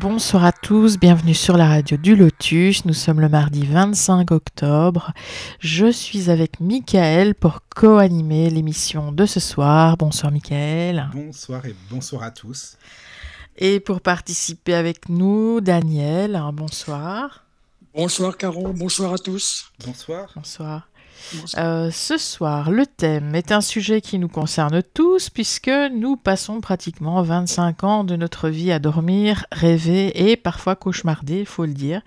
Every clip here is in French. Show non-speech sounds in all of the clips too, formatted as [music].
Bonsoir à tous, bienvenue sur la radio du Lotus. Nous sommes le mardi 25 octobre. Je suis avec Michael pour co-animer l'émission de ce soir. Bonsoir Michael. Bonsoir et bonsoir à tous. Et pour participer avec nous, Daniel. Bonsoir. Bonsoir Caro, bonsoir à tous. Bonsoir. Bonsoir. Euh, ce soir, le thème est un sujet qui nous concerne tous puisque nous passons pratiquement 25 ans de notre vie à dormir, rêver et parfois cauchemarder, il faut le dire.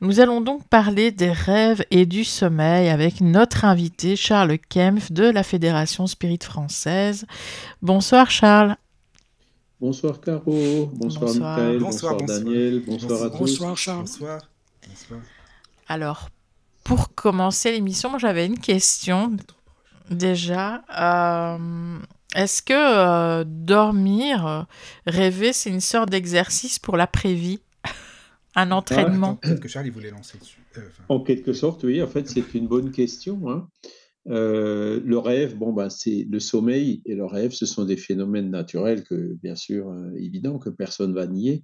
Nous allons donc parler des rêves et du sommeil avec notre invité Charles Kempf de la Fédération Spirit française. Bonsoir Charles. Bonsoir Caro, bonsoir, Michael, bonsoir, Daniel, bonsoir, à tous. Bonsoir Charles. Bonsoir. bonsoir. Alors, pour commencer l'émission, moi j'avais une question déjà. Euh, Est-ce que euh, dormir, rêver, c'est une sorte d'exercice pour l'après-vie? [laughs] Un entraînement? Peut-être que Charles voulait lancer dessus. Euh. En quelque sorte, oui. En fait, c'est une bonne question. Hein. Euh, le rêve, bon, ben, c'est le sommeil et le rêve, ce sont des phénomènes naturels que, bien sûr, euh, évident que personne va nier.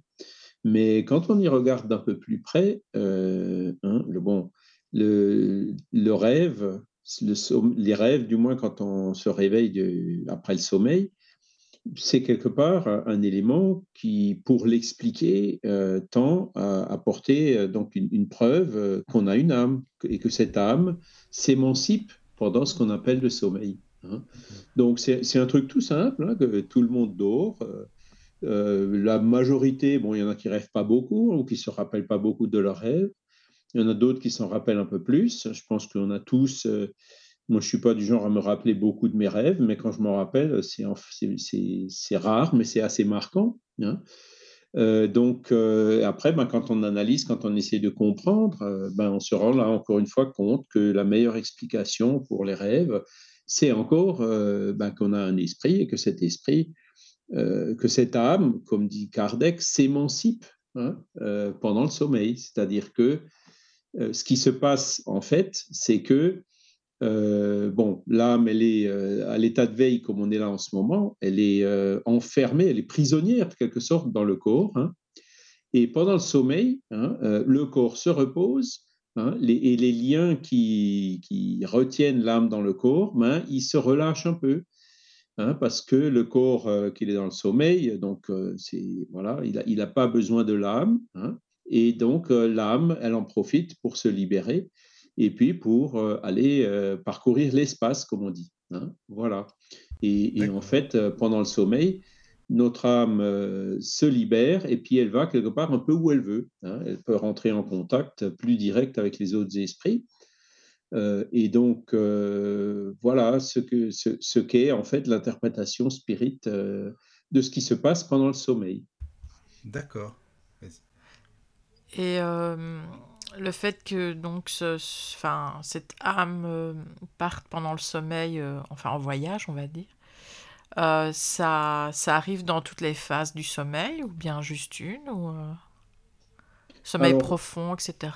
Mais quand on y regarde d'un peu plus près, euh, hein, le bon, le, le rêve, le les rêves, du moins quand on se réveille après le sommeil, c'est quelque part un élément qui, pour l'expliquer, euh, tend à apporter euh, donc une, preuve euh, qu'on a une âme et que cette âme s'émancipe pendant ce qu'on appelle le sommeil. Hein. Donc c'est un truc tout simple, hein, que tout le monde dort. La majorité, bon, il y en a qui rêvent pas beaucoup ou qui se rappellent pas beaucoup de leurs rêves. Il y en a d'autres qui s'en rappellent un peu plus. Je pense qu'on a tous. Euh, moi, je suis pas du genre à me rappeler beaucoup de mes rêves, mais quand je m'en rappelle, c'est rare, mais c'est assez marquant. Hein. Euh, donc, euh, après, ben, quand on analyse, quand on essaie de comprendre, ben, on se rend là encore une fois compte que la meilleure explication pour les rêves, c'est encore ben, qu'on a un esprit et que cet esprit, que cette âme, comme dit Kardec, s'émancipe hein, pendant le sommeil. C'est-à-dire que ce qui se passe en fait, c'est que euh, bon, l'âme, elle est euh, à l'état de veille comme on est là en ce moment, elle est euh, enfermée, elle est prisonnière de quelque sorte dans le corps. Hein, et pendant le sommeil, hein, le corps se repose hein, et les liens qui, retiennent l'âme dans le corps, ben, ils se relâchent un peu. Parce que le corps qu'il est dans le sommeil, donc c'est voilà, il n'a pas besoin de l'âme, et donc l'âme, elle en profite pour se libérer et puis pour euh, aller euh, parcourir l'espace, comme on dit. Hein, voilà. Et, et en fait, euh, pendant le sommeil, notre âme euh, se libère et puis elle va quelque part un peu où elle veut. Hein. Elle peut rentrer en contact plus direct avec les autres esprits. Euh, et donc, euh, voilà ce qu'est ce, ce qu en fait l'interprétation spirit de ce qui se passe pendant le sommeil. D'accord. Et le fait que donc ce, enfin, cette âme euh, parte pendant le sommeil, euh, enfin en voyage, on va dire, euh, ça, ça arrive dans toutes les phases du sommeil ou bien juste une ou sommeil Alors, profond, etc.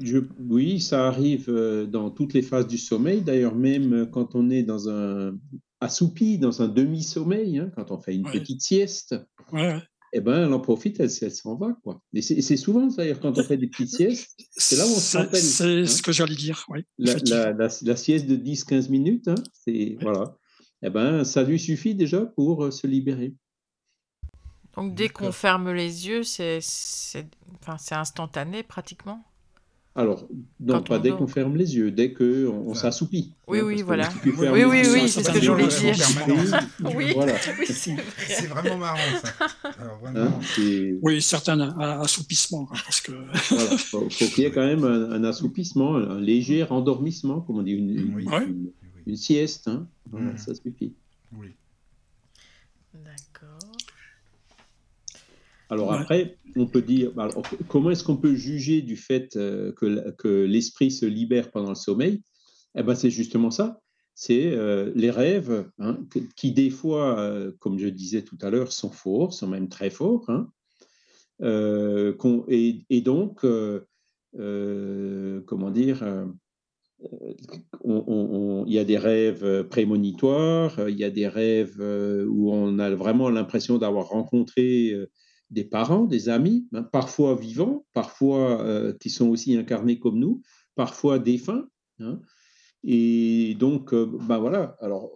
Je, oui, ça arrive dans toutes les phases du sommeil. D'ailleurs, même quand on est dans un assoupi, dans un demi-sommeil, hein, quand on fait une Ouais. petite sieste, Ouais. Eh ben, elle en profite, elle, elle s'en va. Quoi. Et c'est souvent, d'ailleurs, quand on fait des petites siestes, c'est là où on se C'est rappelle. c'est hein. ce que j'allais dire, oui. La, effectivement. la, la, la sieste de 10-15 minutes, hein, c'est voilà. Eh ben, ça lui suffit déjà pour euh, se libérer. Donc dès qu'on ferme les yeux, c'est c'est enfin, c'est instantané pratiquement? Alors, non, Quand pas on dès qu'on ferme les yeux, dès qu'on s'assoupit. Oui, hein, oui, voilà. Oui, Oui, oui, c'est ce que je voulais dire. Oui, Voilà. oui, c'est vrai. C'est vraiment marrant ça. Alors, vraiment, Hein, c'est- Oui, certains a- assoupissements, hein, parce que voilà. Faut, faut qu'il y ait quand même un, un assoupissement, un léger endormissement, comme on dit, une, une, une- oui, une sieste. Hein. Voilà, Mhm. Ça suffit. oui. D'accord. Alors Ouais. après, on peut dire, bah, comment est-ce qu'on peut juger du fait euh, que, l'esprit se libère pendant le sommeil? Eh ben, c'est justement ça. C'est euh, les rêves hein, qui, des fois, euh, comme je disais tout à l'heure, sont forts, sont même très forts. hein. Et, et donc, comment dire, il y a des rêves prémonitoires, il y a des rêves où on a vraiment l'impression d'avoir rencontré des parents, des amis, hein, parfois vivants, parfois euh, qui sont aussi incarnés comme nous, parfois défunts. hein. Et donc, euh, ben voilà, alors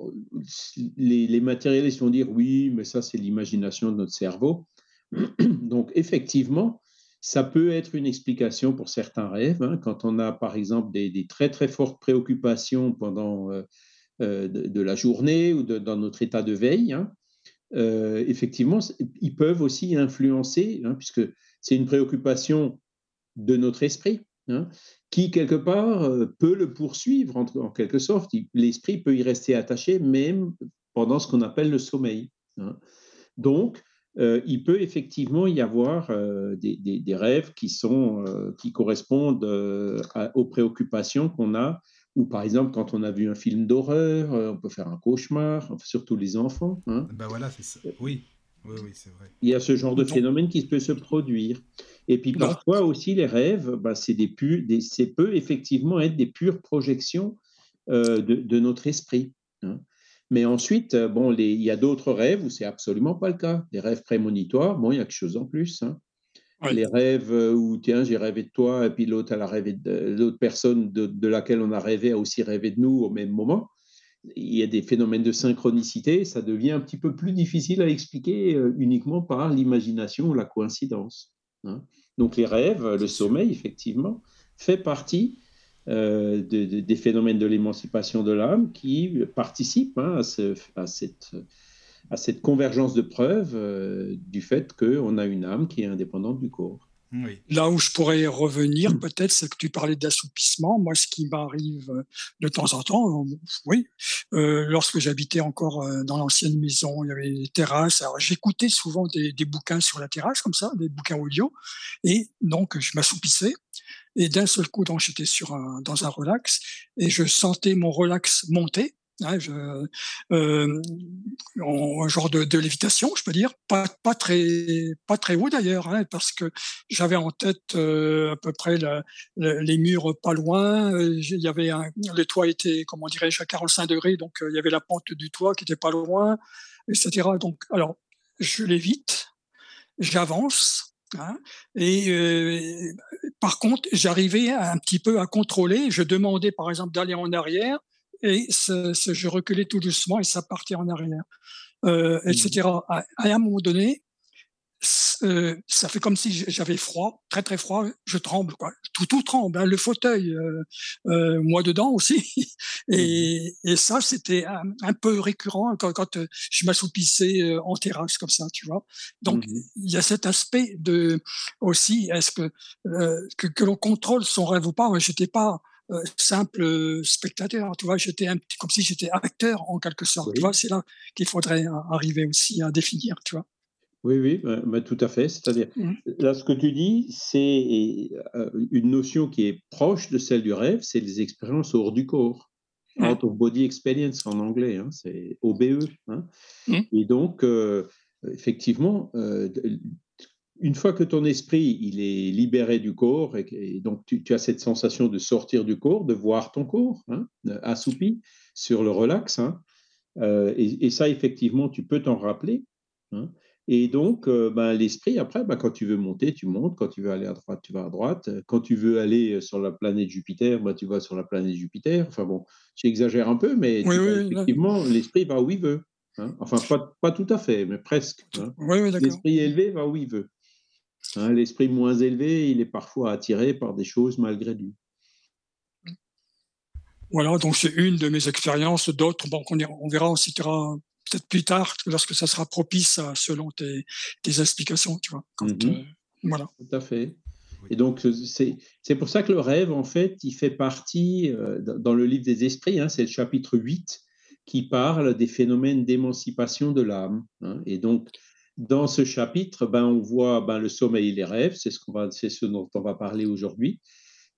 les, matérialistes vont dire oui, mais ça c'est l'imagination de notre cerveau. [clears throat] Donc effectivement, ça peut être une explication pour certains rêves, hein, quand on a par exemple des, très très fortes préoccupations pendant euh, de, la journée ou dans notre état de veille. Euh, effectivement, ils peuvent aussi influencer, hein, puisque c'est une préoccupation de notre esprit, hein, qui quelque part euh, peut le poursuivre en, quelque sorte. L'esprit peut y rester attaché même pendant ce qu'on appelle le sommeil. hein. Donc, euh, il peut effectivement y avoir des, rêves qui, sont, qui correspondent aux préoccupations qu'on a, ou par exemple quand on a vu un film d'horreur, euh, on peut faire un cauchemar, surtout les enfants. hein. Ben voilà, c'est ça. Oui, oui, oui, c'est vrai. Il y a ce genre de phénomène qui peut se produire. Et puis parfois aussi, les rêves, ben, c'est des des- c'est peut effectivement être des pures projections euh, de, de notre esprit. hein. Mais ensuite, euh, bon, les- il y a d'autres rêves où c'est absolument pas le cas. Les rêves prémonitoires, bon, il y a quelque chose en plus. hein. Les rêves euh, où, tiens, j'ai rêvé de toi, et puis l'autre, elle a rêvé de l'autre personne de, de laquelle on a rêvé a aussi rêvé de nous au même moment. Il y a des phénomènes de synchronicité, ça devient un petit peu plus difficile à expliquer euh, uniquement par l'imagination ou la coïncidence. hein. Donc les rêves, le sommeil, effectivement, fait partie euh, de- de- des phénomènes de l'émancipation de l'âme qui participent hein, à, ce- à cette, à cette convergence de preuves euh, du fait qu'on a une âme qui est indépendante du corps. Oui. Là où je pourrais revenir, peut-être, c'est que tu parlais d'assoupissement. Moi, ce qui m'arrive euh, de temps en temps, euh, oui, euh, lorsque j'habitais encore dans l'ancienne maison, il y avait des terrasses. Alors, j'écoutais souvent des, des bouquins sur la terrasse, comme ça, des bouquins audio, et donc je m'assoupissais. Et d'un seul coup, donc j'étais sur un, dans un relax, et je sentais mon relax monter. Euh, un genre de, lévitation, je peux dire, pas, très, pas très haut d'ailleurs, hein, parce que j'avais en tête euh, à peu près les murs pas loin. euh, Il y avait le toit était, comment dirais-je, à 45 degrés, donc il y avait la pente du toit qui était pas loin, etc. Donc, alors, je l'évite, j'avance. hein, et par contre, j'arrivais un petit peu à contrôler. Je demandais, par exemple, d'aller en arrière, et ce- ce- je reculais tout doucement et ça partait en arrière, euh, etc. À, à un moment donné, euh, ça fait comme si j'avais froid, très très froid, je tremble, quoi. Tout, tout tremble, hein, le fauteuil, euh, moi dedans aussi. [laughs] Et, et ça, c'était un, un peu récurrent quand, quand je m'assoupissais en terrasse comme ça, tu vois. Donc, Mhm. il y a cet aspect de aussi, est-ce que, que que l'on contrôle son rêve ou pas? J'étais pas euh, simple euh, spectateur, tu vois. J'étais un petit, comme si j'étais acteur en quelque sorte. Oui. Tu vois, c'est là qu'il faudrait arriver aussi à définir, tu vois. Oui, oui, bah, bah, tout à fait. C'est-à-dire, Mhm. là, ce que tu dis, c'est euh, une notion qui est proche de celle du rêve, c'est les expériences hors du corps. Out of body experience en anglais, hein, c'est OBE. hein. Mhm. Et donc, euh, effectivement, euh, une fois que ton esprit il est libéré du corps, et, donc tu, tu as cette sensation de sortir du corps, de voir ton corps hein, assoupi sur le relax, hein, euh, et, et ça, effectivement, tu peux t'en rappeler. hein. Et donc, euh, ben, l'esprit, après, ben, quand tu veux monter, tu montes. Quand tu veux aller à droite, tu vas à droite. Quand tu veux aller sur la planète Jupiter, ben, tu vas sur la planète Jupiter. Enfin bon, j'exagère un peu, mais Oui, oui, effectivement, l'esprit va où il veut. Enfin, pas, pas tout à fait, mais presque. Oui. L'esprit élevé va où il veut. Hein, L'esprit moins élevé, il est parfois attiré par des choses malgré lui. Voilà, donc c'est une de mes expériences. D'autres, bon, on, verra, on citera peut-être plus tard, lorsque ça sera propice à- selon tes, tes explications, tu vois. Quand, Mhm. euh, voilà. Tout à fait. Et donc, c'est c'est pour ça que le rêve, en fait, il fait partie, euh, dans dans le livre des esprits, hein, c'est le chapitre 8, qui parle des phénomènes d'émancipation de l'âme. hein. Et donc, dans ce chapitre, ben, on voit ben, le sommeil et les rêves, c'est ce, qu'on va, c'est ce dont on va parler aujourd'hui.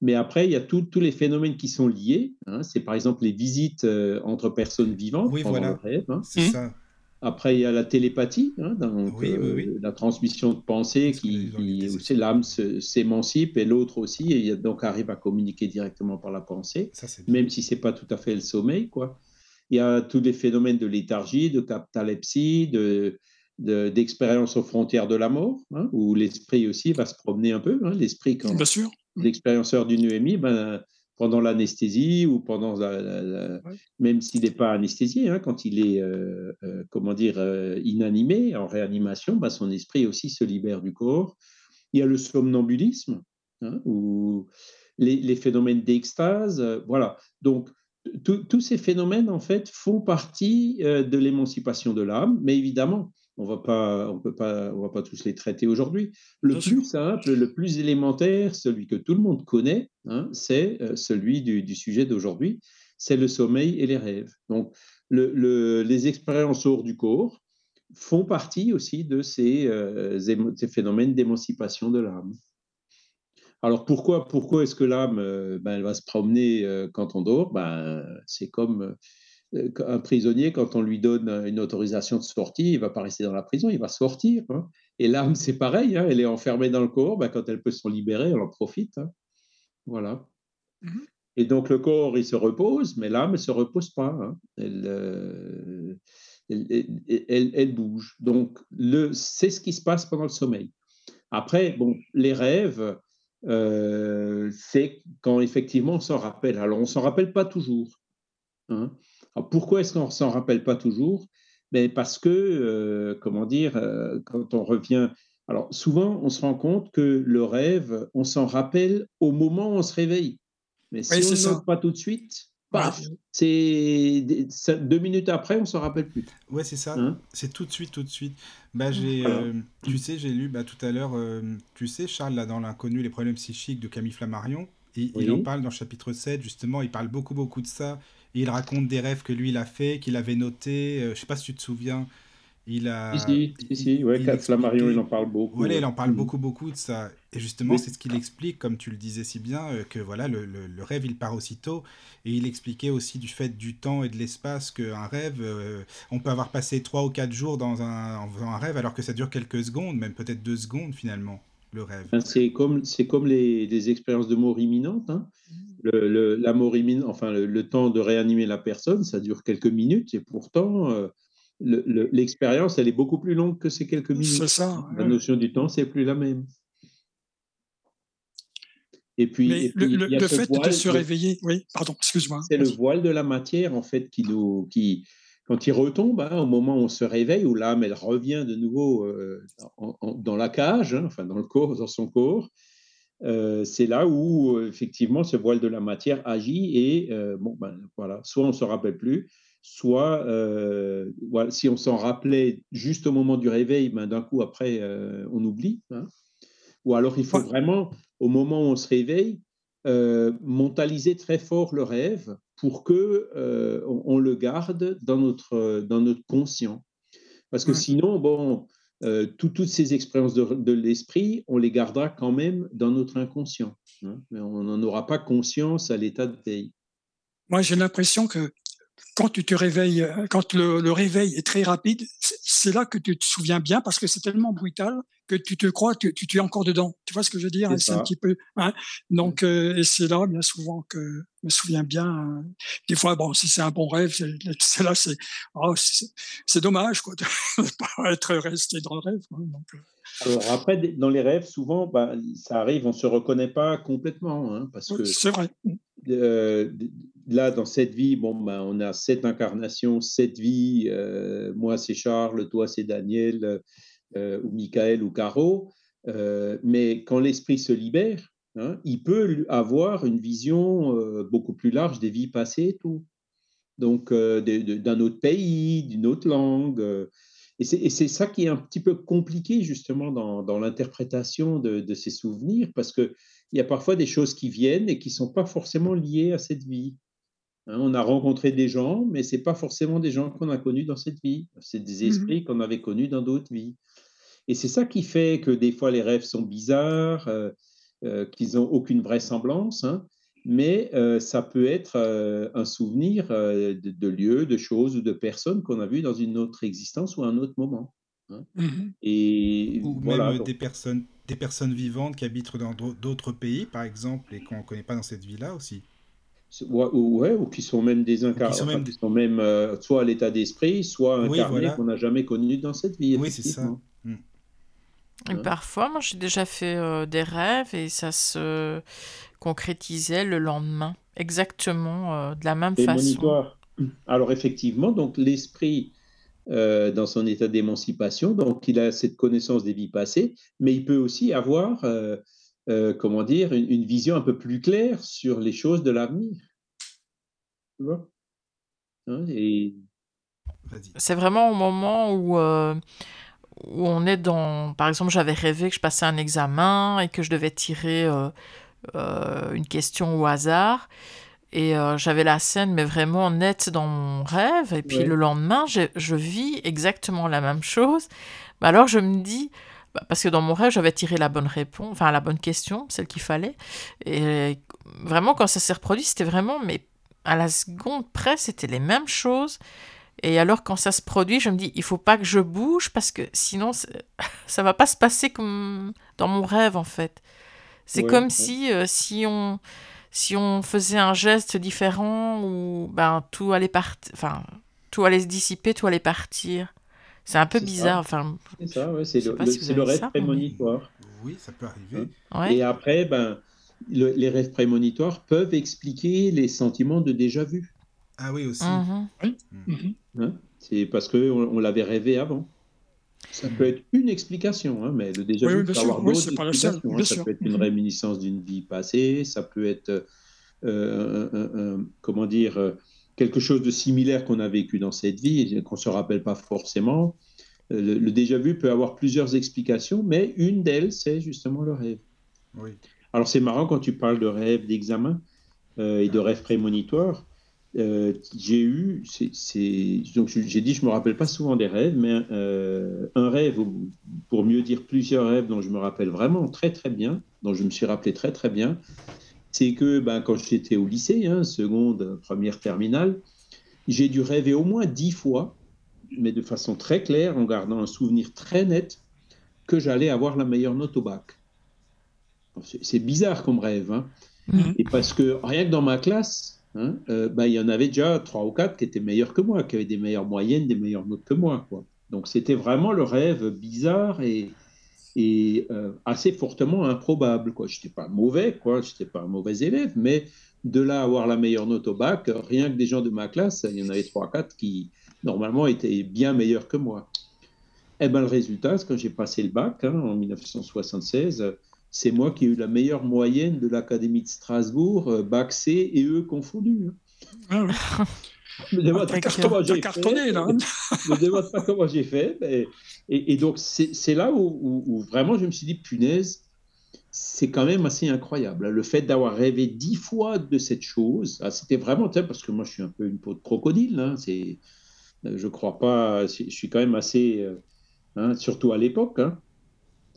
Mais après, il y a tous les phénomènes qui sont liés. Hein. C'est par exemple les visites euh, entre personnes vivantes oui, pendant voilà. le rêve. Hein. C'est ça. Après, il y a la télépathie, hein, donc, Oui, oui, oui. euh, la transmission de pensée, qui, qui l'âme se- s'émancipe et l'autre aussi, et donc arrive à communiquer directement par la pensée, Ça, même si c'est pas tout à fait le sommeil, quoi. Il y a tous les phénomènes de léthargie, de catalepsie, de de- d'expérience aux frontières de la mort, hein, où l'esprit aussi va se promener un peu. hein. L'esprit, quand sûr. l'expérienceur d'une UMI, ben, pendant l'anesthésie ou pendant la- la- la- Ouais. même s'il n'est pas anesthésié, hein, quand il est euh, euh, comment dire euh, inanimé en réanimation, ben, son esprit aussi se libère du corps. Il y a le somnambulisme hein, ou les, les phénomènes d'extase, euh, voilà. Donc tous tous ces phénomènes en fait font partie euh, de l'émancipation de l'âme, mais évidemment on va pas, on peut pas, on va pas tous les traiter aujourd'hui. Le plus simple, le plus élémentaire, celui que tout le monde connaît, hein, c'est euh, celui du, du sujet d'aujourd'hui, c'est le sommeil et les rêves. Donc, le- le- les expériences hors du corps font partie aussi de ces, euh, ces phénomènes d'émancipation de l'âme. Alors pourquoi, pourquoi est-ce que l'âme, euh, ben, elle va se promener quand on dort? Ben, C'est comme un prisonnier, quand on lui donne une autorisation de sortie, il ne va pas rester dans la prison, il va sortir. hein. Et l'âme, c'est pareil, hein, elle est enfermée dans le corps, ben, quand elle peut s'en libérer, elle en profite. hein. Voilà. Mhm. Et donc le corps, il se repose, mais l'âme ne se repose pas. Elle, euh, elle, elle- bouge. Donc le, c'est ce qui se passe pendant le sommeil. Après, bon, les rêves, euh, c'est quand effectivement on s'en rappelle. Alors on ne s'en rappelle pas toujours. hein. Alors, pourquoi est-ce qu'on ne s'en rappelle pas toujours? Ben, Parce que, euh, comment dire, euh, quand on revient... Alors souvent, on se rend compte que le rêve, on s'en rappelle au moment où on se réveille. Mais si Oui, on ne pas tout de suite, paf, Ouais. c'est deux minutes après, on ne s'en rappelle plus. Ouais, c'est ça. Hein? C'est tout de suite, tout de suite. Bah, j'ai, Voilà. euh, tu sais, j'ai lu bah, tout à l'heure, euh, tu sais, Charles, là, dans l'inconnu, les problèmes psychiques de Camille Flammarion, et il en parle dans le chapitre 7, justement, il parle beaucoup, beaucoup de ça. Et il raconte des rêves que lui, il a fait, qu'il avait notés. euh, je sais pas si tu te souviens. Il a. Si, si, si, ouais, il il en parle beaucoup. Voilà, ouais. il en parle Mhm. beaucoup, beaucoup de ça. Et justement, Oui. c'est ce qu'il explique, comme tu le disais si bien, euh, que voilà, le, le- le rêve, il part aussitôt. Et il expliquait aussi du fait du temps et de l'espace qu'un rêve, euh, on peut avoir passé trois ou quatre jours dans un, en faisant un rêve, alors que ça dure quelques secondes, même peut-être deux secondes finalement, le rêve. C'est comme, c'est comme les, les expériences de mort imminente. hein. Le, le- la mort imminente, enfin, le, le temps de réanimer la personne, ça dure quelques minutes et pourtant, euh, le- le- l'expérience, elle est beaucoup plus longue que ces quelques minutes. C'est ça. La notion du temps, c'est plus la même. Et puis, Mais et le, puis, fait voile, de se le- réveiller, oui, pardon, excuse-moi. c'est le voile de la matière, en fait, qui nous, qui, quand il retombe, hein, au moment où on se réveille, où l'âme, elle revient de nouveau euh, en- en- dans la cage, hein, enfin, dans le corps, dans son corps, euh, c'est là où, euh, effectivement, ce voile de la matière agit et, euh, bon, ben, voilà, soit on ne se rappelle plus, soit, voilà, si on s'en rappelait juste au moment du réveil, ben, d'un coup, après, on oublie. hein. Ou alors, il faut vraiment, au moment où on se réveille, mentaliser très fort le rêve pour que euh, on, on le garde dans notre, dans notre conscient. Parce que Ouais. sinon, bon, euh, tout- toutes ces expériences de, de l'esprit, on les gardera quand même dans notre inconscient. hein. Mais on n'en aura pas conscience à l'état de veille. Moi, j'ai l'impression que quand tu te réveilles, euh, quand le, le réveil est très rapide, c'est- là que tu te souviens bien parce que c'est tellement brutal que tu te crois, tu, tu, tu es encore dedans. Tu vois ce que je veux dire? C'est hein, un petit peu. Hein? Donc, euh, et c'est là bien souvent que je me souviens bien. euh, des fois, bon, si c'est un bon rêve, c'est là, c'est oh, c'est dommage quoi, de [laughs] ne pas être resté dans le rêve. quoi. Donc, euh, Alors après, dans les rêves, souvent, bah, ça arrive, on ne se reconnaît pas complètement. hein, parce que c'est vrai. Euh, là, dans cette vie, bon, ben, on a sept incarnations, sept vies. euh, moi, c'est Charles, toi, c'est Daniel, euh, ou Michael, ou Caro. Mais quand l'esprit se libère, hein, il peut avoir une vision beaucoup plus large des vies passées tout. Donc, d'un autre pays, d'une autre langue. et c'est ça qui est un petit peu compliqué, justement, dans, dans l'interprétation de, de ces souvenirs, parce que il y a parfois des choses qui viennent et qui ne sont pas forcément liées à cette vie. Hein, on a rencontré des gens, mais ce n'est pas forcément des gens qu'on a connus dans cette vie. C'est des Mhm. esprits qu'on avait connus dans d'autres vies. Et c'est ça qui fait que des fois les rêves sont bizarres, euh, euh, qu'ils n'ont aucune vraisemblance, hein, mais euh, ça peut être un souvenir de, de, lieux, de choses ou de personnes qu'on a vues dans une autre existence ou un autre moment. Hein. Mmh et ou même des, personnes, des personnes vivantes qui habitent dans d'autres pays, par exemple, et qu'on ne connaît pas dans cette vie-là aussi. Ouais, ou qui sont même des incarnés, qui sont même, soit à l'état d'esprit, soit incarnés qu'on n'a jamais connus dans cette vie. Oui, c'est ça. Et parfois, moi, j'ai déjà fait euh, des rêves et ça se concrétisait le lendemain, exactement euh, de la même façon. Alors effectivement, donc l'esprit euh, dans son état d'émancipation, donc il a cette connaissance des vies passées, mais il peut aussi avoir, comment dire, une, vision un peu plus claire sur les choses de l'avenir. Tu vois? Hein, et... C'est vraiment au moment où où on est dans... Par exemple, j'avais rêvé que je passais un examen et que je devais tirer euh, euh, une question au hasard. Et euh, j'avais la scène, mais vraiment nette dans mon rêve. Et puis le lendemain, je, vis exactement la même chose. Bah, alors je me dis, bah, parce que dans mon rêve, j'avais tiré la bonne réponse, enfin la bonne question, celle qu'il fallait. Et vraiment, quand ça s'est reproduit, c'était vraiment, mais à la seconde près, c'était les mêmes choses. Et alors, quand ça se produit, je me dis, il faut pas que je bouge parce que sinon, [laughs] ça va pas se passer comme dans mon rêve, en fait. C'est comme si, euh, si, on, si on faisait un geste différent ou ben, tout, allait partir, enfin, tout allait se dissiper, tout allait partir. C'est un peu bizarre. Enfin, c'est ça, ouais, c'est le, rêve prémonitoire. Oui, ça peut arriver. Et après, ben, les rêves prémonitoires peuvent expliquer les sentiments de déjà vu. Ah oui, aussi. Mhm. Hein, c'est parce qu'on on, l'avait rêvé avant. Ça peut être une explication, hein, mais le déjà vu peut avoir d'autres explications. Hein. ça peut être une réminiscence d'une vie passée, ça peut être, euh, comment dire, euh, quelque chose de similaire qu'on a vécu dans cette vie et qu'on ne se rappelle pas forcément. Euh, le, le, déjà vu peut avoir plusieurs explications, mais une d'elles, c'est justement le rêve. Oui. Alors c'est marrant quand tu parles de rêve d'examen et de rêve prémonitoire. Euh, j'ai eu, c'est, donc j'ai dit, je me rappelle pas souvent des rêves, mais euh, un rêve, pour mieux dire plusieurs rêves dont je me rappelle vraiment très très bien, dont je me suis rappelé très très bien, c'est que ben, quand j'étais au lycée, hein, seconde, première, terminale, j'ai dû rêver au moins dix fois, mais de façon très claire, en gardant un souvenir très net, que j'allais avoir la meilleure note au bac. C'est bizarre comme rêve, hein. Mmh. et parce que rien que dans ma classe, Hein, euh, bah, il y en avait déjà trois ou quatre qui étaient meilleurs que moi, qui avaient des meilleures moyennes, des meilleures notes que moi. Quoi. Donc c'était vraiment le rêve bizarre et, et euh, assez fortement improbable. Je n'étais pas mauvais, je n'étais pas un mauvais élève, mais de là avoir la meilleure note au bac, rien que des gens de ma classe, il y en avait trois ou quatre qui normalement étaient bien meilleurs que moi. Eh ben, le résultat, c'est quand j'ai passé le bac hein, en 1976, c'est moi qui ai eu la meilleure moyenne de l'Académie de Strasbourg, euh, bac C et eux confondus. Hein. Ah je me demande pas comment j'ai fait. Là. me demande pas comment j'ai fait. Et, donc, c'est là où, vraiment je me suis dit, punaise, c'est quand même assez incroyable. Hein. Le fait d'avoir rêvé dix fois de cette chose, ah, c'était vraiment, parce que moi je suis un peu une peau de crocodile, hein, c'est, je crois pas, je suis quand même assez, euh, surtout à l'époque,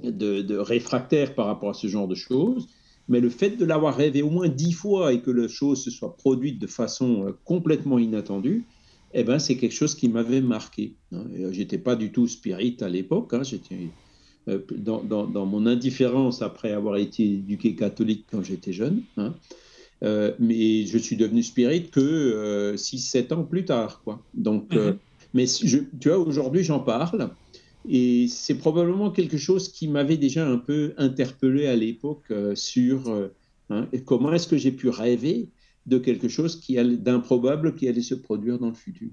de, réfractaire par rapport à ce genre de choses. Mais le fait de l'avoir rêvé au moins dix fois et que la chose se soit produite de façon euh, complètement inattendue, eh ben, c'est quelque chose qui m'avait marqué. Hein. Euh, j'étais pas du tout spirit à l'époque. Hein. J'étais euh, dans, dans, mon indifférence après avoir été éduqué catholique quand j'étais jeune. Hein. mais je suis devenu spirit que 6-7 ans plus tard. Quoi. Donc, mm-hmm. mais je, tu vois, aujourd'hui, j'en parle. Et c'est probablement quelque chose qui m'avait déjà un peu interpellé à l'époque euh, sur euh, hein, comment est-ce que j'ai pu rêver de quelque chose qui d'improbable qui allait se produire dans le futur.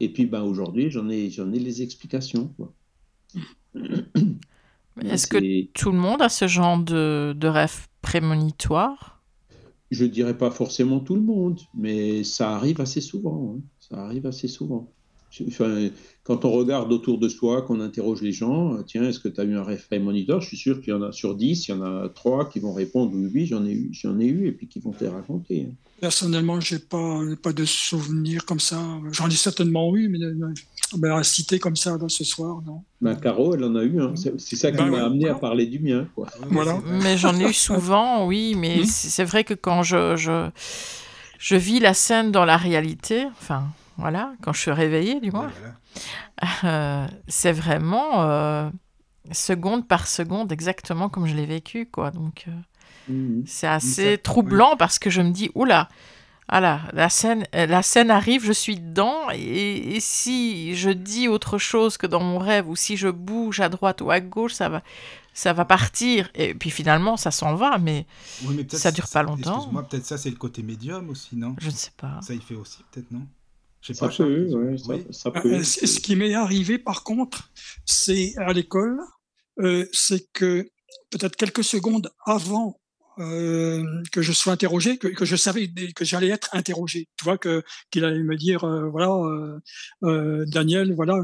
Et puis ben, aujourd'hui, j'en ai, j'en ai les explications. [clears throat] Est-ce que tout le monde a ce genre de, de rêve prémonitoire? Je dirais pas forcément tout le monde, mais ça arrive assez souvent. Hein. Ça arrive assez souvent quand on regarde autour de soi, qu'on interroge les gens, euh, tiens, est-ce que tu as eu un rêve moniteur? Je suis sûr qu'il y en a sur 10, il y en a 3 qui vont répondre oui, j'en ai eu, j'en ai eu, et puis qui vont te raconter. Personnellement, je n'ai pas, pas de souvenirs comme ça. J'en ai certainement eu, mais euh, ben, citer comme ça ce soir, non. Ben, Caro, elle en a eu. Hein. C'est ça qui ben m'a amené à parler du mien. Quoi. Voilà. Mais j'en ai eu [laughs] souvent, oui. Mais hmm. c'est vrai que quand je, je, je, vis la scène dans la réalité, enfin, voilà, quand je suis réveillée, du moins, euh, c'est vraiment euh, seconde par seconde exactement comme je l'ai vécu, quoi. Donc, euh, hmm. c'est assez troublant parce que je me dis, oula, voilà, la scène, la scène arrive, je suis dedans, et, si je dis autre chose que dans mon rêve, ou si je bouge à droite ou à gauche, ça va, ça va partir. Et puis finalement, ça s'en va, mais, ça dure pas longtemps. Excuse-moi, peut-être ça, c'est le côté médium aussi, non? Je ne sais pas. Ça y fait aussi, peut-être, non? Je sais ça, pas, peut, ouais, ça, peut, euh, Ce qui m'est arrivé, par contre, c'est à l'école, euh, c'est que peut-être quelques secondes avant euh, que je sois interrogé, que, que je savais que j'allais être interrogé. Tu vois que qu'il allait me dire euh, voilà euh, euh Daniel voilà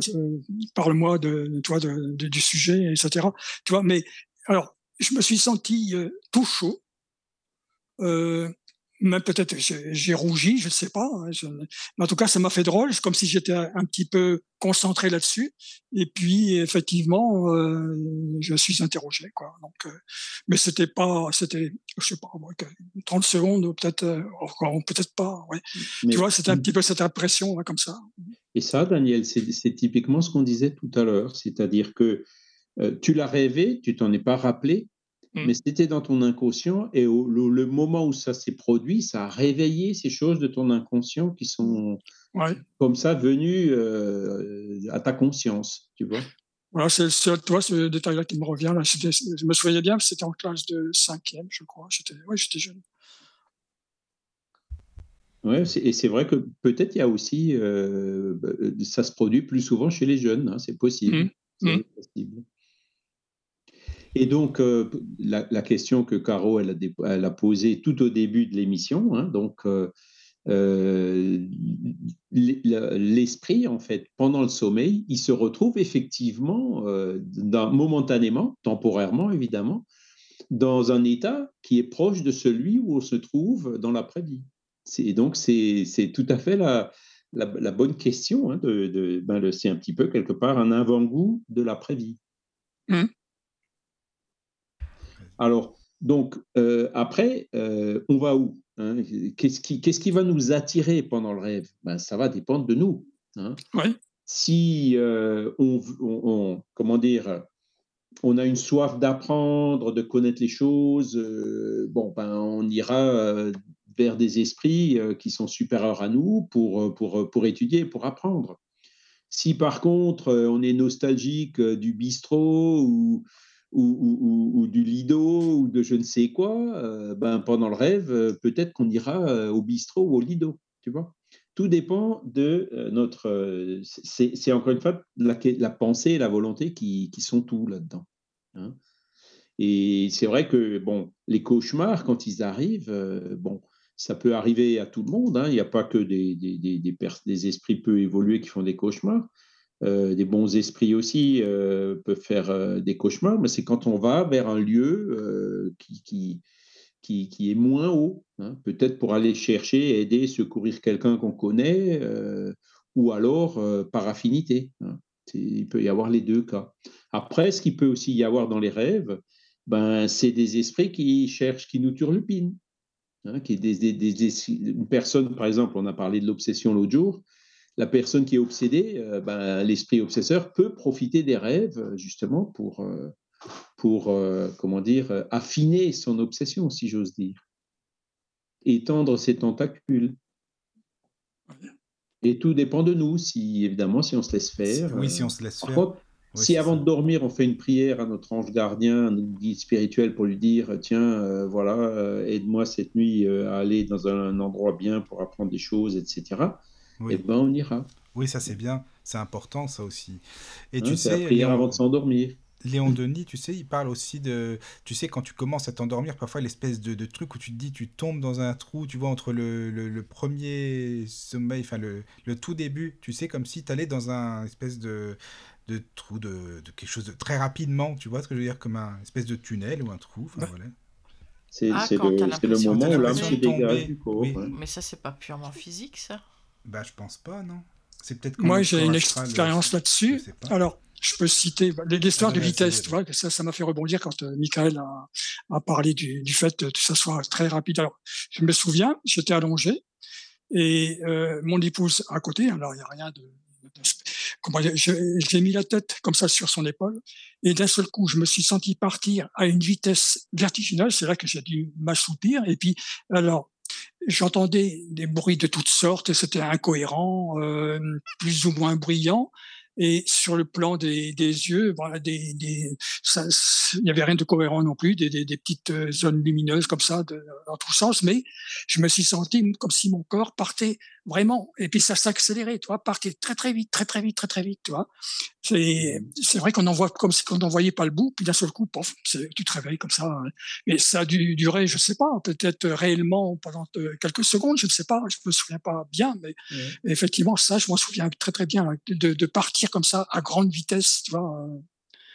parle-moi de toi de, de, du sujet etc. Tu vois mais alors je me suis senti tout chaud. Euh, même peut-être j'ai rougi, je ne sais pas. Hein, mais en tout cas, ça m'a fait drôle, comme si j'étais un petit peu concentré là-dessus. Et puis, effectivement, euh, je suis interrogé, quoi. Donc, euh, mais c'était pas, c'était, je sais pas, 30 secondes, peut-être, euh, peut-être pas. Ouais. tu vois, c'était un petit peu cette impression, comme ça. Et ça, Daniel, c'est typiquement ce qu'on disait tout à l'heure, c'est-à-dire que tu l'as rêvé, tu t'en es pas rappelé, mais mmh. c'était dans ton inconscient et au, le, moment où ça s'est produit, ça a réveillé ces choses de ton inconscient qui sont comme ça venues euh, à ta conscience, tu vois? Voilà, c'est toi ce détail-là qui me revient. Là. Je me souviens bien, c'était en classe de cinquième, je crois. J'étais ouais, jeune. Ouais, et c'est vrai que peut-être il y a aussi, euh, bah, ça se produit plus souvent chez les jeunes, hein, c'est possible. Mmh. C'est mmh. possible. Et donc, euh, la, question que Caro elle a, posée tout au début de l'émission, hein, donc euh, euh, l'esprit, en fait, pendant le sommeil, il se retrouve effectivement, momentanément, temporairement évidemment, dans un état qui est proche de celui où on se trouve dans l'après-vie. Et donc, c'est tout à fait la, bonne question. Hein, de, ben, c'est un petit peu quelque part un avant-goût de l'après-vie. Mmh. Alors, donc, euh, après, euh, on va où hein? Qu'est-ce qui, qui, va nous attirer pendant le rêve? Ben, Ça va dépendre de nous. Hein? Si euh, on, comment dire, on a une soif d'apprendre, de connaître les choses, bon, ben, on ira vers des esprits qui sont supérieurs à nous pour, pour, pour étudier, pour apprendre. Si par contre on est nostalgique du bistrot ou, ou, du Lido ou de je ne sais quoi, euh, ben, pendant le rêve, euh, peut-être qu'on ira euh, au bistrot ou au Lido, tu vois. Tout dépend de notre... c'est encore une fois la, pensée et la volonté qui, qui sont tout là-dedans. Hein. Et c'est vrai que, bon, les cauchemars, quand ils arrivent, bon, ça peut arriver à tout le monde. Hein. Il n'y a pas que des, des, des, des, esprits peu évolués qui font des cauchemars. Euh, des bons esprits aussi euh, peuvent faire euh, des cauchemars, mais c'est quand on va vers un lieu qui, qui, qui, est moins haut, hein. peut-être pour aller chercher, aider, secourir quelqu'un qu'on connaît, ou alors par affinité. Hein. Il peut y avoir les deux cas. Après, ce qu'il peut aussi y avoir dans les rêves, ben, c'est des esprits qui cherchent, qui nous turlupinent. Hein, qui des, des, une personne, par exemple, on a parlé de l'obsession l'autre jour, la personne qui est obsédée, euh, ben, l'esprit obsesseur peut profiter des rêves justement pour, euh, pour euh, comment dire, affiner son obsession, si j'ose dire, étendre ses tentacules. Et tout dépend de nous, si évidemment, si on se laisse faire. Oui, si on se laisse faire. si avant de dormir, on fait une prière à notre ange gardien, à notre guide spirituel pour lui dire Tiens, voilà, aide-moi cette nuit à aller dans un endroit bien pour apprendre des choses, etc oui. et eh ben on ira. Oui, ça c'est bien, c'est important ça aussi. Et tu sais, la prière avant de s'endormir. Léon [laughs] Denis, tu sais, il parle aussi de, tu sais, quand tu commences à t'endormir, parfois l'espèce de, de, truc où tu te dis, tu tombes dans un trou, tu vois, entre le, le, premier sommeil, enfin le, le, tout début, tu sais, comme si tu allais dans un espèce de, de trou, de, de, quelque chose de très rapidement, tu vois ce que je veux dire, comme un espèce de tunnel ou un trou, enfin voilà. C'est ah, le, le, moment où l'âme se dégage du corps. Mais ça, c'est pas purement physique, ça bah, je pense pas, non. C'est peut-être Moi, j'ai une expérience là-dessus. Alors, je peux citer bah, l'histoire de vitesse, tu vois, que ça, ça m'a fait rebondir quand euh, Michael a, a parlé du, du, fait que ça soit très rapide. Alors, je me souviens, j'étais allongé et euh, mon épouse à côté, alors il n'y a rien de, comment j'ai mis la tête comme ça sur son épaule et d'un seul coup, je me suis senti partir à une vitesse vertigineuse. C'est là que j'ai dû m'assoupir. Et puis, alors, j'entendais des bruits de toutes sortes, c'était incohérent, euh, plus ou moins bruyant. Et sur le plan des, des yeux, voilà, des, des, il n'y avait rien de cohérent non plus, des, des, des petites euh, zones lumineuses comme ça, de, dans tous sens. Mais je me suis senti comme si mon corps partait vraiment, et puis ça s'accélérait, tu vois, partait très très vite, très très vite, très très vite, tu vois. C'est c'est vrai qu'on en voit comme si on n'en voyait pas le bout, puis d'un seul coup, pof, tu te réveilles comme ça. Et ça a dû durer, je sais pas, peut-être réellement pendant euh, quelques secondes, je ne sais pas, je me souviens pas bien, mais effectivement, ça, je m'en souviens très très bien, de, de partir comme ça à grande vitesse, tu vois. Euh.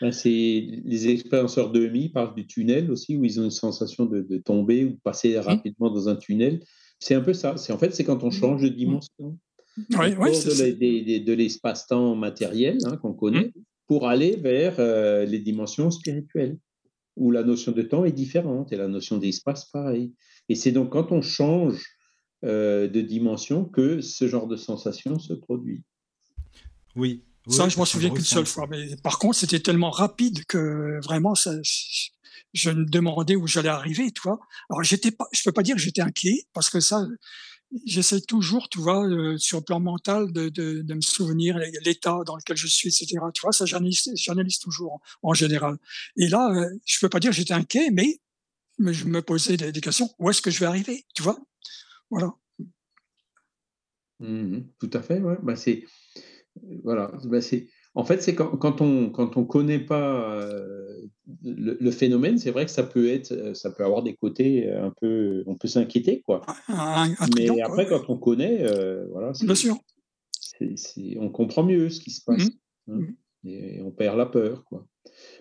Ben, c'est les expérienceurs de MI parlent du tunnel aussi, où ils ont une sensation de, tomber ou de passer mmh. rapidement dans un tunnel. C'est un peu ça. C'est en fait, c'est quand on mmh. change de mmh. dimension. Oui, oui, de, de l'espace-temps matériel hein, qu'on connaît pour aller vers euh, les dimensions spirituelles, où la notion de temps est différente et la notion d'espace pareil. Et c'est donc quand on change euh, de dimension que ce genre de sensation se produit. Oui, ça, je m'en souviens qu'une seule fois. Mais par contre, c'était tellement rapide que vraiment, ça, je me demandais où j'allais arriver, tu vois. Alors, j'étais pas, je peux pas dire que j'étais inquiet parce que ça, j'essaie toujours, tu vois, euh, sur le plan mental, de, de, me souvenir l'état dans lequel je suis, etc. Tu vois, ça, j'analyse toujours en, général. Et là, euh, je peux pas dire que j'étais inquiet, mais, je me posais des, des questions. Où est-ce que je vais arriver, tu vois? Voilà. Mmh tout à fait, ouais. Bah, c'est voilà, bah, c'est en fait, c'est quand, quand on quand on connaît pas euh, le, phénomène, c'est vrai que ça peut être, euh, ça peut avoir des côtés euh, un peu, on peut s'inquiéter quoi. Mais après, quand on connaît, voilà, bien sûr, on comprend mieux ce qui se passe mmh. Hein, mmh. et on perd la peur quoi.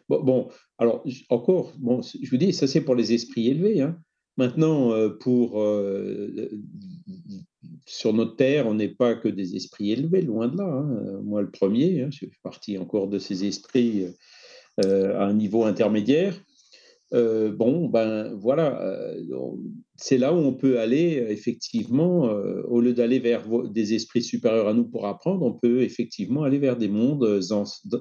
Bon, bon alors encore, bon, je vous dis, ça c'est pour les esprits élevés. Hein. Maintenant, pour sur notre terre, on n'est pas que des esprits élevés, loin de là. Hein. Moi, le premier, hein, je fais partie encore de ces esprits euh, à un niveau intermédiaire. Euh, bon, ben voilà, euh, c'est là où on peut aller effectivement, au lieu d'aller vers des esprits supérieurs à nous pour apprendre, on peut effectivement aller vers des mondes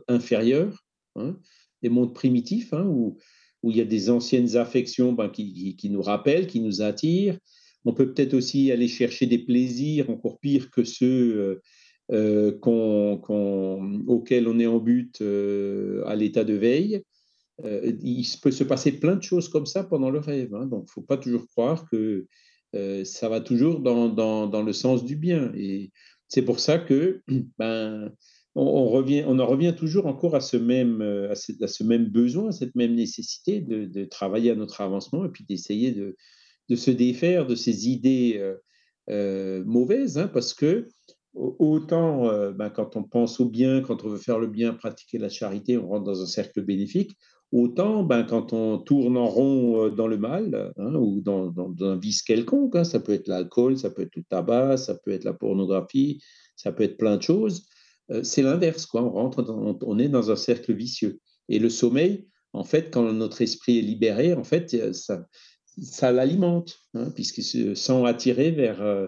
inférieurs, hein, des mondes primitifs, où, où, il y a des anciennes affections ben, qui, nous rappellent, qui nous attirent, on peut peut-être aussi aller chercher des plaisirs encore pires que ceux euh, euh, auxquels on est en but euh, à l'état de veille. il peut se passer plein de choses comme ça pendant le rêve. Hein. donc, il ne faut pas toujours croire que ça va toujours dans, le sens du bien. Et c'est pour ça que [clears throat] ben, on, revient, on en revient toujours encore à ce même, à ce, même besoin, à cette même nécessité de, travailler à notre avancement et puis d'essayer de, de se défaire de ces idées euh, euh, mauvaises, hein, parce que autant euh, ben, quand on pense au bien, quand on veut faire le bien, pratiquer la charité, on rentre dans un cercle bénéfique, autant ben, quand on tourne en rond dans le mal hein, ou dans, un vice quelconque, hein, ça peut être l'alcool, ça peut être le tabac, ça peut être la pornographie, ça peut être plein de choses, c'est l'inverse, quoi. On rentre, on est dans un cercle vicieux. Et le sommeil, en fait, quand notre esprit est libéré, en fait, ça, ça l'alimente, hein, puisqu'ils se sent attiré vers, euh,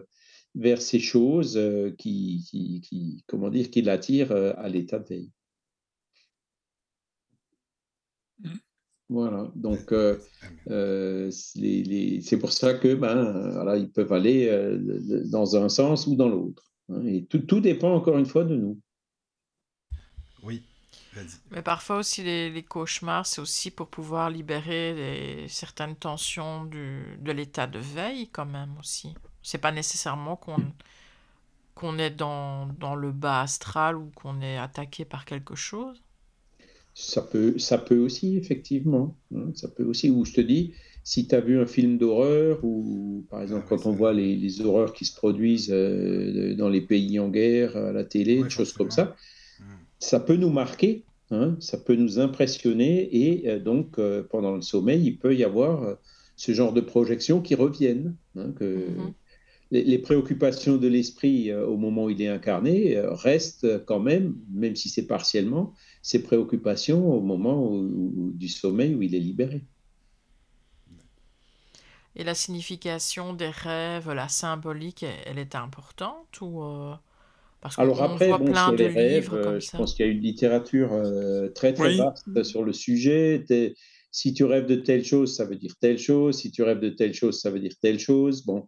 vers ces choses euh, qui, qui, comment dire, qui l'attirent euh, à l'état de veille. Voilà, donc c'est pour ça que ben, ils peuvent aller dans un sens ou dans l'autre. Hein, et tout, tout dépend encore une fois de nous. Oui. Mais parfois aussi, les, cauchemars, c'est aussi pour pouvoir libérer certaines tensions du, de l'état de veille, quand même, aussi. C'est pas nécessairement qu'on qu'on est dans, dans, le bas astral ou qu'on est attaqué par quelque chose. Ça peut, ça peut aussi, effectivement. Hein, ça peut aussi, ou je te dis, si tu as vu un film d'horreur, ou par exemple, quand on voit les, les, horreurs qui se produisent euh, dans les pays en guerre, à la télé, des choses comme ça, ça peut nous marquer, hein, ça peut nous impressionner, et euh, donc euh, pendant le sommeil, il peut y avoir euh, ce genre de projections qui reviennent. Hein, que, mm-hmm. les, préoccupations de l'esprit au moment où il est incarné restent quand même, même si c'est partiellement, ses préoccupations au moment du sommeil où il est libéré. Et la signification des rêves, la symbolique, elle est importante ou parce Alors après, voit bon, plein de rêves, livres je pense qu'il y a une littérature très très vaste sur le sujet. Si tu rêves de telle chose, ça veut dire telle chose. Si tu rêves de telle chose, ça veut dire telle chose. Bon,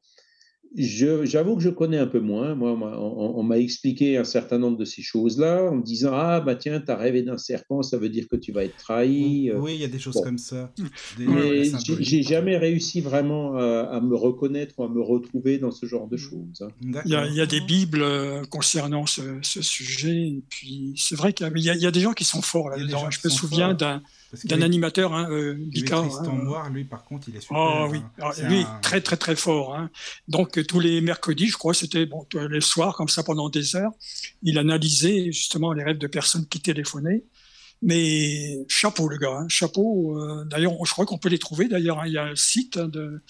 J'avoue que je connais un peu moins. Moi, on, m'a expliqué un certain nombre de ces choses-là en me disant Ah, bah tiens, tu as rêvé d'un serpent, ça veut dire que tu vas être trahi. Oui, il y a des choses comme ça. Mais j'ai jamais réussi vraiment à, me reconnaître ou à me retrouver dans ce genre de choses. Hein. Il y, a, des Bibles euh, concernant ce, sujet. Et puis, c'est vrai qu'il y, y, a des gens qui sont forts là-dedans. Je me souviens d'un d'un animateur, hein, euh, Tristan hein. Noir, lui, par contre, il est super. Ah oui, ah, lui, très, très, très fort. Hein. Donc, tous les mercredis, je crois, c'était bon, les soirs, comme ça, pendant des heures, il analysait justement les rêves de personnes qui téléphonaient. Mais chapeau, le gars, hein, chapeau. Euh, d'ailleurs, je crois qu'on peut les trouver. D'ailleurs, hein, il y a un site de,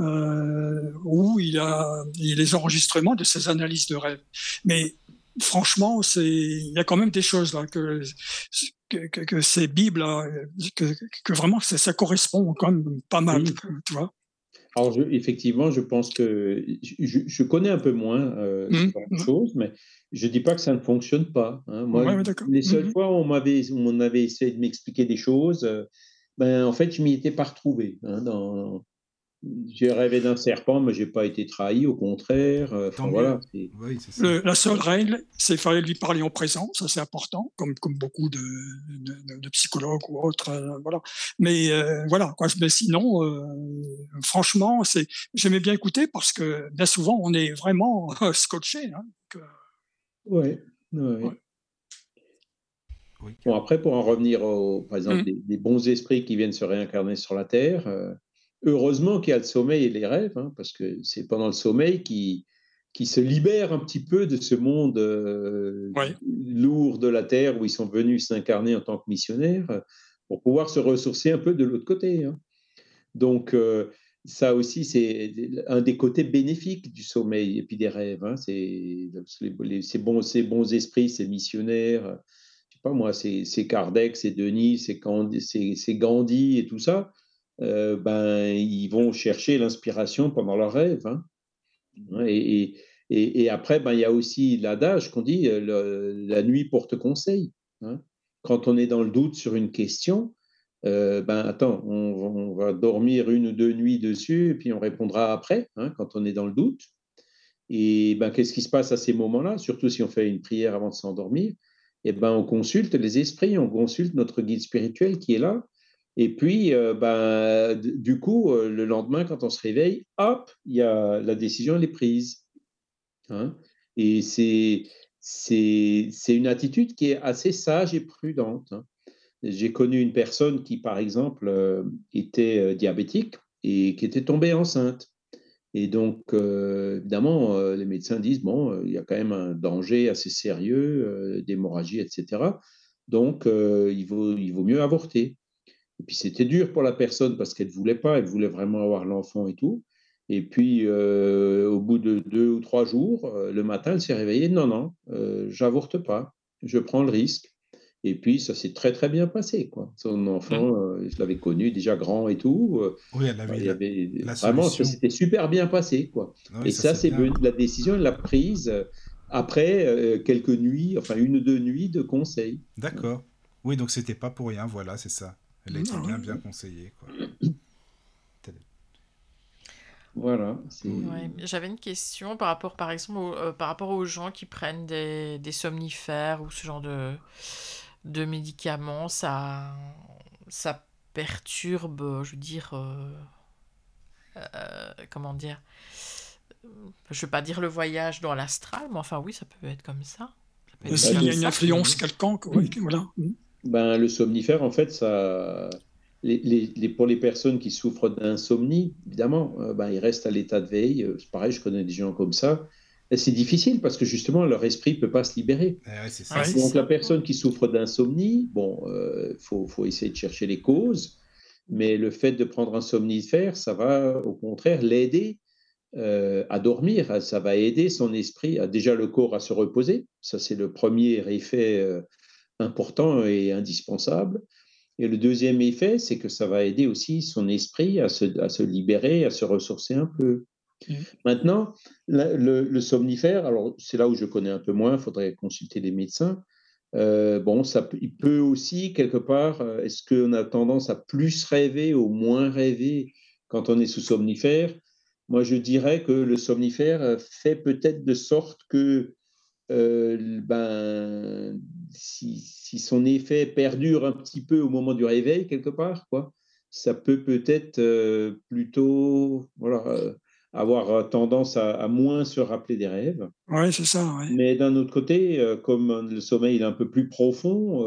euh, où il a, il a les enregistrements de ses analyses de rêves. Mais franchement, c'est il y a quand même des choses là que que, ces bibles que, que, vraiment ça, ça, correspond quand même pas mal, tu vois. Alors effectivement, je pense que je, connais un peu moins euh, mmh, choses, mais je dis pas que ça ne fonctionne pas. Hein. Moi, les seules mmh fois où on m'avait on avait essayé de m'expliquer des choses, euh, ben en fait je m'y étais pas retrouvé hein, dans j'ai rêvé d'un serpent, mais j'ai pas été trahi, au contraire. Euh, voilà, la seule règle, c'est qu'il fallait lui parler en présent, ça c'est important, comme, comme beaucoup de, de, psychologues ou autres. Euh, voilà. Mais euh, voilà, quoi. Mais sinon, franchement, c'est, j'aimais bien écouter parce que bien souvent, on est vraiment [laughs] scotché. Hein, ouais, Bon, après, pour en revenir, au, par exemple, mmh. des, bons esprits qui viennent se réincarner sur la Terre, Heureusement qu'il y a le sommeil et les rêves, hein, parce que c'est pendant le sommeil qui, qui se libère un petit peu de ce monde euh, lourd de la Terre où ils sont venus s'incarner en tant que missionnaires pour pouvoir se ressourcer un peu de l'autre côté. Hein. Donc, euh, ça aussi, c'est un des côtés bénéfiques du sommeil et puis des rêves. Hein. C'est ces bons, ces bons esprits, ces missionnaires, je sais pas moi, c'est Kardec, c'est Denis, c'est Gandhi et tout ça euh, ben, ils vont chercher l'inspiration pendant leur rêve. Hein. Et, et, et, après, ben, il y a aussi l'adage qu'on dit euh, la nuit porte conseil. Hein. Quand on est dans le doute sur une question, euh, ben attends, on, va dormir une ou deux nuits dessus et puis on répondra après, hein, quand on est dans le doute. Et ben, qu'est-ce qui se passe à ces moments-là, surtout si on fait une prière avant de s'endormir et ben, on consulte les esprits, on consulte notre guide spirituel qui est là et puis, euh, ben, du coup, euh, le lendemain, quand on se réveille, hop, y a, la décision, elle est prise. Hein. et c'est, une attitude qui est assez sage et prudente. Hein. J'ai connu une personne qui, par exemple, euh, était diabétique et qui était tombée enceinte. Et donc, évidemment, les médecins disent, bon, il y a quand même un danger assez sérieux d'hémorragie, etc. Donc, il, vaut, il vaut mieux avorter. Et puis c'était dur pour la personne parce qu'elle ne voulait pas, elle voulait vraiment avoir l'enfant et tout. Et puis euh, au bout de deux ou trois jours, euh, le matin, elle s'est réveillée, non, non, euh, j'avorte pas, je prends le risque. Et puis ça s'est très très bien passé. Quoi. Son enfant, mmh. je l'avais connu déjà grand et tout. oui, elle avait, il avait vraiment, ça s'était super bien passé. Quoi. Ah et ça, c'est la décision, elle l'a prise après quelques nuits, enfin une ou deux nuits de conseil. D'accord. Oui, donc c'était pas pour rien, voilà, c'est ça. Elle a été bien, bien conseillée. Quoi. Voilà. J'avais une question par rapport, par exemple, euh, par rapport aux gens qui prennent des, des, somnifères ou ce genre de, de médicaments. Ça, ça perturbe, je veux dire, euh, euh, comment dire, je ne veux pas dire le voyage dans l'astral, mais enfin oui, ça peut être comme ça. ça il y a une influence quelconque, voilà. Ben, le somnifère, en fait, ça, les, les, pour les personnes qui souffrent d'insomnie, évidemment, euh, ben, ils restent à l'état de veille. Euh, c'est pareil, je connais des gens comme ça. C'est difficile parce que justement, leur esprit ne peut pas se libérer. Eh Donc, la personne qui souffre d'insomnie, bon, il euh, faut, faut, essayer de chercher les causes, mais le fait de prendre un somnifère, ça va au contraire l'aider euh, à dormir. Ça va aider son esprit, à, déjà le corps à se reposer. Ça, c'est le premier effet euh, important et indispensable. Et le deuxième effet, c'est que ça va aider aussi son esprit à se, à se libérer, à se ressourcer un peu. Mmh. Maintenant, le, somnifère, alors c'est là où je connais un peu moins, il faudrait consulter les médecins. Euh, bon, ça, il peut aussi, quelque part, est-ce qu'on a tendance à plus rêver ou moins rêver quand on est sous somnifère? Moi, je dirais que le somnifère euh, fait peut-être de sorte que euh, ben, si, son effet perdure un petit peu au moment du réveil, quelque part, quoi, ça peut peut-être euh, plutôt voilà, avoir tendance à, moins se rappeler des rêves. Oui, c'est ça. Mais d'un autre côté, comme le sommeil est un peu plus profond,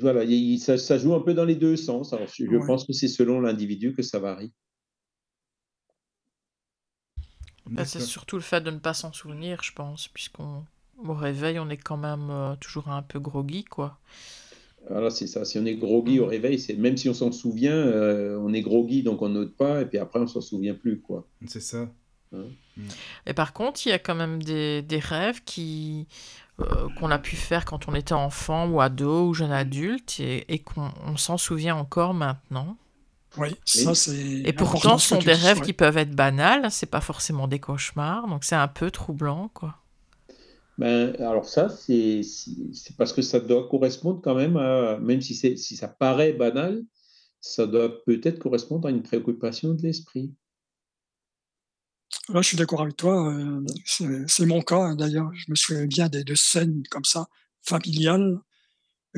voilà, ça, joue un peu dans les deux sens. Alors, je pense que c'est selon l'individu que ça varie. Bah, c'est surtout le fait de ne pas s'en souvenir, je pense, puisqu'on au réveil, on est quand même euh, toujours un peu groggy, quoi. Voilà, c'est ça. Si on est groggy au réveil, c'est même si on s'en souvient, euh, on est groggy, donc on note pas, et puis après, on s'en souvient plus, quoi. C'est ça. Hein. Et par contre, il y a quand même des, des rêves qui euh, qu'on a pu faire quand on était enfant ou ado ou jeune adulte et, et qu'on s'en souvient encore maintenant. Oui, ça c'est. Et pourtant, ce sont des rêves qui peuvent être banals, c'est pas forcément des cauchemars, donc c'est un peu troublant, quoi. Ben, alors ça, c'est parce que ça doit correspondre quand même à, même si, si ça paraît banal, ça doit peut-être correspondre à une préoccupation de l'esprit. Là, je suis d'accord avec toi. Euh, c'est mon cas, hein, d'ailleurs. Je me souviens bien des deux scènes comme ça, familiales,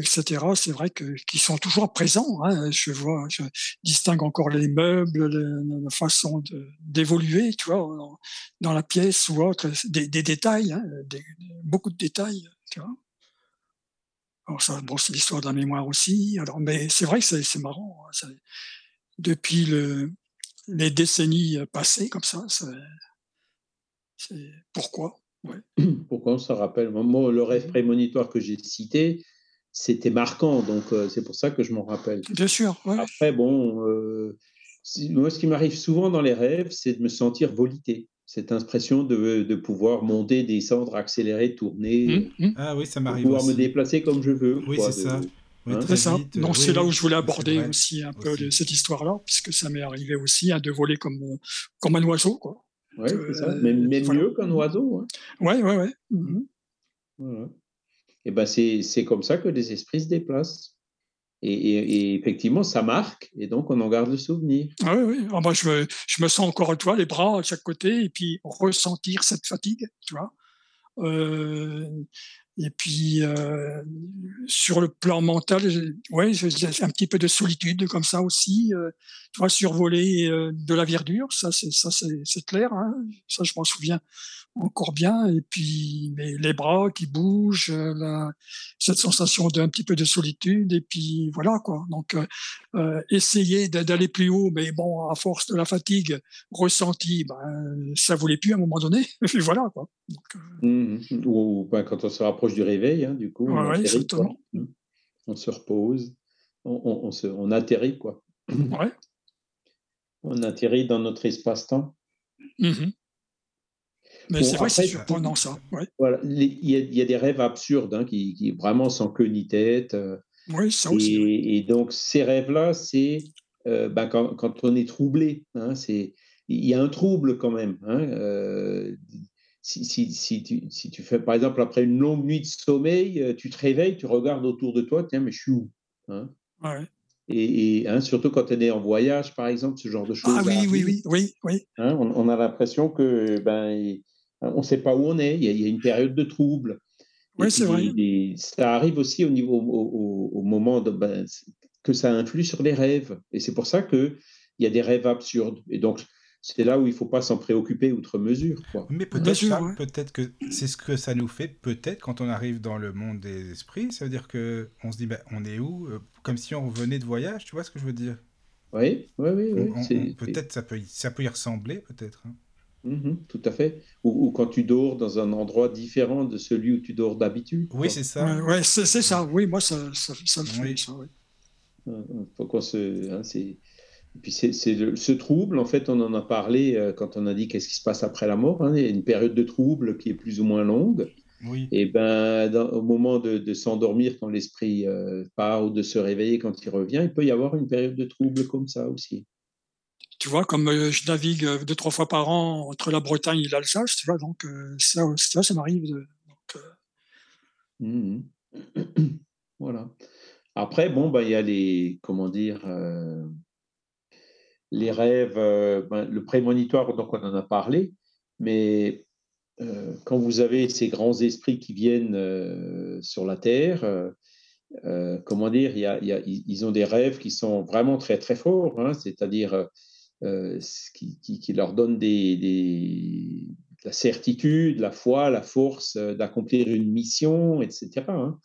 etc. C'est vrai que qu'ils sont toujours présents. Hein. Je vois, je distingue encore les meubles, la façon d'évoluer, tu vois, dans, la pièce ou autre, des, détails, hein, beaucoup de détails, tu vois. Alors ça, bon, c'est l'histoire de la mémoire aussi. Alors, mais c'est vrai que c'est marrant. Hein, depuis le, les décennies passées comme ça, c'est pourquoi? Pourquoi on se rappelle? Moi, le rêve mmh prémonitoire que j'ai cité, c'était marquant, donc euh, c'est pour ça que je m'en rappelle. Bien sûr. Après, bon, euh, moi, ce qui m'arrive souvent dans les rêves, c'est de me sentir volité. Cette impression de, de pouvoir monter, descendre, accélérer, tourner. Mmh, mmh. Ah oui, ça m'arrive. Pouvoir me déplacer comme je veux. Oui, c'est ça. Hein? c'est ça. Donc c'est là où je voulais aborder aussi un peu cette histoire-là, puisque ça m'est arrivé aussi hein, de voler comme, comme un oiseau. Quoi. Oui, c'est ça. Euh, même, mieux qu'un oiseau. Oui, oui, oui. Et ben c'est comme ça que les esprits se déplacent. Et, effectivement, ça marque, et donc on en garde le souvenir. Ah oui, oui. Ah, moi, je, me, je me sens encore, toi, les bras à chaque côté, et puis ressentir cette fatigue, tu vois. Euh, et puis, euh, sur le plan mental, ouais, un petit peu de solitude comme ça aussi. Euh, tu vois, survoler de la verdure, ça, c'est clair. Hein. Ça, je m'en souviens encore bien. Et puis mais les bras qui bougent, euh, la, cette sensation d'un petit peu de solitude. Et puis voilà quoi. Donc euh, euh essayer d'aller plus haut, mais bon, à force de la fatigue ressentie, ben, ça voulait plus à un moment donné. [laughs] et voilà quoi. Euh mmh Ou ben, quand on se rapproche du réveil, hein, du coup, on, atterrit, mmh. on, se repose, on, on, se, on atterrit quoi. [clears throat] Ouais. On atterrit dans notre espace-temps. Mmh mais c'est vrai c'est surprenant ça. Voilà, il y, a des rêves absurdes hein, qui, qui, vraiment sans queue ni tête. Euh, oui, ça aussi. Et, donc ces rêves-là, c'est euh, ben, quand, quand, on est troublé. Hein, c'est il y a un trouble quand même. Hein, euh, si, si, si, tu, si, tu, fais, par exemple, après une longue nuit de sommeil, tu te réveilles, tu regardes autour de toi, tiens, mais je suis où hein? ouais. Et, hein, surtout quand on est en voyage, par exemple, ce genre de choses. Ah oui, oui, oui, oui, oui. Hein, on, on, a l'impression que ben, on ne sait pas où on est, il y, a, une période de trouble. Oui, c'est vrai. ça arrive aussi au, niveau, au, moment de, ben, que ça influe sur les rêves. Et c'est pour ça qu'il y a des rêves absurdes. Et donc, c'est là où il ne faut pas s'en préoccuper outre mesure. Mais peut-être peut-être que c'est ce que ça nous fait, peut-être quand on arrive dans le monde des esprits, ça veut dire qu'on se dit, ben, on est où euh, Comme si on revenait de voyage, tu vois ce que je veux dire? Oui, oui, oui. peut-être ça peut, ça peut y ressembler, peut-être. Hein. Mmh tout à fait. Ou, quand tu dors dans un endroit différent de celui où tu dors d'habitude. Oui, c'est ça. Ouais, c'est ça. Oui, moi, ça, ça, ça me fait ça, oui. Faut qu'on se, hein, puis c'est ce trouble, en fait, on en a parlé euh, quand on a dit qu'est-ce qui se passe après la mort. Hein, il y a une période de trouble qui est plus ou moins longue. Oui. Et ben, au moment de, s'endormir quand l'esprit euh, part ou de se réveiller quand il revient, il peut y avoir une période de trouble comme ça aussi. Tu vois, comme euh, je navigue deux trois fois par an entre la Bretagne et l'Alsace, tu vois, donc ça, ça, ça m'arrive. Mmh [clears throat] voilà. Après, bon, ben, il y a les, comment dire, les rêves, euh, ben, le prémonitoire, donc on en a parlé, mais euh, quand vous avez ces grands esprits qui viennent euh, sur la Terre, comment dire, ils ont des rêves qui sont vraiment très très forts, hein, c'est-à-dire qui, leur donnent des, la certitude, la foi, la force d'accomplir une mission, etc. Hein.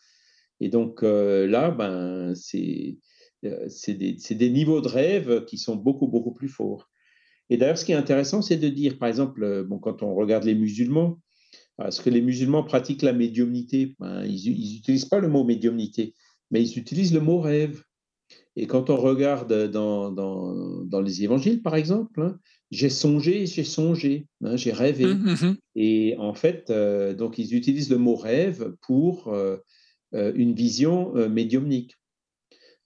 Et donc là, ben, c'est c'est des, niveaux de rêve qui sont beaucoup, beaucoup plus forts. Et d'ailleurs, ce qui est intéressant, c'est de dire, par exemple, euh, bon, quand on regarde les musulmans, parce que les musulmans pratiquent la médiumnité, ben, ils n'utilisent pas le mot médiumnité, mais ils utilisent le mot rêve. Et quand on regarde dans, dans, les évangiles, par exemple, hein, j'ai songé, j'ai songé, hein, j'ai rêvé. Mmh, mmh. Et en fait, euh, donc ils utilisent le mot rêve pour une vision médiumnique.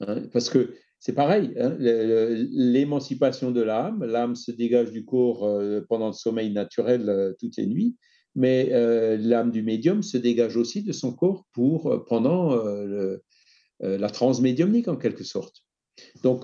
Hein, parce que c'est pareil, hein, l'émancipation de l'âme, l'âme se dégage du corps euh, pendant le sommeil naturel euh, toutes les nuits, mais euh, l'âme du médium se dégage aussi de son corps pour, pendant la transe médiumnique en quelque sorte. Donc,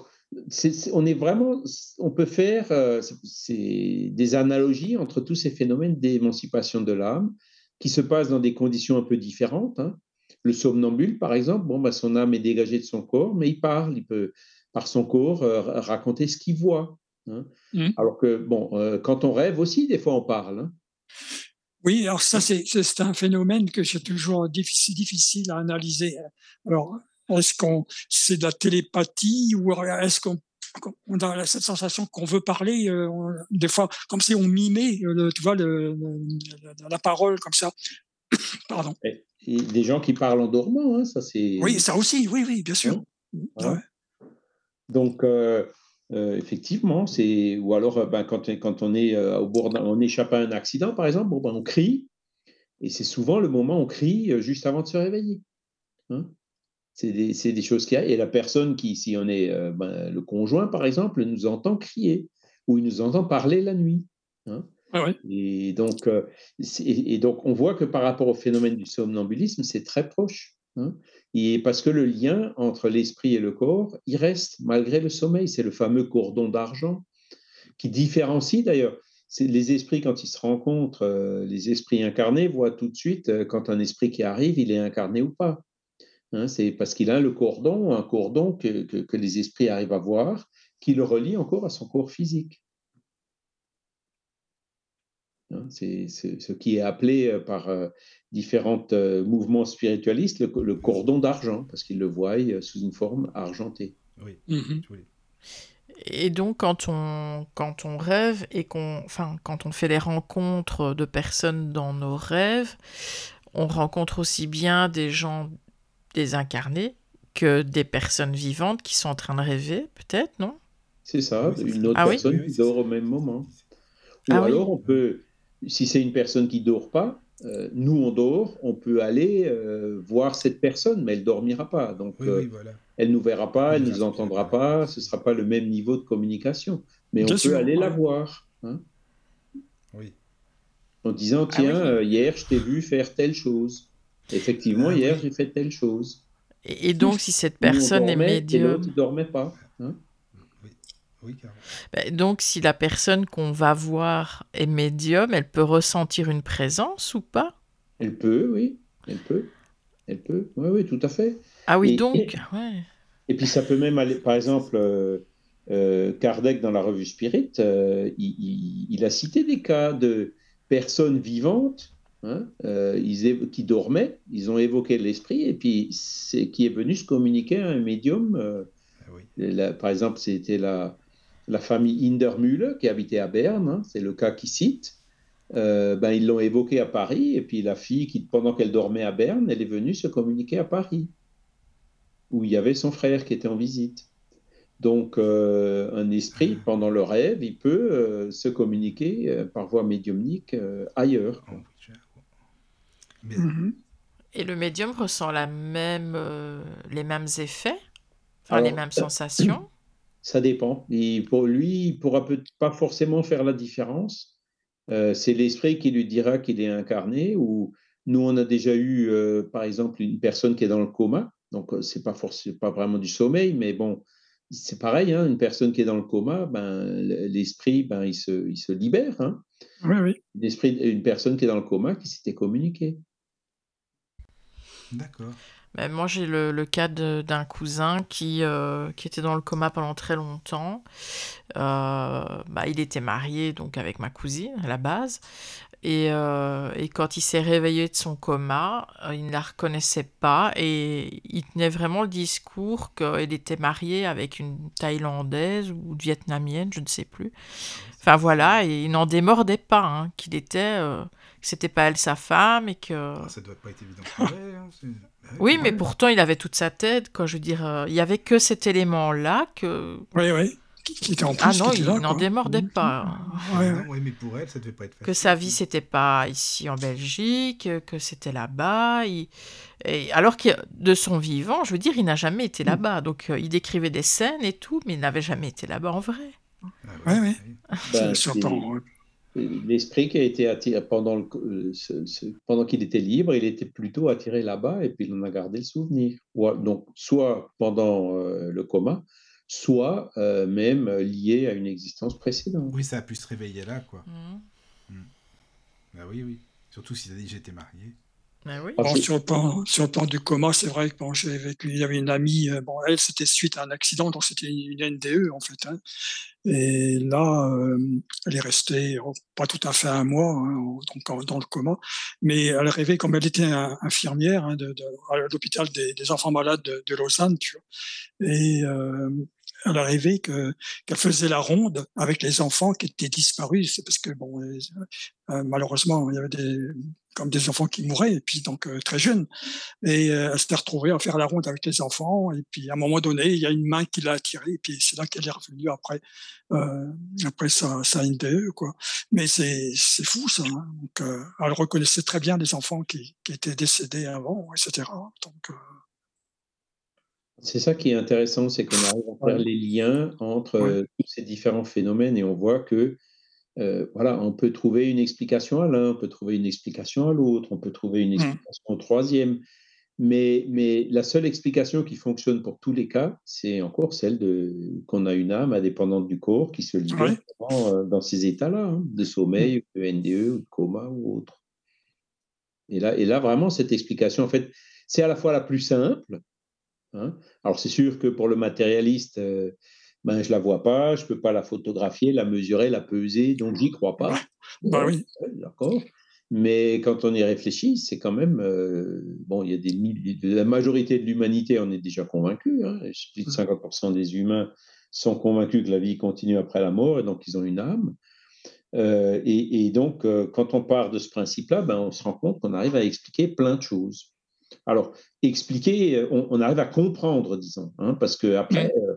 on est vraiment, on peut faire des analogies entre tous ces phénomènes d'émancipation de l'âme qui se passent dans des conditions un peu différentes. Hein. Le somnambule, par exemple, bon, bah, son âme est dégagée de son corps, mais il parle, il peut, par son corps, euh, raconter ce qu'il voit. Hein. Mmh. Alors que, bon, euh, quand on rêve aussi, des fois, on parle. Hein. Oui, alors ça, c'est un phénomène que j'ai toujours difficile, difficile à analyser. Alors, est-ce qu'on c'est de la télépathie ou est-ce qu'on a cette sensation qu'on veut parler euh, des fois comme si on mimait tu vois la parole comme ça [coughs] pardon des gens qui parlent en dormant, hein, ça c'est. Oui, ça aussi, oui, oui, bien sûr. Donc, euh, euh, effectivement, c'est. Ou alors, euh, ben, quand, quand on est au bord on échappe à un accident, par exemple, bon, ben, on crie, et c'est souvent le moment où on crie juste avant de se réveiller. Hein. c'est des, des, choses qui a. Et la personne qui, si on est ben, le conjoint, par exemple, nous entend crier, ou il nous entend parler la nuit. Hein. Et, donc, euh, et, donc, on voit que par rapport au phénomène du somnambulisme, c'est très proche. Hein. et parce que le lien entre l'esprit et le corps, il reste malgré le sommeil. C'est le fameux cordon d'argent qui différencie d'ailleurs. Les esprits, quand ils se rencontrent, euh, les esprits incarnés voient tout de suite euh, quand un esprit qui arrive, il est incarné ou pas. Hein. c'est parce qu'il a le cordon, un cordon que, que, que les esprits arrivent à voir, qui le relie encore à son corps physique. Hein, c'est ce qui est appelé euh, par euh, différents euh, mouvements spiritualistes le, cordon d'argent, parce qu'ils le voient sous une forme argentée. Oui. Mmh et donc, quand on, quand on rêve et qu'on, enfin, quand on fait des rencontres de personnes dans nos rêves, on rencontre aussi bien des gens désincarnés que des personnes vivantes qui sont en train de rêver, peut-être, non? C'est ça, une autre ah personne qui dort au même moment. Ou ah alors, on peut, si c'est une personne qui dort pas, euh, nous on dort, on peut aller euh, voir cette personne, mais elle dormira pas. Donc euh, elle nous verra pas, elle nous entendra pas, ce sera pas le même niveau de communication. Mais on peut aller la voir. Hein. oui. En disant ah tiens, hier je t'ai vu faire telle chose. Effectivement, ah hier j'ai fait telle chose. Et, donc si cette personne est médium, ne dormait pas. Hein. Ben, donc, si la personne qu'on va voir est médium, elle peut ressentir une présence ou pas? Elle peut, oui. Elle peut. Elle peut. Oui, oui, tout à fait. Ah oui, donc. Et, et, puis, ça peut même aller, par exemple, euh, euh, Kardec, dans la revue Spirit, euh, il, a cité des cas de personnes vivantes hein, qui dormaient, ils ont évoqué l'esprit, et puis c'est qui est venu se communiquer à un médium. Ah par exemple, c'était la la famille Hindermühle qui habitait à Berne, hein, c'est le cas qui cite, euh, ben, ils l'ont évoqué à Paris, et puis la fille, qui, pendant qu'elle dormait à Berne, elle est venue se communiquer à Paris, où il y avait son frère qui était en visite. Donc, un esprit, pendant le rêve, il peut se communiquer par voie médiumnique ailleurs. Mhm. Et le médium ressent la même, les mêmes effets, enfin, les mêmes sensations? Ça dépend. pour lui, il ne pourra pas forcément faire la différence. c'est l'esprit qui lui dira qu'il est incarné. Ou nous, on a déjà eu, par exemple, une personne qui est dans le coma. Donc, c'est pas forcément pas vraiment du sommeil, mais bon, c'est pareil, hein, une personne qui est dans le coma, ben, l'esprit, ben, il, se, il se libère. Hein. Oui, oui. L'esprit, une personne qui est dans le coma qui s'était communiquée. D'accord. Moi, j'ai le, le cas d'un cousin qui, euh, qui était dans le coma pendant très longtemps. Euh, bah, il était marié donc avec ma cousine à la base. Et, euh, et, quand il s'est réveillé de son coma, il ne la reconnaissait pas et il tenait vraiment le discours qu'il était marié avec une Thaïlandaise ou vietnamienne, je ne sais plus. Enfin voilà, et il n'en démordait pas, hein, qu'il était, c'était pas elle sa femme et que. Ah, ça doit pas être évident pour elle. Hein, bah [laughs] oui, mais pourtant il avait toute sa tête, quoi. Je veux dire, il y avait que cet élément-là que. Oui, oui qui, en Ah non, il n'en démordait pas. Oui, mais pour elle, ça devait pas être facile. Que sa vie, c'était pas ici en Belgique, que c'était là-bas. Et alors que de son vivant, je veux dire, il n'a jamais été mm. là-bas. Donc, euh, il décrivait des scènes et tout, mais il n'avait jamais été là-bas en vrai. oui, oui. Ben, l'esprit qui a été attiré pendant, le, euh, pendant qu'il était libre, il était plutôt attiré là-bas et puis il en a gardé le souvenir. Donc, soit pendant euh, le coma, soit euh, même lié à une existence précédente. Oui, ça a pu se réveiller là, quoi. Mmh. Mmh. Bah oui, oui. Surtout si tu as dit j'étais marié. Bah oui. Bon, sur, le plan, sur, le plan, du coma, c'est vrai que bon, vécu, il y avait une amie, euh, bon, elle, c'était suite à un accident, donc c'était une NDE, en fait. Hein. Et là, euh, elle est restée oh, pas tout à fait un mois hein, donc, dans le coma, mais elle rêvait comme elle était infirmière hein, de, de, à l'hôpital des, des, enfants malades de, de Lausanne, tu vois. Et euh, elle a rêvé que qu'elle faisait la ronde avec les enfants qui étaient disparus. C'est parce que bon, euh, malheureusement, il y avait des comme des enfants qui mouraient et puis donc euh, très jeunes. Et euh, elle s'était retrouvée à faire la ronde avec les enfants. Et puis à un moment donné, il y a une main qui l'a attirée. Et puis c'est là qu'elle est revenue après après sa, sa NDE quoi. Mais c'est fou ça. Hein. Donc elle reconnaissait très bien les enfants qui qui étaient décédés avant, etc. Donc c'est ça qui est intéressant, c'est qu'on arrive à faire les liens entre euh, tous ces différents phénomènes et on voit que euh, voilà, on peut trouver une explication à l'un, on peut trouver une explication à l'autre, on peut trouver une mmh. explication au troisième. Mais, mais la seule explication qui fonctionne pour tous les cas, c'est encore celle de qu'on a une âme indépendante du corps qui se libère euh, dans, ces états-là, hein, de sommeil, mmh. de NDE, ou de coma ou autre. Et là, et là, vraiment, cette explication, en fait, c'est à la fois la plus simple, Hein. Alors c'est sûr que pour le matérialiste, euh, ben, je ne la vois pas, je ne peux pas la photographier, la mesurer, la peser, donc j'y crois pas. Bah, oui. D'accord. Mais quand on y réfléchit, c'est quand même euh, bon. Il y a des la majorité de l'humanité en est déjà convaincue. Hein, plus de 50% mmh. des humains sont convaincus que la vie continue après la mort et donc ils ont une âme. Euh, et, donc, quand on part de ce principe-là, ben, on se rend compte qu'on arrive à expliquer plein de choses. Alors, expliquer, on, arrive à comprendre, disons, hein, parce que après, euh,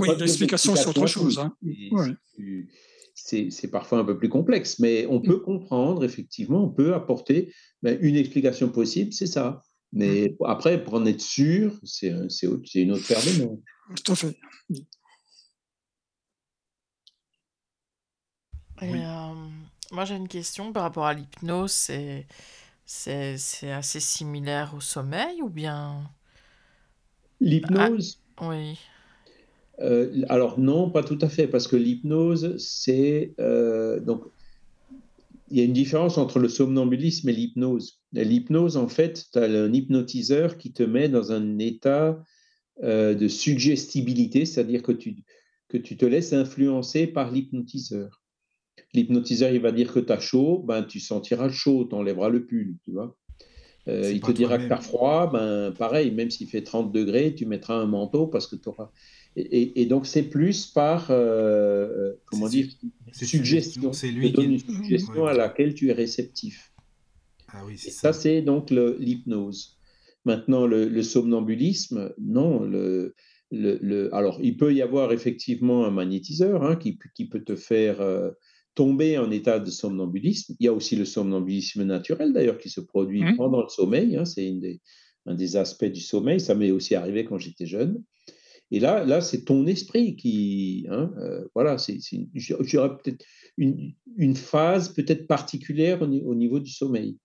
oui, l'explication c'est autre chose. Hein. C'est parfois un peu plus complexe, mais on peut comprendre, effectivement, on peut apporter ben, une explication possible, c'est ça. Mais mm. après, pour en être sûr, c'est une autre paire de mots. Tout à fait. Euh, moi, j'ai une question par rapport à l'hypnose. C'est c'est assez similaire au sommeil ou bien... L'hypnose? Ah, Oui. Euh, alors non, pas tout à fait, parce que l'hypnose, c'est... Euh, donc, il y a une différence entre le somnambulisme et l'hypnose. L'hypnose, en fait, tu as un hypnotiseur qui te met dans un état euh, de suggestibilité, c'est-à-dire que tu, que tu te laisses influencer par l'hypnotiseur. L'hypnotiseur, il va dire que tu as chaud, ben, tu sentiras chaud, tu enlèveras le pull, tu vois. Euh, il te dira que tu as froid, ben, pareil, même s'il fait 30 degrés, tu mettras un manteau parce que tu auras. Et, donc, c'est plus par, euh, euh, comment dire, suggestion. C'est lui qui une suggestion à laquelle tu es réceptif. Ah oui, c'est ça. ça c'est donc l'hypnose. Maintenant, le, somnambulisme, non, le, le, alors, il peut y avoir effectivement un magnétiseur hein, qui, qui, peut te faire euh, tomber en état de somnambulisme. Il y a aussi le somnambulisme naturel, d'ailleurs, qui se produit mmh. pendant le sommeil. Hein, c'est un des aspects du sommeil. Ça m'est aussi arrivé quand j'étais jeune. Et là, là c'est ton esprit qui. Hein, euh, voilà, c'est, j'aurais peut-être une, une, phase peut-être particulière au, niveau du sommeil.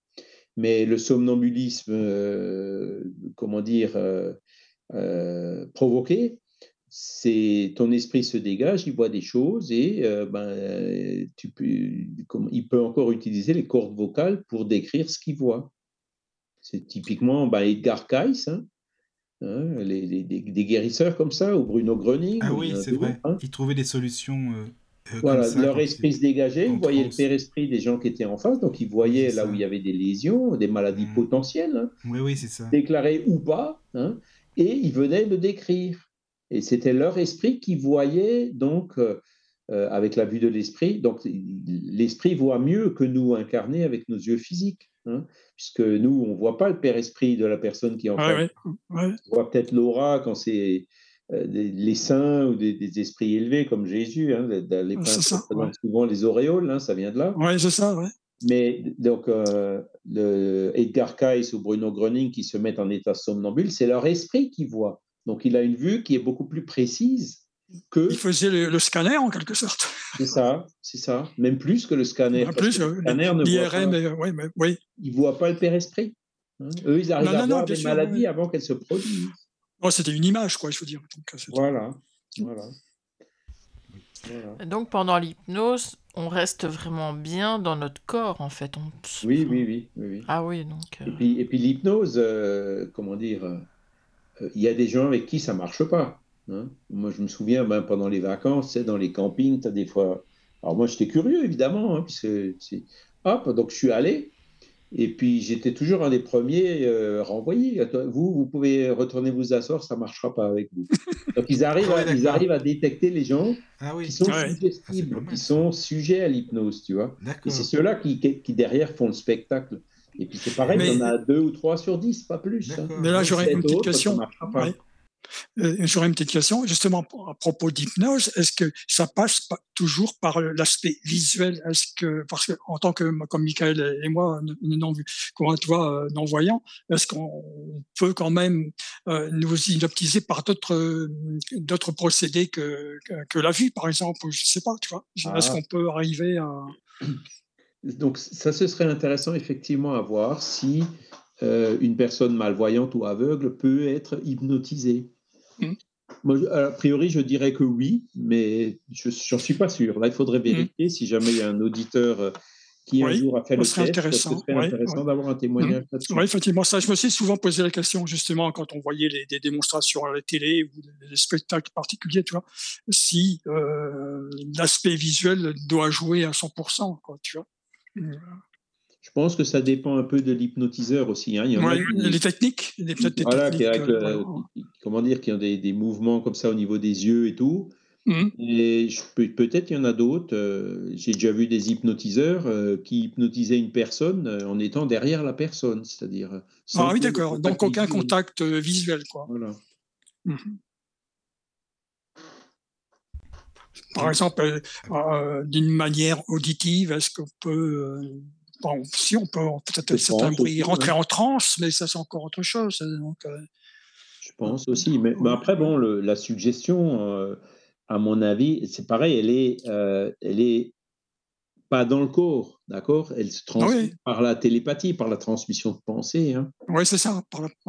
Mais le somnambulisme, euh, comment dire, euh, provoqué, c'est ton esprit se dégage, il voit des choses et euh, ben, tu peux, il peut encore utiliser les cordes vocales pour décrire ce qu'il voit. C'est typiquement ben, Edgar Cayce, hein, hein les, des, guérisseurs comme ça, ou Bruno Gröning. Ah oui, c'est vrai. Hein. Ils trouvaient des solutions. Euh, voilà, leur esprit se dégageait, ils voyaient le père-esprit des gens qui étaient en face, donc ils voyaient là où il y avait des lésions, des maladies mmh. potentielles, oui, oui, c'est ça. déclarées ou pas, et ils venaient le décrire. Et c'était leur esprit qui voyait, donc, euh, euh, avec la vue de l'esprit, donc l'esprit voit mieux que nous incarnés avec nos yeux physiques, hein, puisque nous, on ne voit pas le père-esprit de la personne qui est en face. On voit peut-être l'aura quand c'est euh, les saints ou des, esprits élevés comme Jésus, hein, les souvent les auréoles, hein, ça vient de là. Oui, c'est ça, ouais. Mais donc, le Edgar Cayce ou Bruno Gröning qui se mettent en état somnambule, c'est leur esprit qui voit. Donc, il a une vue qui est beaucoup plus précise que. Il faisait le, scanner en quelque sorte. C'est ça, c'est ça. Même plus que le scanner. plus, le scanner ne voit pas. Oui, mais, oui. Il ne voit pas le père-esprit. Hein. Eux, ils arrivent à voir des maladies avant qu'elles se produisent. Oh, C'était une image, quoi, il faut dire. Donc, voilà. voilà. Donc pendant l'hypnose, on reste vraiment bien dans notre corps, en fait. On... Oui, oui, oui, oui, Ah oui, donc. Et puis, et puis l'hypnose, euh, comment dire, euh, il y a des gens avec qui ça marche pas. Hein. Moi, je me souviens, ben, pendant les vacances, dans les campings, tu as des fois. Alors moi, j'étais curieux, évidemment, hein, puisque. Hop, donc je suis allé. Et puis, j'étais toujours un des premiers euh, renvoyés. Vous, vous pouvez retourner vous asseoir, ça ne marchera pas avec vous. Donc, ils arrivent, à, ils arrivent à détecter les gens ah qui sont ah suggestibles, ah, qui sont sujets à l'hypnose, tu vois. Et c'est ceux-là qui, qui, derrière, font le spectacle. Et puis, c'est pareil, on a deux ou trois sur dix, pas plus. Hein. Mais là, j'aurais une petite question. Euh, j'aurais une petite question, justement à propos d'hypnose. Est-ce que ça passe toujours par l'aspect visuel? Est-ce que, parce que en tant que, comme Michael et moi, non, comment toi, euh, non voyant, est-ce qu'on peut quand même euh, nous hypnotiser par d'autres d'autres procédés que, que, la vue, par exemple? Je sais pas, tu vois. Est-ce ah. qu'on peut arriver à donc ça, ce serait intéressant effectivement à voir si une personne malvoyante ou aveugle peut être hypnotisée. Mmh. Moi, a priori, je dirais que oui, mais je n'en suis pas sûr. Là, il faudrait mmh. vérifier si jamais il y a un auditeur euh, qui un jour a fait le test. Intéressant. Ce serait intéressant d'avoir un témoignage mmh. là-dessus. Oui, effectivement, ça, je me suis souvent posé la question, justement, quand on voyait les, des démonstrations à la télé ou des spectacles particuliers, tu vois, si euh, l'aspect visuel doit jouer à 100%, quoi, tu vois. Je pense que ça dépend un peu de l'hypnotiseur aussi. Hein. Il y les techniques, les voilà, qui, euh, comment dire, qui ont des, des, mouvements comme ça au niveau des yeux et tout. Mmh. Et peut-être il y en a d'autres. Euh, j'ai déjà vu des hypnotiseurs euh, qui hypnotisaient une personne en étant derrière la personne, c'est-à-dire. Ah oui, d'accord. Donc aucun contact visuel, quoi. Voilà. Mmh. Par exemple, d'une manière auditive, est-ce qu'on peut si on peut peut-être certains bruits rentrer en transe, mais ça c'est encore autre chose. Donc, euh. Je pense aussi. Mais, après, bon, la suggestion, euh, à mon avis, c'est pareil, elle est, euh, elle est pas dans le corps, d'accord? Elle se transmet par la télépathie, par la transmission de pensée. Hein. Oui, c'est ça.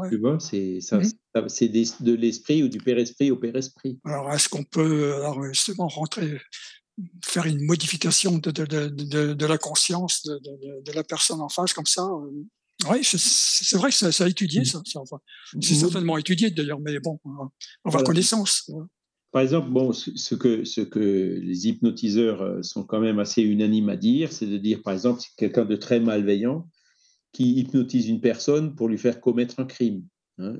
Tu vois, c'est ça, mmh c'est de l'esprit ou du père-esprit au père-esprit. Alors, est-ce qu'on peut alors, justement rentrer faire une modification de, de, de, de la conscience de, la personne en face comme ça. Euh? Oui, c'est vrai que ça, ça a étudié ça. c'est certainement étudié d'ailleurs, mais bon, on va connaissance. Par exemple, bon, ce que, ce que les hypnotiseurs euh, sont quand même assez unanimes à dire, c'est de dire, par exemple, c'est quelqu'un de très malveillant qui hypnotise une personne pour lui faire commettre un crime. Hein.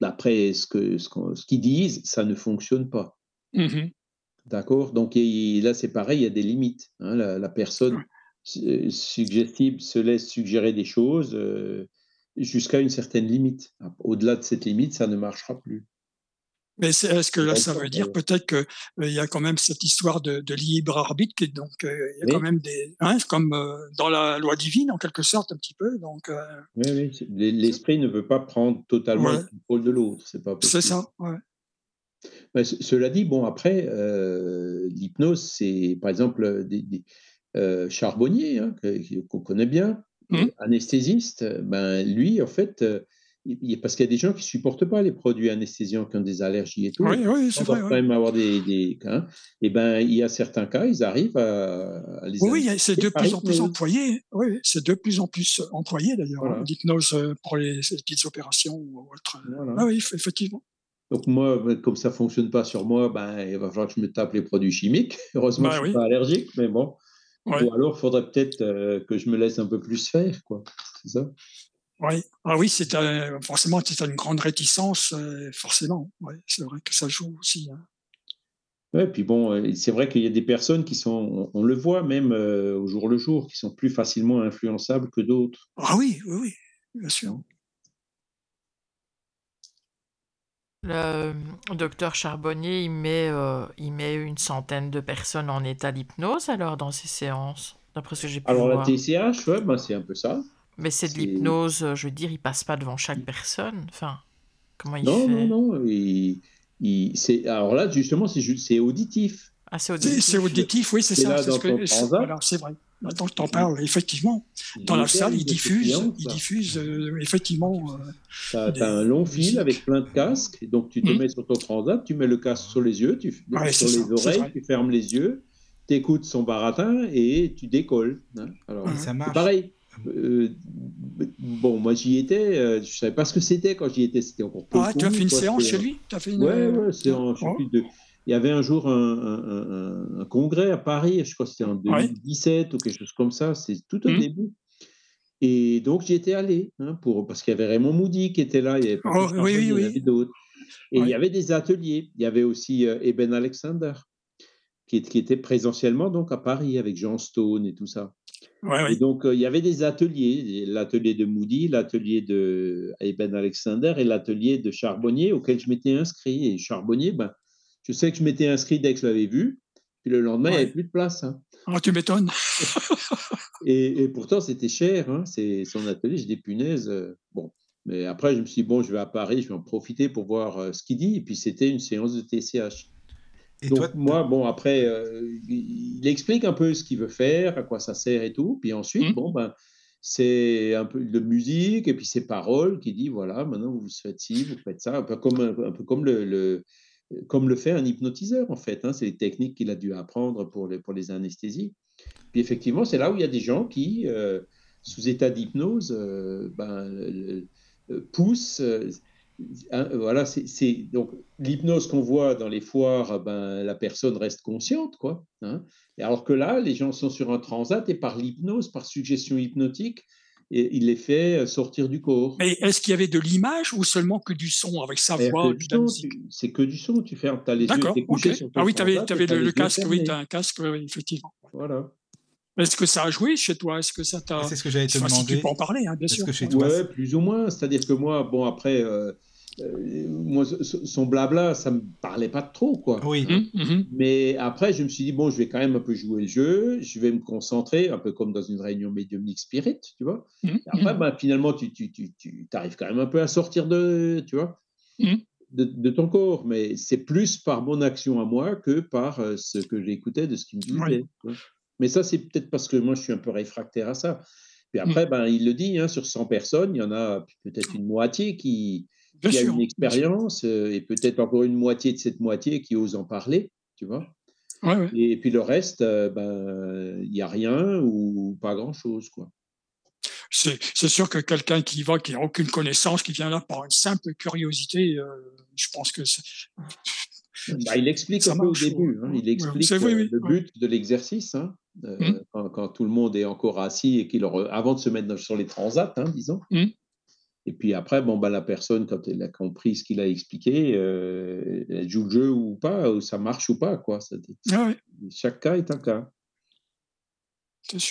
D'après ce qu'ils ce, ce qu'ils disent, ça ne fonctionne pas. Mmh D'accord? Donc là, c'est pareil, il y a des limites. Hein. la, personne suggestible se laisse suggérer des choses euh, jusqu'à une certaine limite. Au-delà de cette limite, ça ne marchera plus. Mais est-ce que là, ça veut dire peut-être qu'il euh, y a quand même cette histoire de, libre arbitre, qui, donc euh, il y a quand même des, hein, comme euh, dans la loi divine en quelque sorte un petit peu. Donc, oui, oui. L'esprit ne veut pas prendre totalement le contrôle de l'autre, c'est pas C'est ça. Ouais. cela dit, bon après, l'hypnose, c'est par exemple des, charbonniers hein, qu'on connaît bien, mmh. anesthésiste. Ben lui, en fait parce qu'il y a des gens qui supportent pas les produits anesthésiants, qui ont des allergies et tout. Oui, oui, c'est vrai. quand même avoir des, des hein. et ben il y a certains cas, ils arrivent à, les. Oui, c'est de plus en plus employé. Oui, c'est de plus en plus employé d'ailleurs l'hypnose euh, pour les, petites opérations ou autres. Ah oui, effectivement. Donc moi, ben, comme ça fonctionne pas sur moi, ben il va falloir que je me tape les produits chimiques. [laughs] Heureusement, je je suis pas allergique, mais bon. Ou alors, il faudrait peut-être euh, que je me laisse un peu plus faire, quoi. C'est ça. Oui, ah oui, c'est forcément c'est une grande réticence, euh, forcément. c'est vrai que ça joue aussi. Hein. Ouais, puis bon, euh, c'est vrai qu'il y a des personnes qui sont, on, le voit même euh, au jour le jour, qui sont plus facilement influençables que d'autres. Ah oui, oui, oui, bien sûr. Le docteur Charbonnier, il met, il met une centaine de personnes en état d'hypnose alors dans ses séances, d'après ce que j'ai pu Alors la TCH, ouais, ben, c'est un peu ça. Mais c'est de l'hypnose, euh, je veux dire, il passe pas devant chaque personne. Enfin, comment il non, fait? Non, non, il, il, c'est, alors là, justement, c'est, auditif. Ah, c'est auditif. C'est, auditif, oui, c'est ça. C'est, ce voilà, c'est vrai. Maintenant que tu en parles, effectivement, dans la salle, il diffuse, il diffuse euh, effectivement. Euh, tu as, un long fil avec plein de casques, et donc tu te mmh. mets sur ton transat, tu mets le casque sur les yeux, tu, sur les oreilles, tu fermes les yeux, tu écoutes son baratin et tu décolles. Hein. Alors, ça marche. Pareil, euh, bon, moi j'y étais, euh, je savais pas ce que c'était quand j'y étais, c'était encore Ah, tu as fait une séance chez lui? As fait une... Ouais, ouais, séance. Oh. De... Il y avait un jour un, un, congrès à Paris, je crois que c'était en 2017 ou quelque chose comme ça, c'est tout au mmh. début. Et donc j'y étais allé, hein, pour, parce qu'il y avait Raymond Moody qui était là, il y avait, oh, oui, oui, avait d'autres. Et il y avait des ateliers, il y avait aussi euh, Eben Alexander qui, qui, était présentiellement donc à Paris avec Jean Stone et tout ça donc, euh, il y avait des ateliers, l'atelier de Moody, l'atelier de Eben Alexander et l'atelier de Charbonnier auquel je m'étais inscrit. Et Charbonnier, ben, je sais que je m'étais inscrit dès que je l'avais vu. Puis le lendemain, il n'y avait plus de place. Hein. Oh, tu m'étonnes. [laughs] et, pourtant, c'était cher. Hein. C'est son atelier, j'ai des punaises. Euh, bon. Mais après, je me suis dit, bon, je vais à Paris, je vais en profiter pour voir euh, ce qu'il dit. Et puis, c'était une séance de TCH. Donc, moi, bon, après, euh, il explique un peu ce qu'il veut faire, à quoi ça sert et tout. Puis ensuite, mmh. bon, ben, c'est un peu de musique et puis ses paroles qui dit voilà, maintenant vous faites ci, vous faites ça, un peu comme, un peu comme, le, comme le fait un hypnotiseur en fait. Hein, c'est les techniques qu'il a dû apprendre pour les, pour les anesthésies. Puis effectivement, c'est là où il y a des gens qui, euh, sous état d'hypnose, euh, ben, poussent Hein, voilà, c'est donc l'hypnose qu'on voit dans les foires, ben, la personne reste consciente, quoi. Hein. Et alors que là, les gens sont sur un transat et par l'hypnose, par suggestion hypnotique, et il les fait euh, sortir du corps. Mais est-ce qu'il y avait de l'image ou seulement que du son avec sa voix C'est que du son, tu fermes, as les yeux, couché sur ton Ah oui, tu avais, le, casque, oui, tu as un casque, effectivement. Voilà. Est-ce que ça a joué chez toi? Est-ce que ça t'a. C'est ce que j'allais te demander. tu peux en parler, hein, bien sûr. Que chez toi, ouais, plus ou moins. C'est-à-dire que moi, bon, après, euh, moi, son blabla, ça me parlait pas trop, quoi. Oui. Mmh, mmh. Mais après, je me suis dit, bon, je vais quand même un peu jouer le jeu, je vais me concentrer, un peu comme dans une réunion médiumnique spirit, tu vois. Mmh, après, bah, finalement, tu, tu, tu, tu arrives quand même un peu à sortir de, tu vois, de, de, ton corps. Mais c'est plus par mon action à moi que par euh, ce que j'écoutais de ce qu'il me disait. Mais ça, c'est peut-être parce que moi, je suis un peu réfractaire à ça. Puis après, ben, il le dit, hein, sur 100 personnes, il y en a peut-être une moitié qui, qui a une expérience euh, et peut-être encore une moitié de cette moitié qui ose en parler, tu vois. Et puis le reste, euh, ben, il n'y a rien ou pas grand-chose, quoi. C'est sûr que quelqu'un qui va, qui n'a aucune connaissance, qui vient là par une simple curiosité, euh, je pense que bah, il explique un peu au début. Hein. il explique le but de l'exercice. Hein, mmh. quand, tout le monde est encore assis et qu'il avant de se mettre sur les transats, hein, disons. Mmh. Et puis après, bon, bah, la personne, quand elle a compris ce qu'il a expliqué, euh, elle joue le jeu ou pas, ou ça marche ou pas. Quoi. Ah chaque cas est un cas.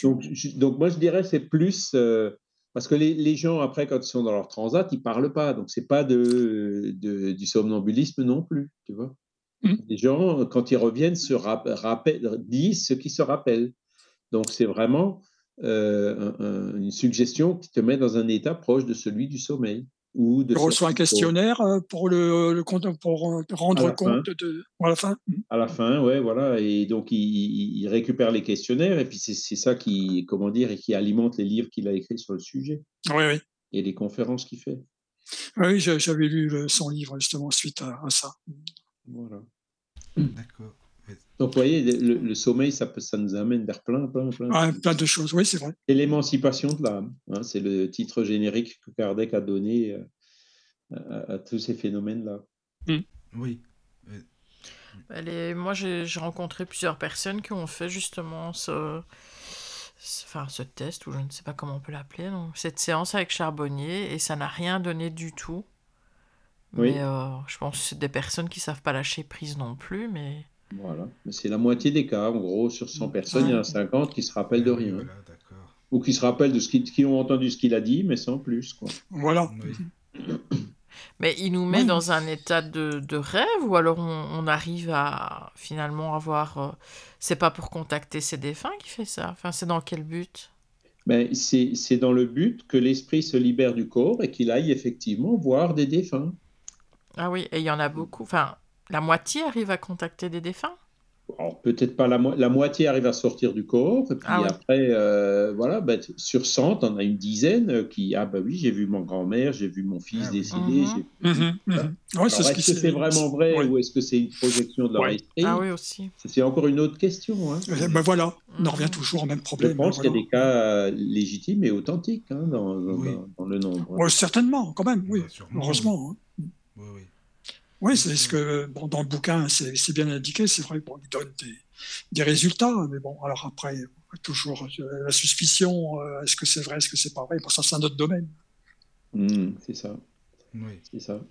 Donc, donc, moi, je dirais c'est plus euh, Parce que les, gens, après, quand ils sont dans leur transat, ils parlent pas. Donc, c'est pas de, du somnambulisme non plus, tu vois. Mmh. Les gens, quand ils reviennent, se rappellent, disent ce qu'ils se rappellent. Donc, c'est vraiment euh, une suggestion qui te met dans un état proche de celui du sommeil. Ou de tu reçois un questionnaire euh, pour le, le pour euh, rendre compte de à la fin? Mmh. À la fin, ouais, voilà. Et donc il, récupère les questionnaires et puis c'est ça qui, comment dire, et qui alimente les livres qu'il a écrits sur le sujet. Oui, oui. Et les conférences qu'il fait. Oui, j'avais lu son livre justement suite à, à ça. Voilà. D'accord. Donc, vous voyez, le, sommeil, ça, peut, ça nous amène vers plein, plein, plein. plein de choses, oui, c'est vrai. Et l'émancipation de l'âme, hein, c'est le titre générique que Kardec a donné euh, à, tous ces phénomènes-là. Hmm. Oui. moi, j'ai rencontré plusieurs personnes qui ont fait justement ce, enfin, ce test, ou je ne sais pas comment on peut l'appeler, cette séance avec Charbonnier, et ça n'a rien donné du tout. Mais euh, je pense que c'est des personnes qui savent pas lâcher prise non plus, mais... Voilà, mais c'est la moitié des cas. En gros, sur 100 personnes, il y en a 50 qui se rappellent de rien. Ou qui se rappellent de ce qui, qui ont entendu ce qu'il a dit, mais sans plus. Quoi. Voilà. [coughs] Mais il nous met dans un état de, de, rêve ou alors on, arrive à finalement avoir. Euh, c'est pas pour contacter ses défunts qui fait ça? Enfin, c'est dans quel but? Ben, C'est dans le but que l'esprit se libère du corps et qu'il aille effectivement voir des défunts. Ah oui, et il y en a beaucoup. Enfin, la moitié arrive à contacter des défunts? Peut-être pas la, la, moitié arrive à sortir du corps, et puis ah après, euh, voilà, ben, sur 100, on a une dizaine qui, ah bah oui, j'ai vu mon grand-mère, j'ai vu mon fils ah décédé. Mhm. Mhm. est-ce que c'est vraiment vrai ou est-ce que c'est une projection de leur esprit Ah oui, aussi. C'est encore une autre question. Hein. Eh ben voilà, on en revient toujours au même problème. Je pense qu'il y a des cas légitimes et authentiques hein, dans, dans, le nombre. certainement, quand même, oui, heureusement. Hein. Oui, oui. Oui, c'est ce que bon, dans le bouquin, c'est bien indiqué, c'est vrai, bon, il donne des, des, résultats, mais bon, alors après, toujours euh, la suspicion, euh, est-ce que c'est vrai, est-ce que c'est pas vrai, bon, ça c'est un autre domaine. Mmh, c'est ça. Oui. C'est ça.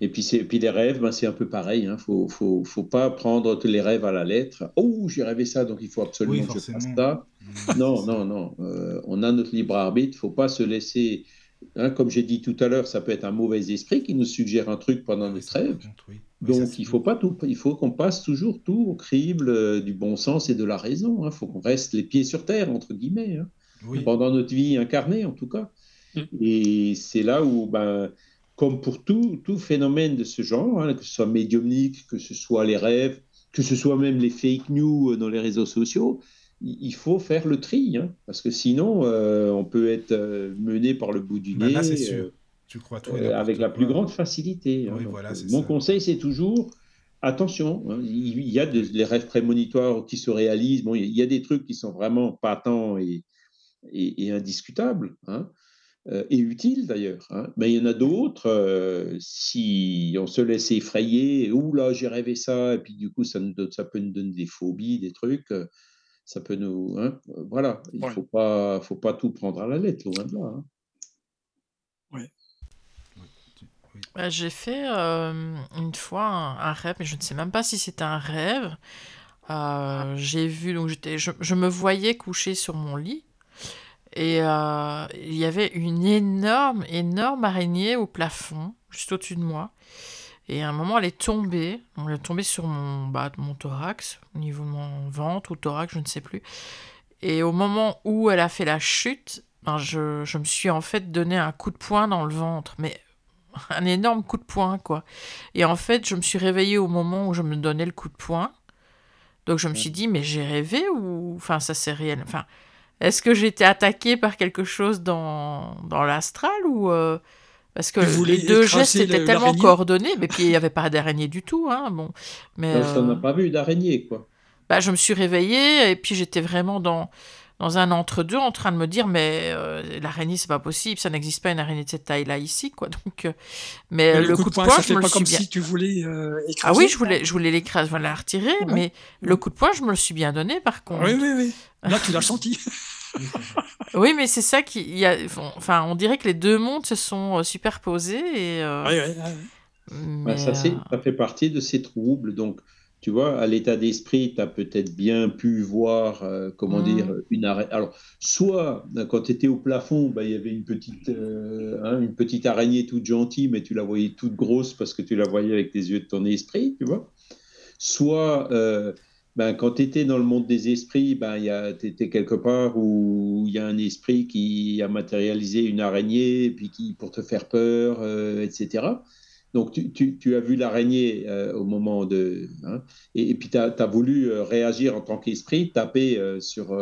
Et puis, puis les rêves, ben, c'est un peu pareil. Il hein. ne faut, faut, faut, pas prendre tous les rêves à la lettre. Oh, j'ai rêvé ça, donc il faut absolument que je fasse ça. Mmh. Non, non, non. Euh, on a notre libre arbitre. Il ne faut pas se laisser Hein, comme j'ai dit tout à l'heure, ça peut être un mauvais esprit qui nous suggère un truc pendant notre rêve. Donc il faut pas tout, il faut qu'on passe toujours tout au crible euh, du bon sens et de la raison. Il hein. faut qu'on reste les pieds sur terre entre guillemets hein. pendant notre vie incarnée en tout cas. Mm. Et c'est là où, ben, comme pour tout, tout phénomène de ce genre, que ce soit médiumnique, que ce soit les rêves, que ce soit même les fake news dans les réseaux sociaux, il faut faire le tri, hein, parce que sinon, euh, on peut être euh, mené par le bout du bah, nez. sûr. Euh, tu crois avec la plus grande facilité. Hein, mon conseil, c'est toujours attention. Hein, il y a des rêves prémonitoires qui se réalisent. Bon, il y a des trucs qui sont vraiment patents et, et, indiscutables. et utiles d'ailleurs. Mais il y en a d'autres, si on se laisse effrayer, ou là j'ai rêvé ça, et puis du coup ça, nous ça peut nous donner des phobies, des trucs ça peut nous. Hein, euh, voilà, il ne faut, pas, faut pas tout prendre à la lettre, loin de là. Hein. Bah, j'ai fait euh, une fois un, rêve, mais je ne sais même pas si c'était un rêve. Euh, j'ai vu, donc j'étais, je, me voyais coucher sur mon lit et il y avait une énorme, énorme araignée au plafond, juste au-dessus de moi. Et à un moment, elle est tombée. Elle est tombée sur mon, bah, mon thorax, au niveau de mon ventre ou thorax, je ne sais plus. Et au moment où elle a fait la chute, ben je, je, me suis en fait donné un coup de poing dans le ventre. Mais [laughs] un énorme coup de poing, quoi. Et en fait, je me suis réveillée au moment où je me donnais le coup de poing. Donc je me suis dit, mais j'ai rêvé ou... Enfin, ça c'est réel. Enfin, est-ce que j'ai été attaquée par quelque chose dans, dans l'astral ou... Euh, parce que les deux gestes étaient tellement coordonnés, mais puis il n'y avait pas d'araignée du tout. Hein, bon. Mais, ça n'a euh, pas vu d'araignée, quoi. Bah, je me suis réveillée et puis j'étais vraiment dans, dans un entre-deux en train de me dire mais euh, l'araignée c'est pas possible ça n'existe pas une araignée de cette taille là ici quoi [laughs] donc euh, mais, le, coup, de poing, je me pas comme si tu voulais écraser ah oui je voulais je voulais l'écraser voilà la retirer mais le coup de poing je me le suis bien donné par contre oui oui oui là tu l'as [laughs] senti [laughs] oui, mais c'est ça qui. Y a... Enfin, on dirait que les deux mondes se sont euh, superposés. Et, euh, bah, ça, euh, ça fait partie de ces troubles. Donc, tu vois, à l'état d'esprit, tu as peut-être bien pu voir, euh, comment Mm. dire, une araignée. Alors, soit quand tu étais au plafond, bah, il y avait une petite, euh, hein, une petite araignée toute gentille, mais tu la voyais toute grosse parce que tu la voyais avec les yeux de ton esprit, tu vois. Soit, euh, ben, quand tu étais dans le monde des esprits, ben, tu étais quelque part où il y a un esprit qui a matérialisé une araignée, et puis qui, pour te faire peur, euh, etc. Donc, tu, tu- tu as vu l'araignée euh, au moment de. hein, et, et puis, tu as, voulu euh, réagir en tant qu'esprit, taper euh, sur,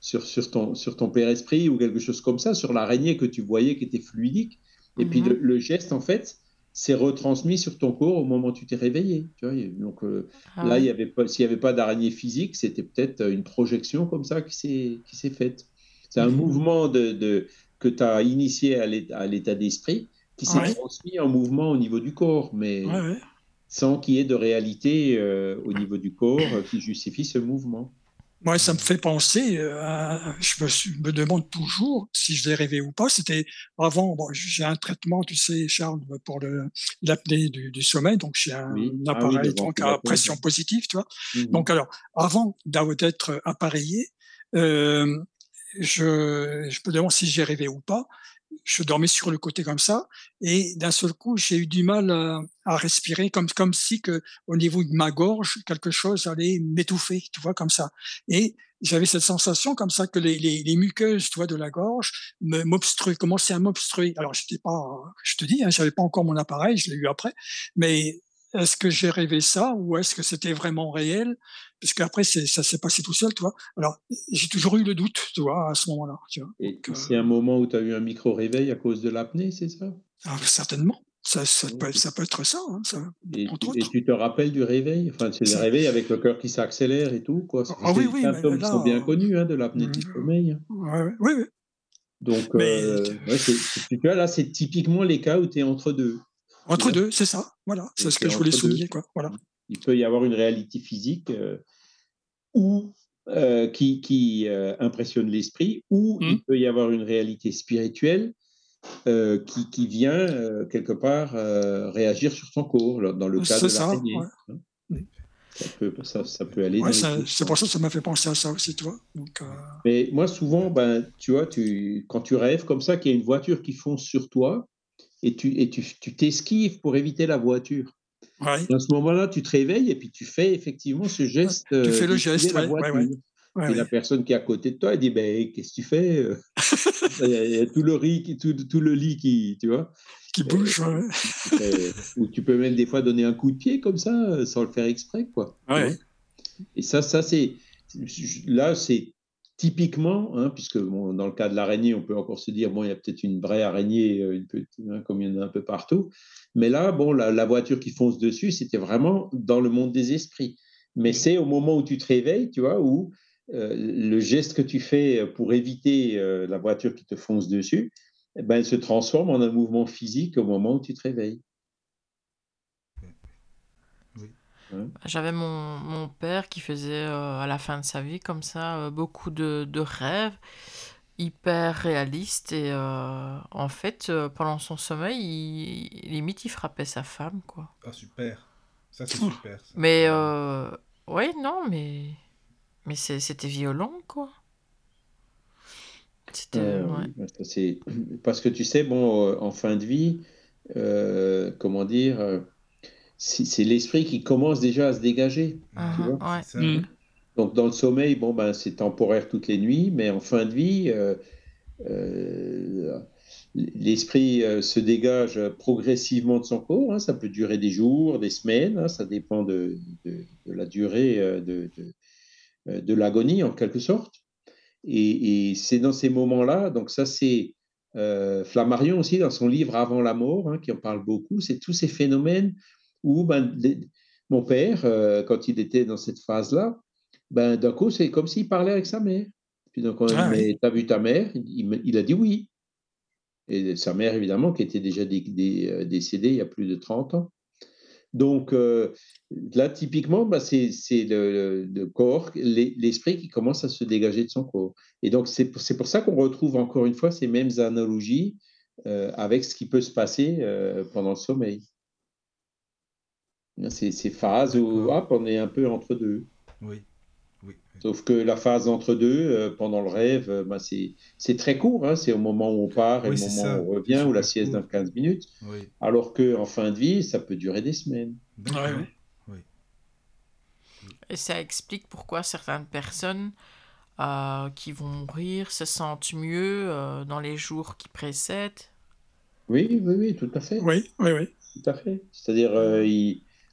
sur, sur, ton, sur ton père esprit ou quelque chose comme ça, sur l'araignée que tu voyais qui était fluidique. Et puis, Mhm. le, le geste, en fait, s'est retransmis sur ton corps au moment où tu t'es réveillé. Tu vois, donc, euh, Ah là, il y avait pas, s'il n'y avait pas d'araignée physique, c'était peut-être une projection comme ça qui s'est, qui s'est faite. C'est un Mhm. mouvement de, de- que tu as initié à l'état, à l'état d'esprit qui s'est Ouais. transmis en mouvement au niveau du corps, mais Ouais, ouais. sans qu'il y ait de réalité euh, au niveau du corps euh, qui justifie ce mouvement. Moi, ça me fait penser, euh, à- je me, demande toujours si je l'ai rêvé ou pas. C'était avant, bon, j'ai un traitement, tu sais, Charles, pour l'apnée du, du sommeil, donc j'ai un, Oui. un Ah oui, appareil donc à pression positive, tu vois. Mhm. Donc alors, avant d'être appareillé, euh, je, je me demande si j'ai rêvé ou pas. Je dormais sur le côté comme ça, et d'un seul coup, j'ai eu du mal à, à respirer, comme comme si que au niveau de ma gorge, quelque chose allait m'étouffer, tu vois, comme ça. Et j'avais cette sensation comme ça que les, les, les muqueuses, tu vois, de la gorge m'obstruaient, commençaient à m'obstruer. Alors, j'étais pas, je te dis, hein, j'avais pas encore mon appareil, je l'ai eu après, mais est-ce que j'ai rêvé ça ou est-ce que c'était vraiment réel? Puisque après, c'est, ça s'est passé tout seul, tu vois. Alors, j'ai toujours eu le doute, tu vois, à ce moment-là. Et Donc, euh, c'est un moment où tu as eu un micro-réveil à cause de l'apnée, c'est ça? Ah, certainement, ça, peut, c'est- ça peut être ça, hein, ça et, tu- et autres. tu te rappelles du réveil? Enfin, c'est le réveil avec le cœur qui s'accélère et tout, quoi. Ah oui, C'est- oui, symptômes là, sont bien euh, connus hein, de l'apnée du mm, sommeil. oui, oui. Donc, Mais euh, ouais, c'est- c'est- tu vois, là, c'est typiquement les cas où tu es entre deux. Entre deux, c'est ça. Voilà, c'est ce que je voulais souligner, quoi. Voilà. Il peut y avoir une réalité physique euh, ou euh, qui, qui euh, impressionne l'esprit, ou Mm. il peut y avoir une réalité spirituelle qui, qui vient quelque part réagir sur ton corps, dans le cas de ça, ouais. hein. Ça, peut, ça, ça peut aller Ouais, c'est pour ça que ça m'a fait penser à ça aussi, tu vois. Donc, Mais moi, souvent, ben, tu vois, tu, quand tu rêves comme ça, qu'il y a une voiture qui fonce sur toi, et tu et tu tu t'esquives pour éviter la voiture. ouais, Et à ce moment-là, tu te réveilles et puis tu fais effectivement ce geste tu euh, fais le geste, la ouais, Et la personne qui est à côté de toi, elle dit, ben, qu'est-ce que tu fais euh? [laughs] Il y a- il y a tout le riz, qui- tout, tout le lit qui, tu vois, Qui euh, bouge, ouais. ou tu peux même des fois donner un coup de pied comme ça, euh, sans le faire exprès, quoi. Ouais. Et ça, ça c'est là, c'est typiquement, hein, puisque bon, dans le cas de l'araignée, on peut encore se dire, bon, il y a peut-être une vraie araignée, euh, une petite, hein, comme il y en a un peu partout. Mais là, bon, la, la voiture qui fonce dessus, c'était vraiment dans le monde des esprits. Mais c'est au moment où tu te réveilles, tu vois, où euh, le geste que tu fais pour éviter euh, la voiture qui te fonce dessus, eh ben, elle se transforme en un mouvement physique au moment où tu te réveilles. J'avais mon, mon père qui faisait euh, à la fin de sa vie comme ça euh, beaucoup de, de rêves hyper réalistes et euh, en fait euh, pendant son sommeil il, limite il frappait sa femme quoi. Ah, super. Ça, c'est super. ça. Mais euh, ouais non mais mais c'était violent quoi. C'était Euh, ouais. parce que tu sais, bon, euh, en fin de vie, euh, comment dire, euh, c'est l'esprit qui commence déjà à se dégager. Ah, tu vois. ouais. C'est ça. Mm. Donc dans le sommeil, bon ben c'est temporaire toutes les nuits, mais en fin de vie, euh, euh, l'esprit euh, se dégage progressivement de son corps. hein. ça peut durer des jours, des semaines, hein, ça dépend de, de- de la durée de, de, de l'agonie en quelque sorte. Et, et c'est dans ces moments-là, donc ça c'est euh, Flammarion aussi dans son livre Avant la mort, hein, qui en parle beaucoup, c'est tous ces phénomènes où ben, les- mon père, euh, quand il était dans cette phase-là, ben, d'un coup c'est comme s'il parlait avec sa mère. Puis donc on Ah oui. t'as vu ta mère? Il, a dit oui. Et sa mère, évidemment, qui était déjà dé- dé- euh, décédée il y a plus de 30 ans. Donc euh, là, typiquement, bah, c'est le, le- corps, l'es- l'esprit qui commence à se dégager de son corps. Et donc, c'est pour, pour ça qu'on retrouve encore une fois ces mêmes analogies euh, avec ce qui peut se passer euh, pendant le sommeil. Ces, ces phases où hop, on est un peu entre deux. Oui. Oui. Sauf que la phase entre deux, euh, pendant le rêve, euh, bah, c'est c'est très court. hein. C'est au moment où on part et Oui, le moment ça. où on revient, ou la sieste dans 15 minutes. Oui. Alors qu'en fin de vie, ça peut durer des semaines. Et ça explique pourquoi certaines personnes euh, qui vont mourir se sentent mieux euh, dans les jours qui précèdent. Oui, oui, oui, tout à fait. Oui, oui, oui. Tout à fait. C'est-à-dire, euh,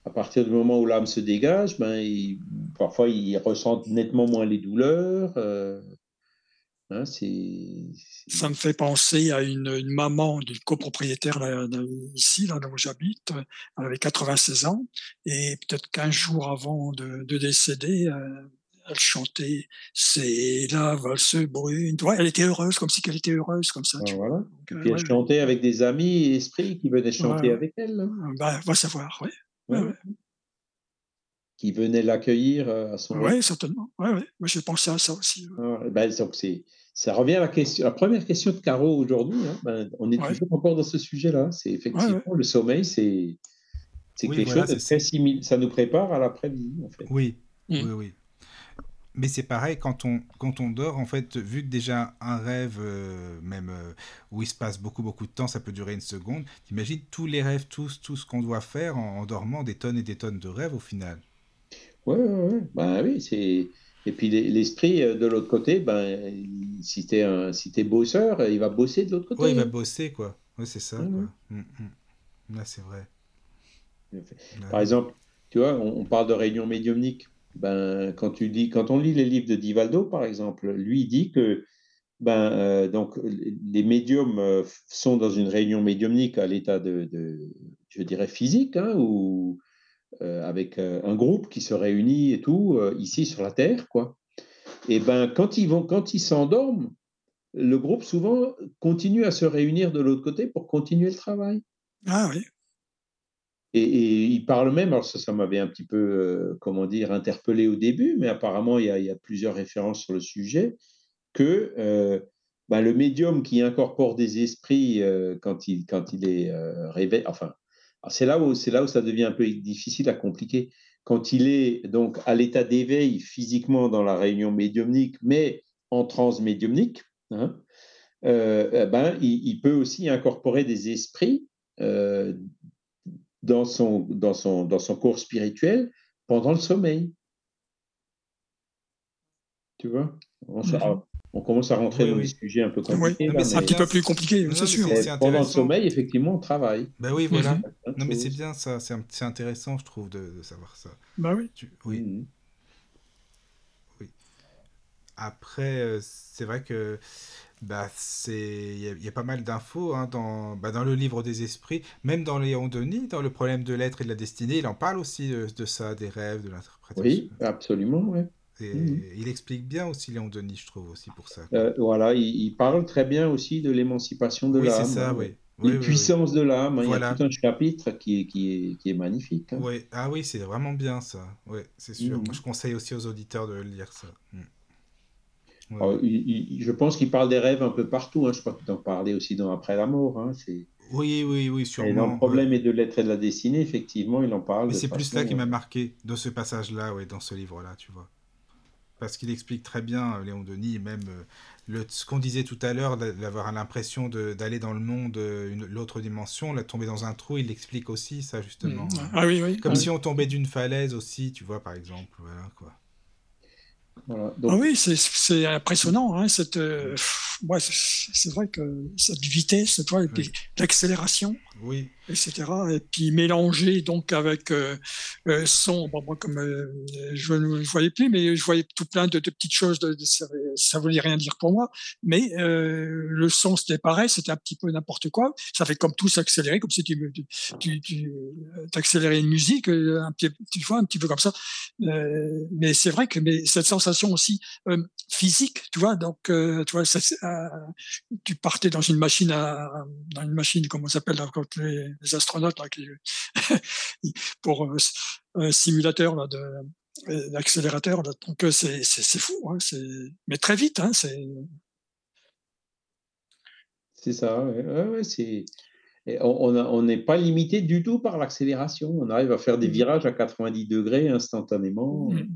à partir du moment où l'âme se dégage, ben, il- parfois, ils ressentent nettement moins les douleurs. euh, hein, Ça me fait penser à une, une maman d'une copropriétaire là, là, ici, là, où j'habite. Elle avait 96 ans et peut-être 15 jours avant de, de décéder, euh, elle chantait C'est la valse brune. Tu vois, elle était heureuse, comme si qu'elle était heureuse, comme ça. ben, tu vois. voilà. Donc, Et euh, puis, elle ouais, chantait avec des amis et esprits qui venaient chanter Ouais. avec elle, ben, va savoir, oui. Ouais. Ouais, ouais. qui venaient l'accueillir euh, à son Ouais, certainement. Ouais, ouais. Moi, j'ai pensé à ça aussi. ouais. Ah, ben, donc c'est, ça revient à la question, la première question de Caro aujourd'hui. hein, ben, on est Ouais. toujours encore dans ce sujet-là. C'est effectivement le sommeil, c'est, c'est Oui, quelque voilà, chose de très similaire. Ça nous prépare à l'après-vie, en fait. Oui, Mm. oui, oui. Mais c'est pareil quand on, quand on dort, en fait, vu que déjà un rêve, euh, même euh, où il se passe beaucoup, beaucoup de temps, ça peut durer une seconde, t'imagines tous les rêves, tous, tout ce qu'on doit faire en, en dormant, des tonnes et des tonnes de rêves au final. Ouais, ouais, ouais. Ben oui, c'est. Et puis l'es- l'esprit euh, de l'autre côté, ben, si t'es un, si t'es bosseur, il va bosser de l'autre côté. Ouais, il va bosser, quoi. Ouais, c'est ça, quoi. Mm, mm. Là, c'est vrai. Par exemple, tu vois, on, on parle de réunion médiumnique. Ben, quand tu dis, quand on lit les livres de Divaldo, par exemple, lui dit que ben, euh, donc, les médiums euh, sont dans une réunion médiumnique à l'état de, je dirais, physique, hein, ou euh, avec un groupe qui se réunit et tout, ici sur la Terre, quoi. Et ben, quand ils vont, quand ils s'endorment, le groupe souvent continue à se réunir de l'autre côté pour continuer le travail. Ah oui. Et, il parle même, alors ça, m'avait un petit peu, euh, comment dire, interpellé au début, mais apparemment il y a, plusieurs références sur le sujet, que euh, ben, le médium qui incorpore des esprits euh, quand, il, quand il est réveillé, enfin, c'est là, où, là où ça devient un peu difficile à compliquer. Quand il est donc à l'état d'éveil physiquement dans la réunion médiumnique, mais en transe médiumnique, hein, eh ben, il, peut aussi incorporer des esprits dans son, dans, son, dans son corps spirituel pendant le sommeil. Tu vois? On, Mhm. commence à rentrer Oui, dans oui. des sujets un peu compliqués. C'est un petit peu plus compliqué, c'est sûr. pendant le sommeil, effectivement, on travaille. Ben oui, voilà. Mhm. Non, mais c'est bien ça, c'est intéressant, je trouve, de, de savoir ça. Bah oui. Tu- Oui. Mhm. Après, euh, c'est vrai que bah, c'est il y, a- il y a pas mal d'infos hein, dans, bah, dans le livre des esprits, même dans Léon Denis, dans le problème de l'être et de la destinée, il en parle aussi euh, de ça, des rêves, de l'interprétation. Oui, absolument, ouais. Et Mhm. il explique bien aussi Léon Denis, je trouve aussi pour ça. Euh, voilà, il, il parle très bien aussi de l'émancipation de oui, l'âme. c'est ça, hein. oui. Les Oui, oui, oui. puissances de l'âme. hein. Il y a tout un chapitre qui est, qui est, qui est magnifique. hein. Ah oui, c'est vraiment bien ça. Ouais, c'est sûr. Mhm. Moi, je conseille aussi aux auditeurs de lire ça. Mm. Ouais, Alors, ouais. il- il- je pense qu'il parle des rêves un peu partout. hein. Je crois qu'il en parlait aussi dans Après la mort. hein. C'est... Oui, oui, oui, Et sûrement. dans le problème ouais. et de l'être et de la destinée, effectivement, il en parle. Mais c'est plus là qui m'a euh, marqué, dans ce passage-là, ouais, dans ce livre-là, tu vois. Parce qu'il explique très bien, euh, Léon Denis, et même euh, le, ce qu'on disait tout à l'heure, d'a- d'avoir l'impression de- d'aller dans le monde, une- l'autre dimension, là, tomber dans un trou, il explique aussi ça, justement. Mhm. hein. Ah oui, oui. Comme Ah si on tombait d'une falaise aussi, tu vois, par exemple. Voilà, quoi. Voilà. Ah Donc, oui, c'est- c'est impressionnant. Hein, cette, euh, ouais, c'est c'est vrai que cette vitesse, et puis Oui. l'accélération, Oui, etc. Et puis mélangé donc avec euh, euh, son. Bon, moi, comme euh, je ne voyais plus, mais je voyais tout plein de, de petites choses. Ça, voulait rien dire pour moi. Mais euh, le son, c'était pareil. C'était un petit peu n'importe quoi. Ça fait comme tout s'accélérer, comme si tu, tu, tu, accélérais une musique, euh, un petit, tu vois, un petit peu comme ça. Euh, mais c'est vrai que mais cette sensation aussi physique, tu vois, donc tu vois, ça, tu partais dans une machine à, dans une machine, comment ça s'appelle les, les astronautes là, [laughs] qui, pour euh, un simulateur là, de euh, d'accélérateur, là. donc euh, c'est fou, hein, mais très vite, hein, c'est ça. ouais, ouais, ouais, c'est... Et on n'est pas limité du tout par l'accélération. On arrive à faire des mmh. virages à 90 degrés instantanément. Mmh.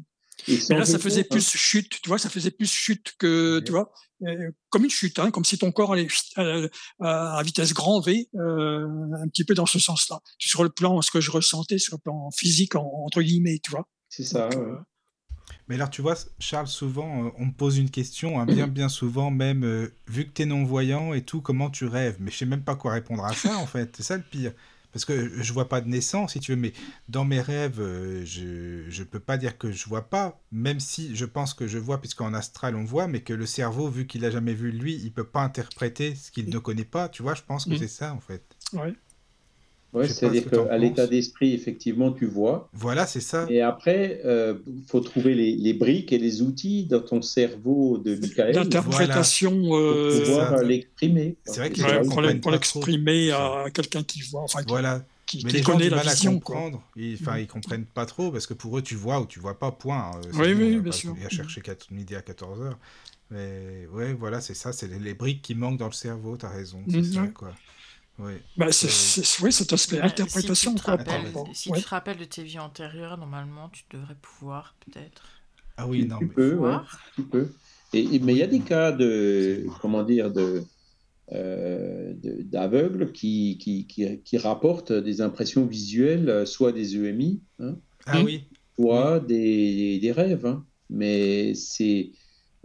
Et là, ça faisait plus chute, tu vois, ça faisait plus chute que, tu vois, euh, comme une chute, hein, comme si ton corps allait à, vitesse grand V, euh, un petit peu dans ce sens-là. Sur le plan, ce que je ressentais, sur le plan physique, entre guillemets, tu vois. C'est ça. Euh, mais alors, tu vois, Charles, souvent, on me pose une question, hein, [clears throat] bien, bien souvent, même, vu que tu es non-voyant et tout, comment tu rêves? Mais je sais même pas quoi répondre à ça, en fait. C'est ça le pire. Parce que je vois pas de naissance, si tu veux, mais dans mes rêves, euh, je ne peux pas dire que je vois pas, même si je pense que je vois, puisqu'en astral on voit, mais que le cerveau, vu qu'il a jamais vu lui, il peut pas interpréter ce qu'il ne connaît pas. Tu vois, je pense que mm. c'est ça en fait. Ouais. Ouais, c'est-à-dire qu'à l'état d'esprit, effectivement, tu vois. Voilà, c'est ça. Et après, il euh, faut trouver les, les, briques et les outils dans ton cerveau de Michael. L'interprétation. Pour euh, pouvoir l'exprimer. C'est vrai que pour l'exprimer à quelqu'un qui voit. Enfin, voilà. Qui, mais les connaît la vision, à comprendre. Ils, enfin, ils comprennent pas trop parce que pour eux, tu vois ou tu vois pas, point. Euh, oui, oui, bien sûr. Il y a cherché 4, midi à 14h. Mais ouais, voilà, c'est ça, c'est les, briques qui manquent dans le cerveau, tu as raison. C'est mm, ça, quoi. Oui, bah, c'est, oui cet aspect bah, interprétation. Si, tu te, rappelles, si tu te rappelles de tes vies antérieures, normalement, tu devrais pouvoir, peut-être. Ah oui, non, tu, peux, ouais, tu peux. Et, mais il y a des cas de, comment dire, de, euh, d'aveugles qui, qui, qui, qui, rapportent des impressions visuelles, soit des EMI, hein, ah, oui. soit Des, des, rêves. Hein. Mais c'est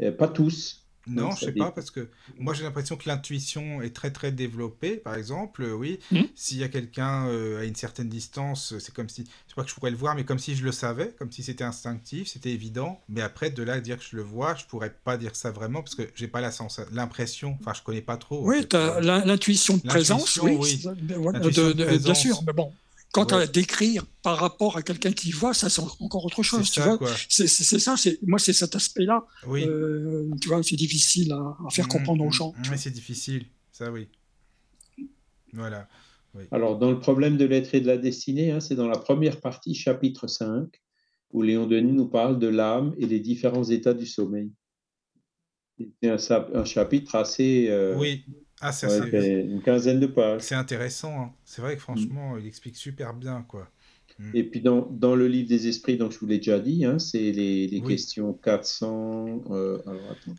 euh, pas tous. Non, je sais pas, parce que moi j'ai l'impression que l'intuition est très très développée, par exemple, euh, oui. Hmm. S'il y a quelqu'un euh, à une certaine distance, c'est comme si, je sais pas que je pourrais le voir, mais comme si je le savais, comme si c'était instinctif, c'était évident. Mais après, de là à dire que je le vois, je pourrais pas dire ça vraiment, parce que j'ai pas l'impression, enfin je connais pas trop. Oui, tu as l'intuition de présence, oui. bien sûr, mais bon, Quant à décrire par rapport à quelqu'un qui voit, ça c'est encore autre chose. C'est ça, c'est moi c'est cet aspect-là. Oui. Euh, tu vois, c'est difficile à, faire mmh, comprendre aux mmh, gens. Mais c'est difficile, ça oui. Voilà. Alors dans le problème de l'être et de la destinée, hein, c'est dans la première partie, chapitre 5, où Léon Denis nous parle de l'âme et les différents états du sommeil. C'est un, un, chapitre assez. Euh, oui ah, c'est une quinzaine de pages. C'est intéressant. Hein. C'est vrai que franchement, il explique super bien. quoi. Mm. Et puis dans, dans, le livre des esprits, donc je vous l'ai déjà dit, hein, c'est les, les questions 400. Euh,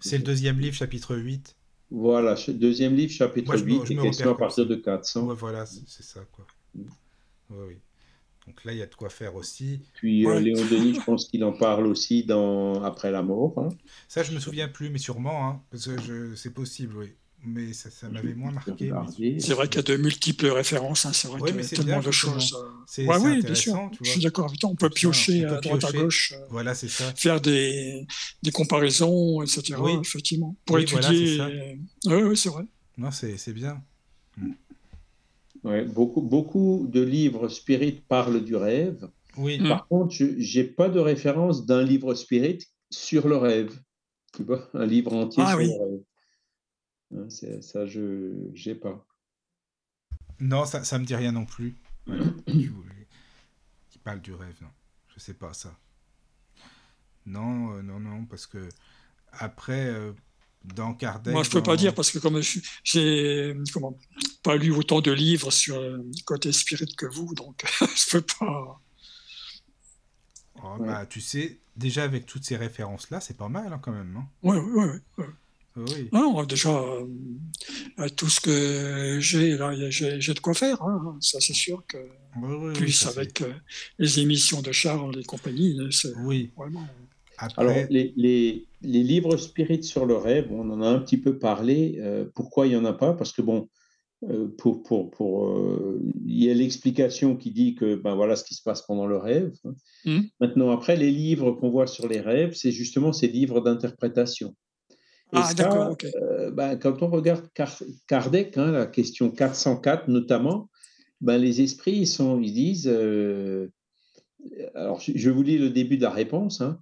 c'est le deuxième livre, chapitre 8. Voilà, deuxième livre, chapitre 8, les questions à partir de 400. Ouais, voilà, c'est ça. quoi. Mm. oui. Donc là, il y a de quoi faire aussi. Puis euh, Léon Denis, je pense [laughs] qu'il en parle aussi dans Après la mort. Hein. Ça, je me souviens plus, mais sûrement, hein, parce que c'est possible, oui mais ça, ça m'avait moins marqué. C'est vrai qu'il y a de multiples références, hein, c'est vrai qu'il y a tellement de choses. C'est ouais, oui, bien sûr. Je suis d'accord avec toi. On peut piocher à droite à gauche. Euh, voilà, c'est ça. Faire des, des comparaisons, etc. Oui. Effectivement. Pour étudier. Voilà, oui, c'est vrai. Non, c'est bien. Ouais, beaucoup, beaucoup de livres spirit parlent du rêve. Oui. Par contre, je n'ai pas de référence d'un livre spirit sur le rêve. Tu vois, un livre entier ah sur le rêve. Hein, ça, je n'ai pas. Non, ça ne me dit rien non plus. [clears throat] qui, parle du rêve, non? Je sais pas ça. Non, euh, non, non, parce que après, euh, dans Kardec... Moi, je peux pas dire, parce que comme j'ai pas lu autant de livres sur le côté spirit que vous, donc [laughs] je peux pas... Oh, bah, tu sais, déjà avec toutes ces références-là, c'est pas mal hein, quand même. Hein. Oui, oui, oui. Oui. Non, déjà, euh, tout ce que j'ai, là, j'ai, de quoi faire. Hein. Ça, c'est sûr que. plus avec euh, les émissions de Charles et compagnie, c'est oui. vraiment. Alors, les, les, les, livres spirites sur le rêve, on en a un petit peu parlé. Euh, pourquoi il n'y en a pas? Parce que, bon, pour, pour, pour, il y a l'explication qui dit que ben voilà ce qui se passe pendant le rêve. Hein. Mmh. Maintenant, après, les livres qu'on voit sur les rêves, c'est justement ces livres d'interprétation. Ah, d'accord. Euh, ben, quand on regarde Kardec, hein, la question 404 notamment, ben, les esprits, ils, sont, ils disent. Euh, alors, je vous lis le début de la réponse. Hein.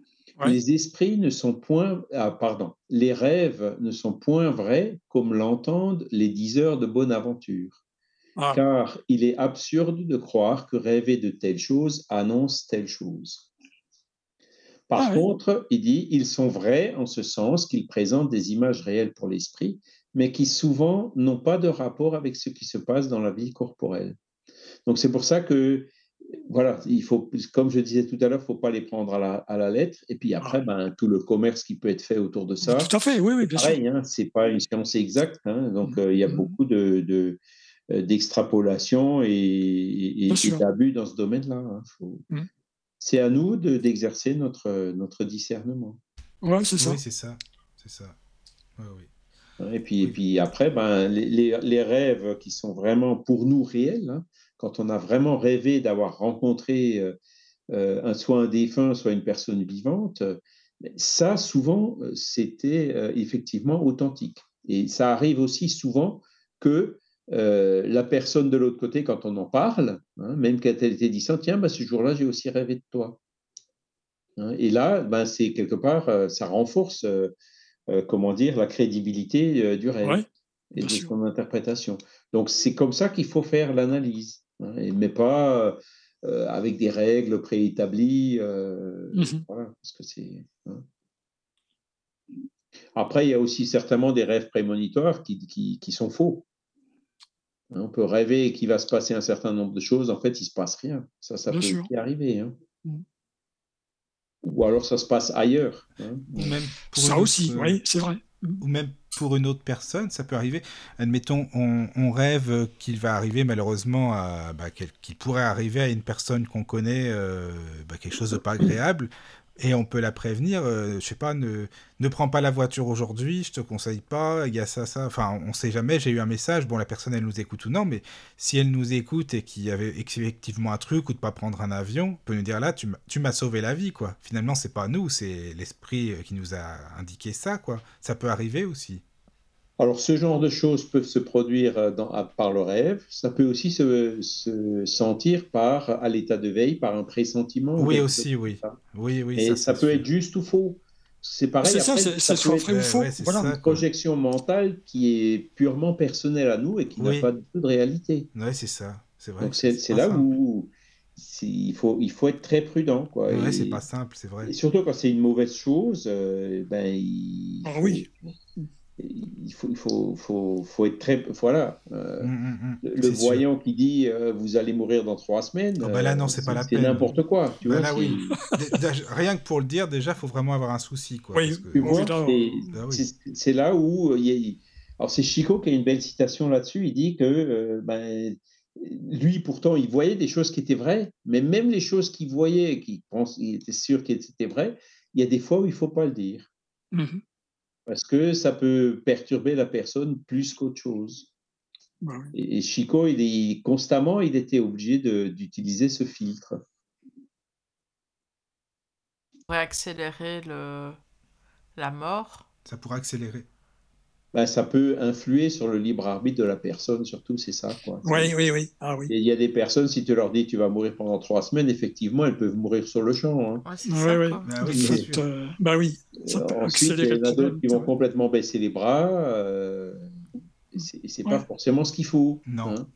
Les esprits ne sont point. Ah, pardon. Les rêves ne sont point vrais comme l'entendent les diseurs de bonne aventure. Ah. Car il est absurde de croire que rêver de telle chose annonce telle chose. Par ah contre, il dit, ils sont vrais en ce sens qu'ils présentent des images réelles pour l'esprit, mais qui souvent n'ont pas de rapport avec ce qui se passe dans la vie corporelle. Donc c'est pour ça que, voilà, il faut, comme je disais tout à l'heure, il ne faut pas les prendre à la, à la, lettre. Et puis après, ben, tout le commerce qui peut être fait autour de ça. Tout à fait, oui, oui, bien pareil, sûr. Hein, ce n'est pas une science exacte. Hein, donc euh, il y a mmh. beaucoup de, de euh, d'extrapolation et, et, et d'abus dans ce domaine-là. Hein. Mmh. C'est à nous d'exercer notre, notre discernement. Ouais, c'est ça. Oui, c'est ça. C'est ça. Ouais, oui. Et puis, et puis après, ben, les, les, rêves qui sont vraiment pour nous réels, hein, quand on a vraiment rêvé d'avoir rencontré euh, euh un, soit un défunt, soit une personne vivante, ça, souvent, c'était euh, effectivement authentique. Et ça arrive aussi souvent que euh, la personne de l'autre côté, quand on en parle, hein, même quand elle était disant, tiens, ben, ce jour-là, j'ai aussi rêvé de toi. Hein, et là, ben, c'est quelque part, ça renforce euh, comment dire, la crédibilité euh, du rêve et de son interprétation. Donc c'est comme ça qu'il faut faire l'analyse, hein, mais pas euh, avec des règles préétablies. Mmh parce que c'est. Après, il y a aussi certainement des rêves prémonitoires qui, qui, sont faux. Hein, on peut rêver qu'il va se passer un certain nombre de choses, en fait, il ne se passe rien. Ça, ça peut aussi arriver. Mmh ou alors ça se passe ailleurs. Hein. Ou même pour ça aussi, euh, oui, c'est vrai. Ou même pour une autre personne, ça peut arriver. Admettons, on, rêve qu'il va arriver malheureusement à, bah, qu'il pourrait arriver à une personne qu'on connaît euh, bah, quelque chose de pas agréable et on peut la prévenir, euh, je sais pas, ne, ne prends pas la voiture aujourd'hui, je te conseille pas, il y a ça, ça, enfin, on sait jamais, j'ai eu un message, bon, la personne, elle nous écoute ou non, mais si elle nous écoute et qu'il y avait effectivement un truc ou de pas prendre un avion, peut nous dire là, tu m'as sauvé la vie, quoi. Finalement, c'est pas nous, c'est l'esprit qui nous a indiqué ça, quoi. Ça peut arriver aussi. Alors, ce genre de choses peuvent se produire euh, dans, par le rêve. Ça peut aussi se, sentir par, à l'état de veille par un pressentiment. Oui, aussi, oui. oui, oui. Et ça, peut être juste ou faux. C'est pareil. C'est ça, c'est soit vrai ou faux. voilà. une projection mentale qui est purement personnelle à nous et qui n'a pas du tout de réalité. Oui, c'est ça. C'est vrai. Donc, c'est là où il faut, il faut être très prudent. Quoi. Ouais, c'est pas simple, c'est vrai. Et surtout quand c'est une mauvaise chose, euh, ben, il... ah, oui il faut, il faut, faut, faut être très. Voilà. Euh, hum, hum, hum. le, voyant qui dit euh, vous allez mourir dans trois semaines. Oh, bah là, non, c'est pas la peine. C'est n'importe quoi. Tu bah vois, là, oui. [laughs] Rien que pour le dire, déjà, il faut vraiment avoir un souci. Quoi, oui, bah c'est là où. Il y a... Alors, c'est Chico qui a une belle citation là-dessus. Il dit que. Euh, ben, lui, pourtant, il voyait des choses qui étaient vraies, mais même les choses qu'il voyait, qu'il il était sûr qu'elles étaient vraies, il y a des fois où il ne faut pas le dire. Mmh parce que ça peut perturber la personne plus qu'autre chose. Bah et, Chico, il est, constamment, il était obligé d'utiliser ce filtre. Ça pourrait accélérer le, la mort. Ça pourrait accélérer ben, ça peut influer sur le libre arbitre de la personne, surtout, c'est ça. Quoi. Oui, oui, oui. Ah, oui. il y a des personnes, si tu leur dis tu vas mourir pendant trois semaines, effectivement, elles peuvent mourir sur le champ. Hein. oui, oui. Bah oui, euh, bah oui. Ça peut ensuite, il y en a d'autres qui vont complètement baisser les bras. Euh, et c'est pas forcément ce qu'il faut. Non. Hein.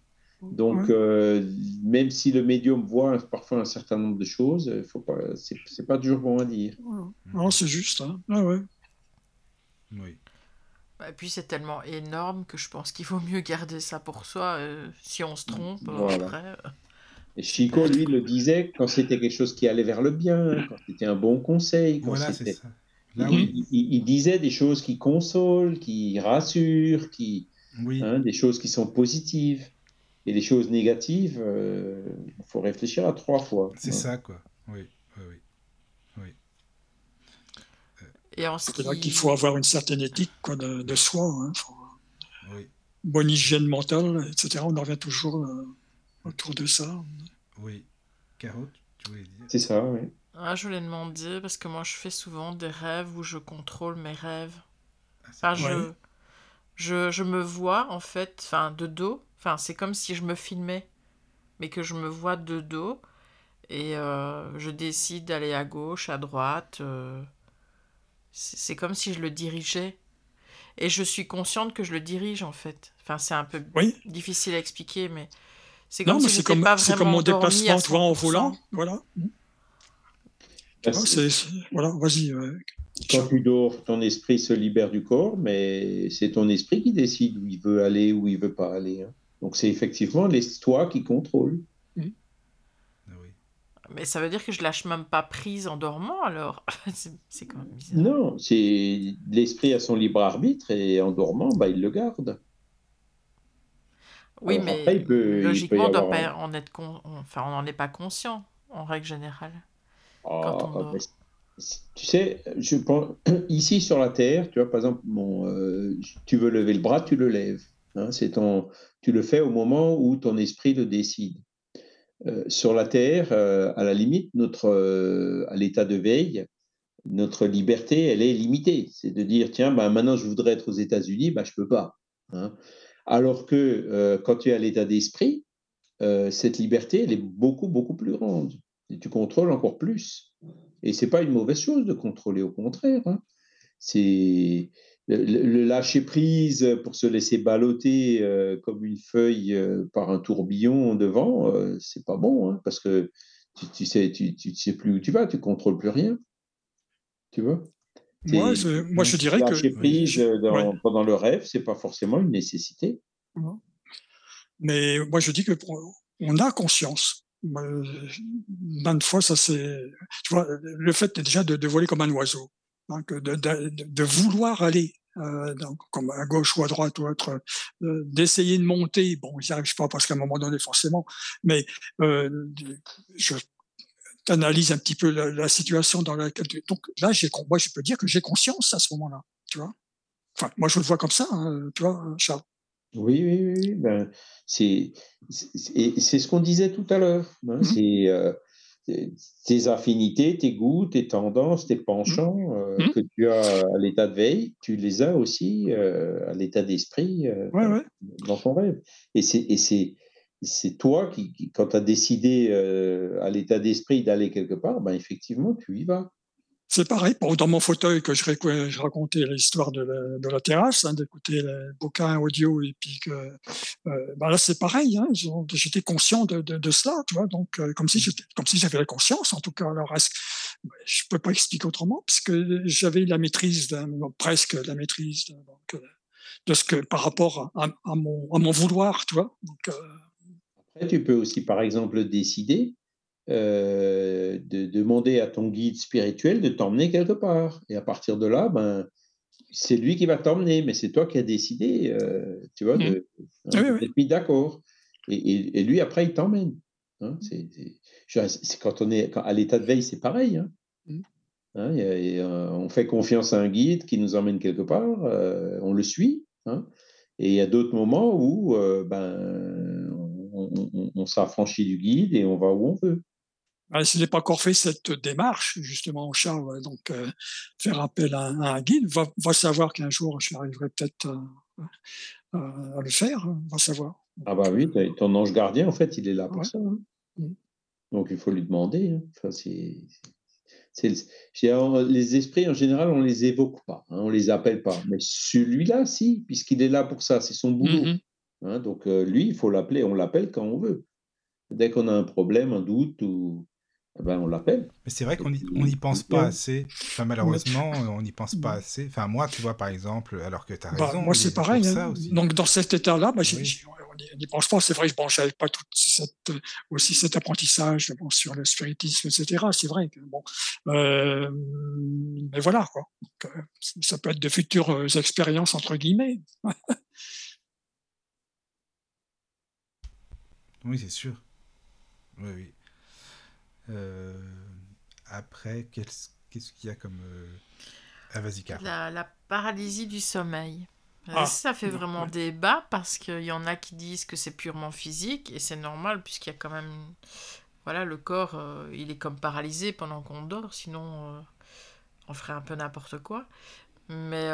Donc, euh, même si le médium voit parfois un certain nombre de choses, faut pas, c'est pas toujours bon à dire. Non, c'est juste. Hein. Ah ouais. Oui. Et puis c'est tellement énorme que je pense qu'il vaut mieux garder ça pour soi. Euh, si on se trompe, euh, après. Euh. Et Chico, lui, le disait quand c'était quelque chose qui allait vers le bien, quand c'était un bon conseil. voilà, c'est ça. il, disait des choses qui consolent, qui rassurent, qui, hein, des choses qui sont positives. Et les choses négatives, il faut réfléchir à trois fois. C'est ça, quoi. Oui, oui, oui. C'est là qu'il faut avoir une certaine éthique quoi, de, de, soi. Hein. oui. Bonne hygiène mentale, etc. On en revient toujours euh, autour de ça. Oui. Caro, tu voulais dire? C'est ça, oui. Ah, je voulais demander, parce que moi je fais souvent des rêves où je contrôle mes rêves. Ah, enfin, je, je, je, me vois en fait, enfin, de dos. Enfin, c'est comme si je me filmais, mais que je me vois de dos. Et euh, je décide d'aller à gauche, à droite. Euh, c'est comme si je le dirigeais. Et je suis consciente que je le dirige, en fait. Enfin, c'est un peu difficile à expliquer, mais c'est comme si je comme, pas vraiment comme mon déplacement, tu vois, en volant. Voilà. voilà, vas-y. Quand tu dors, ton esprit se libère du corps, mais c'est ton esprit qui décide où il veut aller, où il veut pas aller. Hein. Donc c'est effectivement toi qui contrôle. Mais ça veut dire que je lâche même pas prise en dormant alors [laughs] C'est quand même bizarre. Non, c'est l'esprit a son libre arbitre et en dormant, bah, il le garde. Oui, mais logiquement, on n'en est pas conscient en règle générale. Ah, tu sais, je pense, [clears throat] ici sur la Terre, tu vois, par exemple, bon, euh, tu veux lever le bras, tu le lèves. Hein, c'est ton, tu le fais au moment où ton esprit le décide. Euh, sur la Terre, euh, à la limite, notre, euh, à l'état de veille, notre liberté, elle est limitée. C'est de dire, tiens, bah, maintenant je voudrais être aux États-Unis, bah, je ne peux pas. Hein. Alors que quand tu es à l'état d'esprit, cette liberté, elle est beaucoup, beaucoup plus grande. Tu contrôles encore plus. Et ce n'est pas une mauvaise chose de contrôler, au contraire. Hein. C'est le, lâcher prise pour se laisser balloter euh, comme une feuille euh, par un tourbillon devant, euh, c'est pas bon, hein, parce que tu, tu sais, tu, tu, sais plus où tu vas, tu contrôles plus rien. Tu vois? Moi je, moi, je dirais que. Lâcher prise pendant le rêve, c'est pas forcément une nécessité. Mais moi, je dis que on a conscience. Maintes fois, ça c'est. Tu vois, le fait déjà de, de voler comme un oiseau. De, de, de, vouloir aller euh, donc, comme à gauche ou à droite ou autre, euh, d'essayer de monter. Bon, n'y arrive pas parce qu'à un moment donné, forcément, mais euh, je analyse un petit peu la, situation dans laquelle. Donc là, j'ai, moi, je peux dire que j'ai conscience à ce moment-là, tu vois. Enfin, moi, je le vois comme ça, hein, tu vois, Charles. Oui, oui, oui. Ben, c'est, c'est, ce qu'on disait tout à l'heure. Hein, mmh C'est euh, tes affinités, tes goûts, tes tendances, tes penchants mmh. Euh, mmh. que tu as à l'état de veille, tu les as aussi euh, à l'état d'esprit euh, dans ton rêve. Et c'est toi qui, quand tu as décidé à l'état d'esprit d'aller quelque part, ben effectivement, tu y vas. C'est pareil, dans mon fauteuil que je, je racontais l'histoire de, de, la terrasse, hein, d'écouter les bouquins audio, et puis que euh, ben là c'est pareil, hein, j'étais conscient de, de, de, cela, tu vois, donc euh, comme si j'étais, comme si j'avais la conscience en tout cas. Alors est-ce, je peux pas expliquer autrement puisque j'avais la maîtrise, presque la maîtrise donc, euh, de ce que par rapport à, à, mon, à mon vouloir, tu vois. Donc, euh, Après, tu peux aussi par exemple décider euh, de demander à ton guide spirituel de t'emmener quelque part. Et à partir de là, ben, c'est lui qui va t'emmener, mais c'est toi qui as décidé, euh, tu vois, de, mmh. hein, mis d'accord. Et, et, lui, après, il t'emmène. Hein, c'est quand on est à l'état de veille, c'est pareil. Hein. Mmh. hein euh, on fait confiance à un guide qui nous emmène quelque part, on le suit. et il y a d'autres moments où ben, on, on s'affranchit du guide et on va où on veut. Ah, je n'ai pas encore fait cette démarche, justement, Charles, donc euh, faire appel à, un guide, va, va savoir qu'un jour j'arriverai peut-être à, à, le faire, va savoir. Ah bah oui, ton ange gardien, en fait, il est là pour ça. Hein. Mmh. Donc il faut lui demander. Hein. Enfin, c'est, les esprits, en général, on les évoque pas, hein, on les appelle pas. Mais celui-là, si, puisqu'il est là pour ça, c'est son boulot. Mmh hein. donc euh, lui, il faut l'appeler, on l'appelle quand on veut. Dès qu'on a un problème, un doute ou ben, on l'appelle. Mais c'est vrai qu'on n'y pense pas assez. Enfin, malheureusement, on n'y pense pas assez. Enfin, moi, tu vois, par exemple, alors que tu as bah, raison. moi, c'est pareil. Hein. Donc, dans cet état-là, bah, on n'y pense pas. C'est vrai, bon, je n'avais pas tout cette, aussi cet apprentissage bon, sur le spiritisme, etc. C'est vrai. Que, bon, euh, mais voilà, quoi. Donc, euh, ça peut être de futures euh, expériences, entre guillemets. [laughs] oui, c'est sûr. Oui, oui. Euh, après, qu'est-ce qu'il y a comme. Euh, ah, vas-y, la, la, paralysie du sommeil. Euh, ah. Ça fait vraiment débat parce qu'il y en a qui disent que c'est purement physique et c'est normal puisqu'il y a quand même. Voilà, le corps, il est comme paralysé pendant qu'on dort, sinon on ferait un peu n'importe quoi. Mais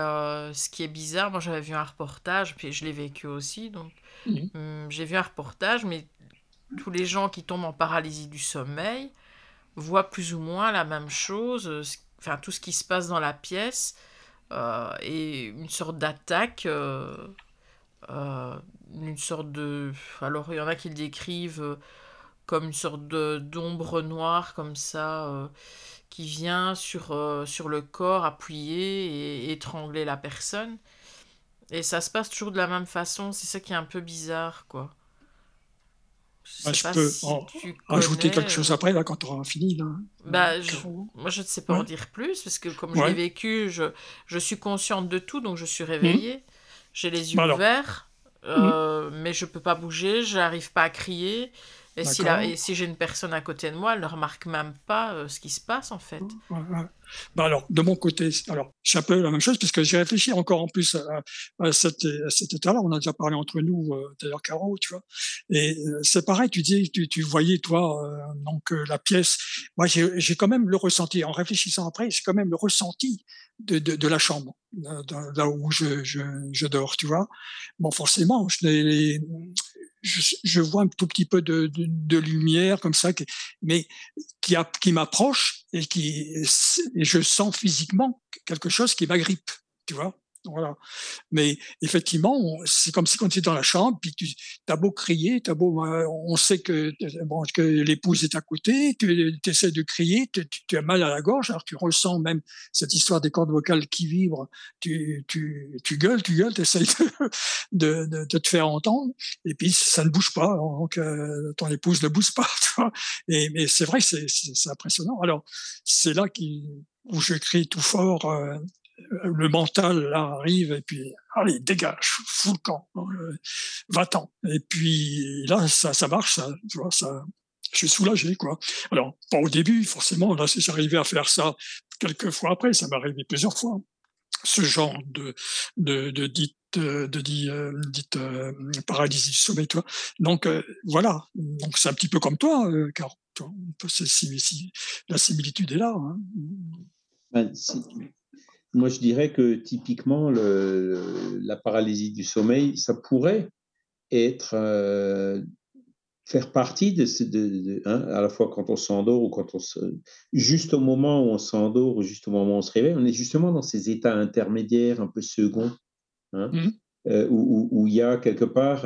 ce qui est bizarre, moi j'avais vu un reportage, puis je l'ai vécu aussi, donc mmh. hum, j'ai vu un reportage, mais tous les gens qui tombent en paralysie du sommeil voient plus ou moins la même chose, euh, enfin tout ce qui se passe dans la pièce, euh, et une sorte d'attaque, euh, une sorte de... Alors il y en a qui le décrivent comme une sorte d'ombre noire comme ça qui vient sur, sur le corps appuyer et étrangler la personne. Et ça se passe toujours de la même façon, c'est ça qui est un peu bizarre, quoi. Je, peux ajouter quelque chose après, là, quand on aura fini. Là. Bah, moi, je ne sais pas en dire plus, parce que comme je l'ai vécu, je, je suis consciente de tout, donc je suis réveillée. Mmh. J'ai les yeux bah, ouverts, mmh. euh, mais je peux pas bouger, je n'arrive pas à crier. Et si, si j'ai une personne à côté de moi, elle ne remarque même pas euh, ce qui se passe, en fait. Bah alors, de mon côté, alors, c'est un peu la même chose, puisque j'ai réfléchi encore en plus à, à cet, état-là. On a déjà parlé entre nous, euh, d'ailleurs, Caro, tu vois. Et euh, c'est pareil, tu dis, tu, tu voyais, toi, donc, la pièce. Moi, j'ai quand même le ressenti, en réfléchissant après, c'est quand même le ressenti de, de, de la chambre, là où je, je, je, dors, tu vois. Bon, forcément, je, les, je, je, vois un tout petit peu de, de, de lumière comme ça, mais qui, qui m'approche et qui et je sens physiquement quelque chose qui m'agrippe, tu vois? Voilà. Mais effectivement, c'est comme si quand tu es dans la chambre, puis tu as beau crier, as beau, euh, on sait que, bon, que l'épouse est à côté, tu, essaies de crier, tu, tu, as mal à la gorge, alors tu ressens même cette histoire des cordes vocales qui vibrent, tu, tu, tu gueules, tu gueules, tu essaies de, de, de, te faire entendre, et puis ça ne bouge pas, donc euh, ton épouse ne bouge pas. [laughs] Tu vois et, mais c'est vrai c'est impressionnant. Alors, c'est là qui, où je crie tout fort, euh, le mental là arrive et puis allez dégage fous le camp euh, va-t'en. Et puis là ça ça marche ça je suis soulagé quoi. Alors pas au début forcément là si j'arrivais à faire ça quelques fois après ça m'est arrivé plusieurs fois. Ce genre de de, dite de, dit euh, dite euh, paralysie du sommeil toi donc voilà. Donc c'est un petit peu comme toi car la similitude est là hein. Ben, moi, je dirais que typiquement, le, la paralysie du sommeil, ça pourrait être euh, faire partie de, ce, de, hein, à la fois quand on s'endort ou quand on se, juste au moment où on s'endort ou juste au moment où on se réveille, on est justement dans ces états intermédiaires un peu seconds, hein, mmh. euh, où il y a quelque part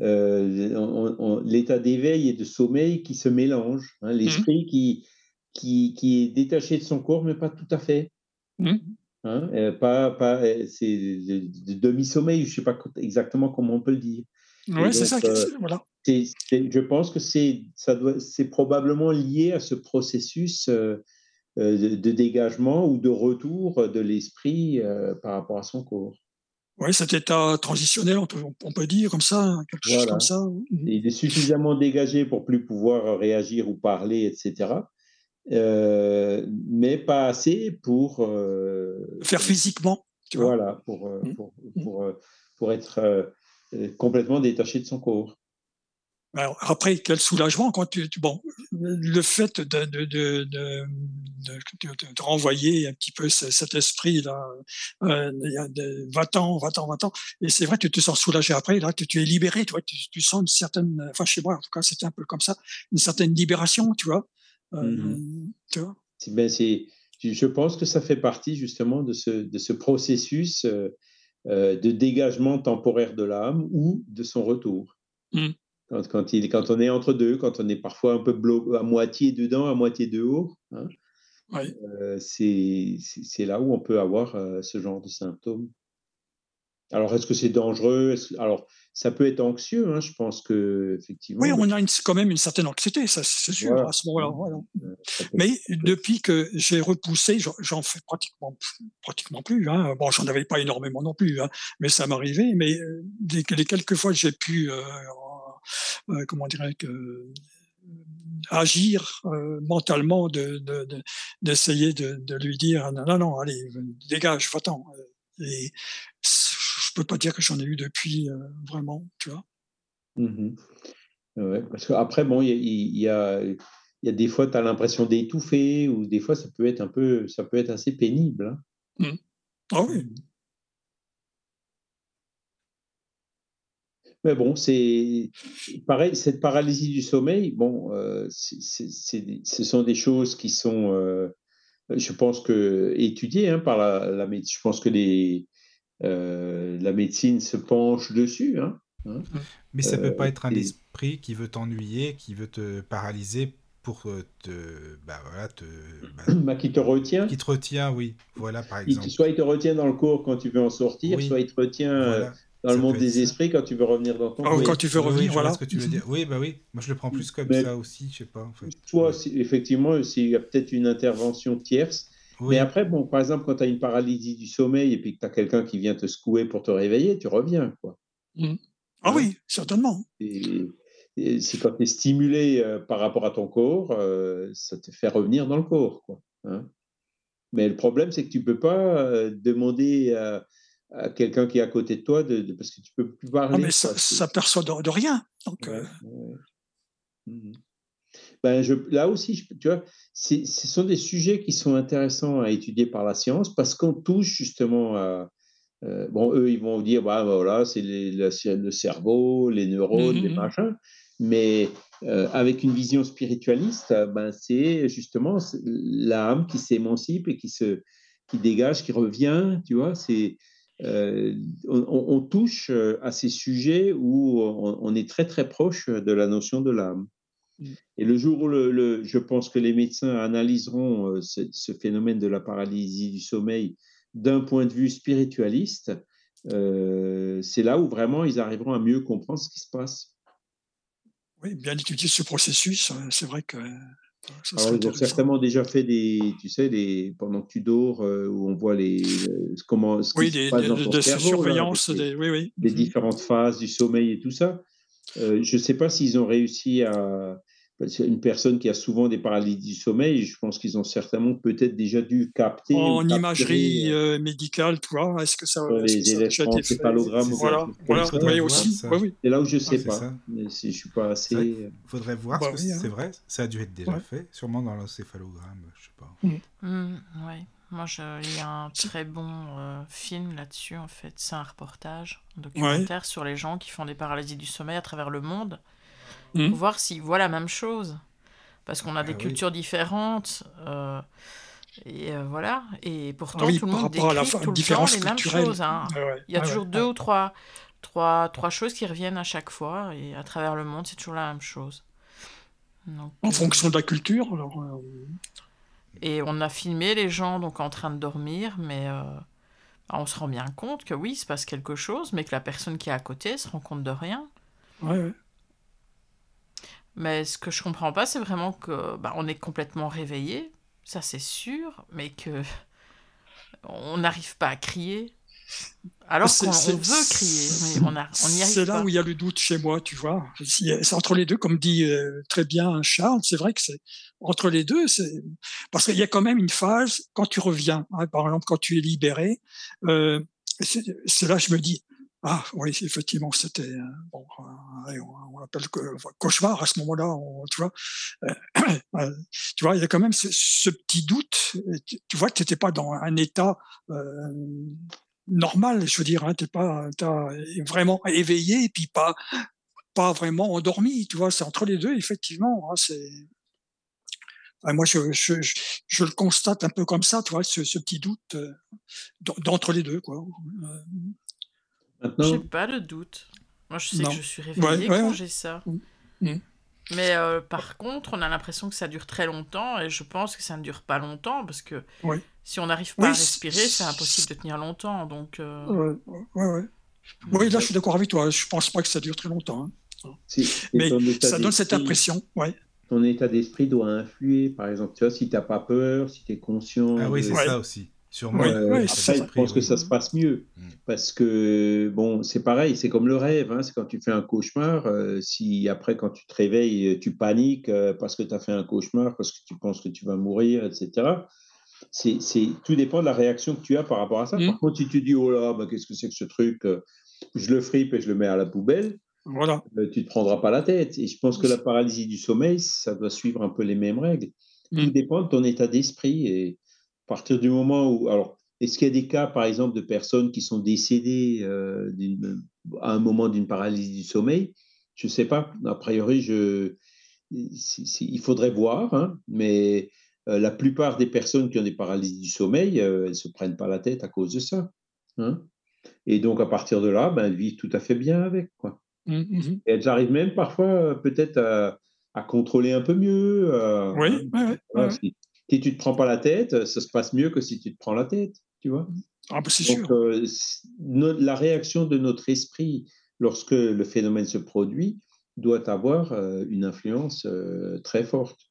euh, l'état d'éveil et de sommeil qui se mélange, hein, mmh. l'esprit qui, qui, qui est détaché de son corps, mais pas tout à fait. Mmh. Hein, euh, pas, pas, euh, c'est de, demi-sommeil, je ne sais pas exactement comment on peut le dire. Oui, c'est ça. Euh, voilà. je pense que c'est probablement lié à ce processus de, dégagement ou de retour de l'esprit par rapport à son corps. Oui, cet état transitionnel, on peut, on peut dire comme ça, quelque chose comme ça. Il est suffisamment dégagé pour plus pouvoir réagir ou parler, etc. Euh, mais pas assez pour euh, faire physiquement. Tu voilà, pour, euh, mmh. pour, mmh. pour, pour, être complètement détaché de son corps. Alors, après, quel soulagement quand tu, bon, le fait de, de, de, de, de renvoyer un petit peu cet esprit là, euh, va-t'en, va-t'en, va-t'en. Et c'est vrai, tu te sens soulagé après. Là, tu, tu es libéré, tu vois, tu, tu, sens une certaine, enfin chez moi en tout cas, c'était un peu comme ça, une certaine libération, tu vois. Mmh ben je pense que ça fait partie justement de ce, de ce processus euh, euh, de dégagement temporaire de l'âme ou de son retour. Mmh. Quand, quand, il, quand on est entre deux, quand on est parfois un peu à moitié dedans, à moitié dehors, hein, euh, c'est là où on peut avoir ce genre de symptômes. Alors, est-ce que c'est dangereux? Alors, ça peut être anxieux, hein, je pense que effectivement. Oui, on a quand même une certaine anxiété, ça c'est sûr à ce moment-là. Mais depuis que j'ai repoussé, j'en fais pratiquement pratiquement plus. Hein. Bon, j'en avais pas énormément non plus, hein, mais ça m'arrivait. Mais euh, les, quelques fois j'ai pu, euh, euh, comment dirais que agir mentalement, d'essayer de, de, lui dire non, non, non, allez, dégage, va-t'en. Et peux pas dire que j'en ai eu depuis, euh, vraiment, tu vois. Mmh ouais, parce qu'après, bon, il y, y, a, y a des fois, tu as l'impression d'étouffer, ou des fois, ça peut être un peu, ça peut être assez pénible. Hein. Mmh. Ah oui. Mmh. Mais bon, c'est pareil, cette paralysie du sommeil, bon, euh, ce sont des choses qui sont, euh, je pense que étudiées hein, par la, la, je pense que les, la médecine se penche dessus. Hein. hein. Mais ça peut Euh, pas être un et- esprit qui veut t'ennuyer, qui veut te paralyser pour euh, te, bah voilà, te, bah, [clears throat] bah, qui te retient. qui te retient, oui, voilà par Il exemple. soit il te retient dans le cours quand tu veux en sortir, Oui. soit il te retient euh, Voilà. dans Ça le monde des ça. esprits quand tu veux revenir dans ton Ah, quand tu veux oui, revenir, voilà. ce que tu veux dire. Oui, bah oui. Moi, je le prends plus comme Mais- ça aussi, je sais pas en fait. Soit, si- effectivement, s'il y a peut-être une intervention tierce. Oui. Mais après, bon, par exemple, quand tu as une paralysie du sommeil et puis que tu as quelqu'un qui vient te secouer pour te réveiller, tu reviens. Quoi. Ah oui, certainement. Et, et c'est quand tu es stimulé euh, par rapport à ton corps, euh, ça te fait revenir dans le corps. Quoi, hein. Mais le problème, c'est que tu peux pas euh, demander à, à quelqu'un qui est à côté de toi, de, de- parce que tu peux plus parler. Ah, mais ça, ça perçoit de, de rien. Donc, Ouais, ouais. Mhm. Ben, je, là aussi, je- tu vois, ce sont des sujets qui sont intéressants à étudier par la science parce qu'on touche justement à. euh, bon, eux, ils vont dire, bah, voilà, c'est le, le cerveau, les neurones, les Mhm. machins. Mais euh, avec une vision spiritualiste, ben, c'est justement l'âme qui s'émancipe et qui se qui dégage, qui revient, tu vois. C'est euh, on, touche à ces sujets où on, on est très très proche de la notion de l'âme. Mm. Et le jour où le, le- je pense que les médecins analyseront euh, ce, ce phénomène de la paralysie du sommeil d'un point de vue spiritualiste, euh, c'est là où vraiment ils arriveront à mieux comprendre ce qui se passe. oui, bien étudier ce processus, euh, c'est vrai que ça Alors, ils ont certainement déjà fait des, tu sais, des, pendant que tu dors, euh, où on voit les, comment, ce qui Oui, se des, passe des- dans ton cerveau, là, les- des, oui, oui. les Mhm. différentes phases du sommeil et tout ça. Euh, je ne sais pas s'ils ont réussi à. qu'une personne qui a souvent des paralysies du sommeil, je pense qu'ils ont certainement peut-être déjà dû capter. En imagerie euh, euh, médicale, tu vois, est-ce que ça, est-ce les C'est quelque Voilà, voilà, ça. faudrait oui aussi. ça. Oui. C'est là où je ne Ah, sais pas. Mais si je ne suis pas assez. Faudrait voir, Bah parce que hein. c'est vrai, ça a dû être déjà Ouais. fait, sûrement dans l'encéphalogramme, je sais pas. Hmm, ouais. Moi, je- il y a un très bon euh, film là-dessus, en fait. C'est un reportage, un documentaire sur les gens qui font des paralysies du sommeil à travers le monde. Mhm. Pour voir s'ils voient la même chose. Parce qu'on a des Ah oui. cultures différentes. euh, et euh, voilà. Et pourtant, Ah oui, tout le monde la décrit fa- tout le temps les mêmes choses. hein. Ouais, Il y a ouais, toujours ouais, deux ou trois, trois, trois choses qui reviennent à chaque fois. Et à travers le monde, c'est toujours la même chose. Donc, En fonction de la culture. Alors, euh, Et on a filmé les gens donc en train de dormir, mais euh, on se rend bien compte que oui, il se passe quelque chose, mais que la personne qui est à côté se rend compte de rien. ouais, ouais. Mais ce que je comprends pas, c'est vraiment que bah, on est complètement réveillé, ça c'est sûr, mais que [laughs] on n'arrive pas à crier. Alors qu'on veut crier, mais on n'y arrive C'est là pas. où il y a le doute chez moi, tu vois. Si- C'est entre les deux, comme dit euh, très bien Charles. C'est vrai que c'est entre les deux, parce qu'il y a quand même une phase quand tu reviens. hein, par exemple, quand tu es libéré, euh, c'est là je me dis ah oui, effectivement, c'était bon. on, l'appelle cauchemar à ce moment-là. Tu vois, Euh, [coughs] euh, tu vois, il y a quand même ce, petit doute. Tu, vois que tu n'étais pas dans un état euh, normal, je veux dire, hein, t'es pas vraiment éveillé et puis pas pas vraiment endormi, tu vois, c'est entre les deux effectivement. hein, c'est Enfin, moi je, je, je, je le constate un peu comme ça, tu vois, ce, ce petit doute euh, d'en- d'entre les deux, quoi. Euh, Maintenant, J'ai pas de doute. Moi, je sais Non. que je suis réveillée Ouais, ouais, quand ouais. j'ai ça. Mm. Mm. Mais euh, par contre, on a l'impression que ça dure très longtemps et je pense que ça ne dure pas longtemps parce que Oui. si on n'arrive pas Oui, à respirer, c'est impossible de tenir longtemps. Donc, euh, ouais, ouais, ouais. Oui, là je suis d'accord avec toi. Je pense pas que ça dure très longtemps. hein. Mais ça donne cette impression. Ouais. Ton état d'esprit doit influer. Par exemple, tu vois, si tu n'as pas peur, si tu es conscient. Ah oui, c'est Ouais. ça aussi. Sûrement. Euh, après, je pense que ça se passe mieux. Mm. Parce que, bon, c'est pareil, c'est comme le rêve. hein, c'est quand tu fais un cauchemar, euh, si après, quand tu te réveilles, tu paniques euh, parce que tu as fait un cauchemar, parce que tu penses que tu vas mourir, etc. C'est, c'est, tout dépend de la réaction que tu as par rapport à ça. Mm. Par contre, si tu dis, oh là, bah, qu'est-ce que c'est que ce truc euh, Je le fripe et je le mets à la poubelle, Voilà. euh, tu ne te prendras pas la tête. Et je pense que la paralysie du sommeil, ça doit suivre un peu les mêmes règles. Tout Mm. dépend de ton état d'esprit. Et à partir du moment où. Alors, est-ce qu'il y a des cas, par exemple, de personnes qui sont décédées euh, à un moment d'une paralysie du sommeil? Je ne sais pas. A priori, je, il faudrait voir. hein, mais euh, la plupart des personnes qui ont des paralysies du sommeil, elles ne se prennent pas la tête à cause de ça. hein. Et donc, à partir de là, ben, elles vivent tout à fait bien avec. Quoi. Mmh, mmh Et elles arrivent même parfois, peut-être à à contrôler un peu mieux, Oui, hein, ouais, ouais, voilà, ouais. si si tu te prends pas la tête, ça se passe mieux que si tu te prends la tête, tu vois? Ah bah, c'est Donc sûr. la réaction de notre esprit lorsque le phénomène se produit doit avoir, une influence, très forte.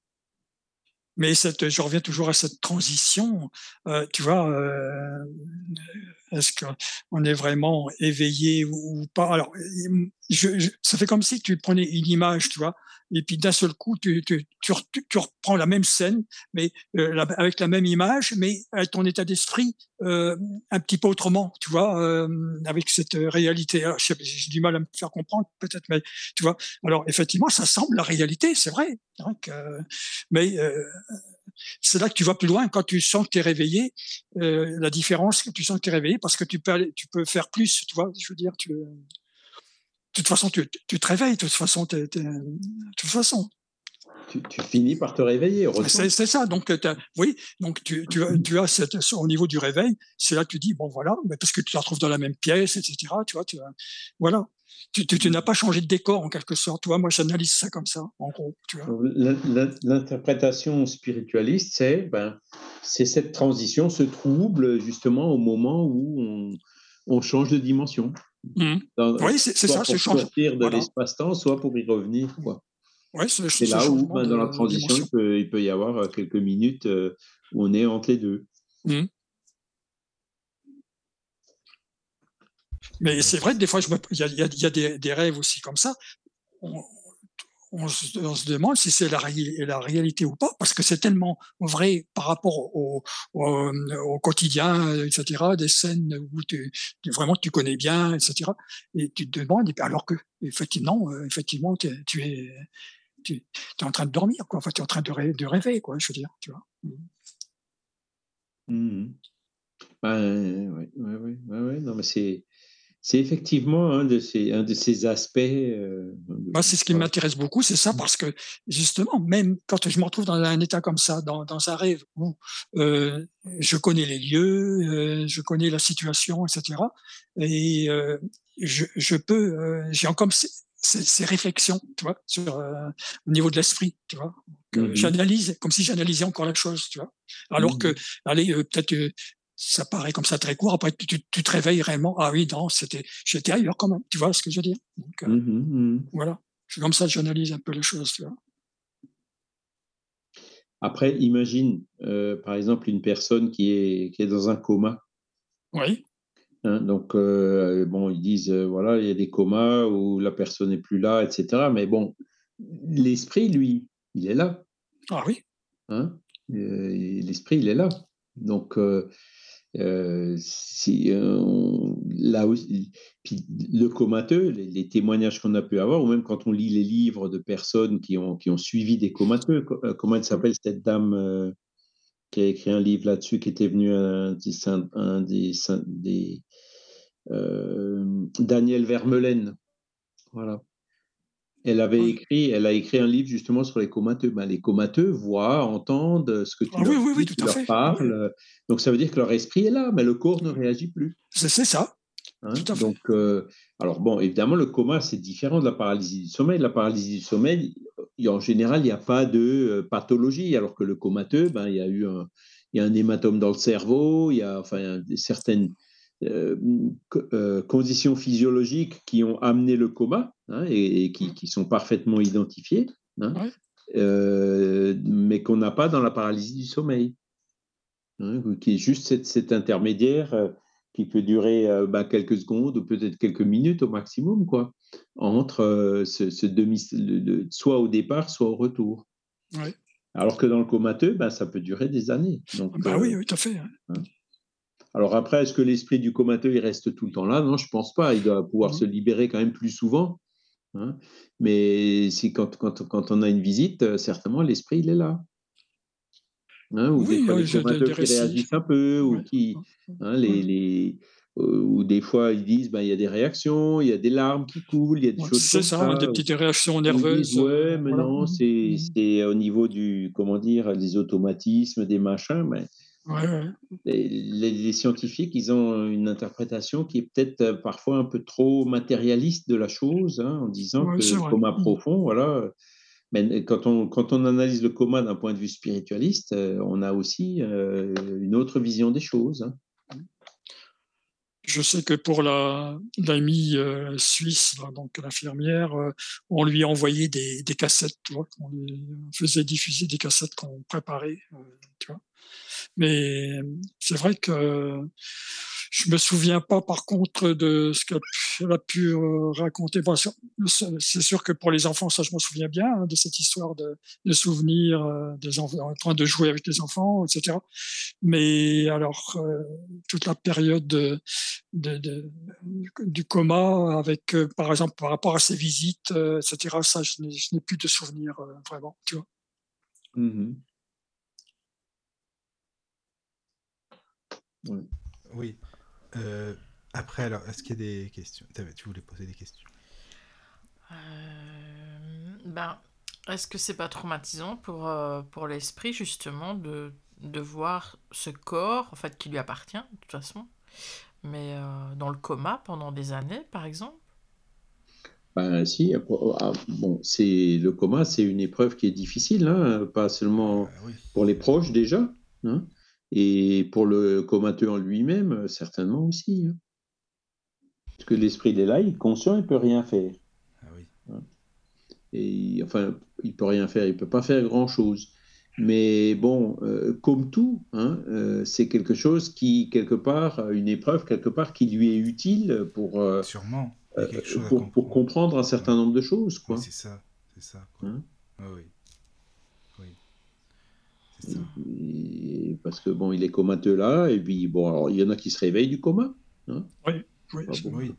Mais cette je reviens toujours à cette transition, heu, tu vois, heu, est-ce qu'on est vraiment éveillé ou pas? Alors, hem, je je ça fait comme si tu prenais une image, tu vois? Et puis d'un seul coup, tu tu tu tu reprends la même scène, mais, la avec la même image, mais ton état d'esprit, heu, un petit peu autrement, tu vois? Hem, avec cette, réalité. Sais j'ai du mal à me faire comprendre peut-être, mais tu vois? Alors effectivement, ça semble la réalité, c'est vrai, hein, que mais, heu, c'est là que tu vas plus loin quand tu sens que tu es réveillé, heu, la différence que tu sens que tu es réveillé parce que tu peux aller tu peux faire plus, tu vois? Je veux dire, tu, toute façon, tu tu te réveilles, de toute façon, es es de toute façon. Tu tu finis par te réveiller. C'est ça, donc as oui, donc tu tu as tu as cette au niveau du réveil, c'est là que tu dis: «Bon voilà», mais parce que tu te retrouves dans la même pièce et cetera, tu vois? Tu voilà. Tu n'as pas changé de décor en quelque sorte, tu vois? Moi, j'analyse ça comme ça, en gros, l'interprétation spiritualiste, c'est, ben, cette transition, ce trouble, justement, au moment où on on change de dimension. Mmh. Dans Oui, c'est c'est soit ça, ce pour change sortir de voilà. l'espace-temps, soit pour y revenir, quoi. Ouais, C'est ce là où, changement ben, dans la transition, il peut il peut y avoir, heu, quelques minutes, heu, où on est entre les 2. Mmh. Mais c'est vrai que des fois, il y a il y a il y a des des rêves aussi comme ça. On on se demande si c'est la la réalité ou pas, parce que c'est tellement vrai par rapport au au, au quotidien, et cetera, des scènes où tu vraiment tu connais bien, et cetera et tu te demandes alors heu, effectivement, tu es tu es tu es en train de dormir, quoi, enfin, tu es en train de rê de rêver, quoi, je veux dire, tu vois? Mmh. Ouais, ouais, non, mais c'est c'est effectivement un de ces un de ces aspects, heu, Moi, c'est ce qui m'intéresse beaucoup, c'est ça, Mmh. parce que justement, même quand je me retrouve dans un état comme ça, dans dans un rêve où, heu, je connais les lieux, heu, je connais la situation et cetera et je je peux, j'ai encore ces réflexions, tu vois? Sur, au niveau de l'esprit, tu vois? Mmh Que mh. j'analyse comme si j'analysais encore la chose, tu vois? Mmh Alors que, mh. allez, peut-être, ça paraît comme ça très court, après tu te réveilles réellement: «Ah oui, non, c'était j'étais ailleurs quand même», tu vois ce que je veux dire? Donc heu, Mmh mh, mmh. voilà. C'est comme ça que j'analyse un peu les choses, tu vois? Après, imagine, heu, par exemple, une personne qui est qui est dans un coma. Oui. Hein, donc heu, bon, ils disent, voilà, il y a des comas où la personne n'est plus là et cetera, mais bon, l'esprit, lui, il est là. Ah oui. Hein, l'esprit, il est là. Donc heu, on là le comateux, les témoignages qu'on a pu avoir ou même quand on lit les livres de personnes qui ont suivi des comateux, co heu, comment elle s'appelle cette dame, qui a écrit un livre là-dessus, qui était venue à un des saint un des des, hem, Danielle Vermeulen, voilà. Elle avait Oui. écrit elle a écrit un livre justement sur les comateux. Ben, les comateux voient, entendent ce que tu Ah leur oui, oui, dis, tout tu à leur fait. parles, donc ça veut dire que leur esprit est là, mais le corps ne réagit plus. C'est ça, tout Hein, à fait. donc heu, alors bon, évidemment, le coma, c'est différent de la paralysie du sommeil. La paralysie du sommeil, il en général, il y a pas de, heu, pathologie, alors que le comateux, ben, il y a eu un il y a un hématome dans le cerveau, il y a enfin certaines, heu, conditions physiologiques qui ont amené le coma, hein, et et qui qui sont parfaitement identifiées, hein, Ouais. heu, mais qu'on n'a pas dans la paralysie du sommeil. Hein, qui est juste cet cet intermédiaire, heu, qui peut durer, heu, bah, quelques secondes ou peut-être quelques minutes au maximum, quoi, entre, ce ce demi s le le soit au départ, soit au retour. Ouais. Alors que dans le comateux, bah, ça peut durer des années, donc Bah oui, tout à fait. Alors après, est-ce que l'esprit du comateux, il reste tout le temps là? Non, je pense pas. Il doit pouvoir Mmh se libérer quand même plus souvent, hein, mais si quand quand quand on a une visite, heu, certainement l'esprit, il est là. Hein, ou des Oui, fois des des comateux des qui réagissent un peu ou qui hein, les les heu, ou des fois ils disent: «Ben, il y a des réactions, il y a des larmes qui coulent», il y a des Ouais, choses c'est ça, ça, des petites réactions ils disent: nerveuses, «Ouais, heu, mais voilà. non, Mmh. Mmh. c'est au niveau du comment dire? Des automatismes, des machins», mais Les, scientifiques, ils ont une interprétation qui est peut-être euh, parfois un peu trop matérialiste de la chose, hein, en disant que le coma mmh. profond, voilà. Mais quand on, quand on analyse le coma d'un point de vue spiritualiste, euh, on a aussi euh, une autre vision des choses. Hein. Je sais que pour la l'amie euh, suisse, donc l'infirmière, euh, on lui envoyait des, des cassettes, tu vois, on lui faisait diffuser des cassettes qu'on préparait, euh, tu vois. Mais c'est vrai que je me souviens pas, par contre, de ce qu'elle a pu euh, raconter. c'est sûr que pour les enfants, ça, je m'en souviens bien hein, de cette histoire de, de souvenirs euh, des enfants en train de jouer avec les enfants, etc. Mais alors, euh, toute la période de, de, du coma, avec, par exemple, par rapport à ses visites, etc. Ça, je n'ai plus de souvenirs vraiment, tu vois. Mmh oui. Euh, après, alors, est-ce qu'il y a des questions? Tu voulais poser des questions? Euh, ben, Est-ce que c'est pas traumatisant pour, euh, pour l'esprit, justement, de, de voir ce corps, en fait, qui lui appartient, de toute façon, mais dans le coma pendant des années, par exemple? Ben si, ah, bon, c'est le coma, c'est une épreuve qui est difficile, hein, pas seulement pour les proches déjà, hein, et pour le comateux en lui-même, euh, certainement aussi. Hein. Parce que l'esprit, il est là, il est conscient, il ne peut rien faire. Ah oui. Hein. Et enfin, il peut rien faire, il ne peut pas faire grand-chose. Mais bon, euh, comme tout, hein, euh, c'est quelque chose qui, quelque part, une épreuve, quelque part, qui lui est utile pour, Sûrement. pour, pour, comprendre un certain nombre de choses. Quoi. c'est ça, c'est ça. Quoi. Ah oui. Parce que bon, il est comateux là, et puis bon, alors, il y en a qui se réveillent du coma. Hein oui. Oui,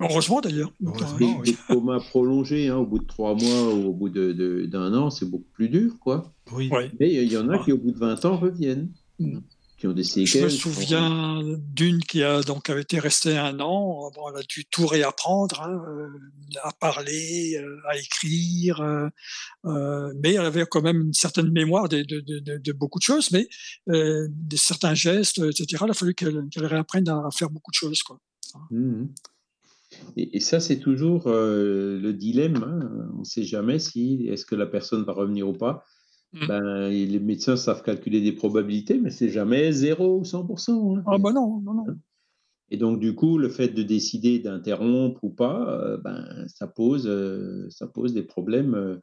Heureusement d'ailleurs. Des, comas prolongés, hein, au bout de trois mois ou au bout d'un de, an, c'est beaucoup plus dur, quoi. Oui. Mais il y en a qui, au bout de 20 ans, reviennent. Mm qui ont des Je me souviens d'une qui a donc avait été restée un an. Bon, elle a dû tout réapprendre, hein, euh, à parler, euh, à écrire, euh, mais elle avait quand même une certaine mémoire de, de, de, de beaucoup de choses, mais des certains gestes, etc. Il a fallu qu'elle réapprenne à faire beaucoup de choses, quoi. Mmh et, ça, c'est toujours le dilemme. Hein. On ne sait jamais si est-ce que la personne va revenir ou pas. Mmh. Ben, les médecins savent calculer des probabilités, mais c'est jamais 0 ou 100%. Hein. Ah bah non, non, non. Hein? Et donc, du coup, le fait de décider d'interrompre ou pas, euh, ben, ça, pose, euh, ça pose des problèmes. Euh,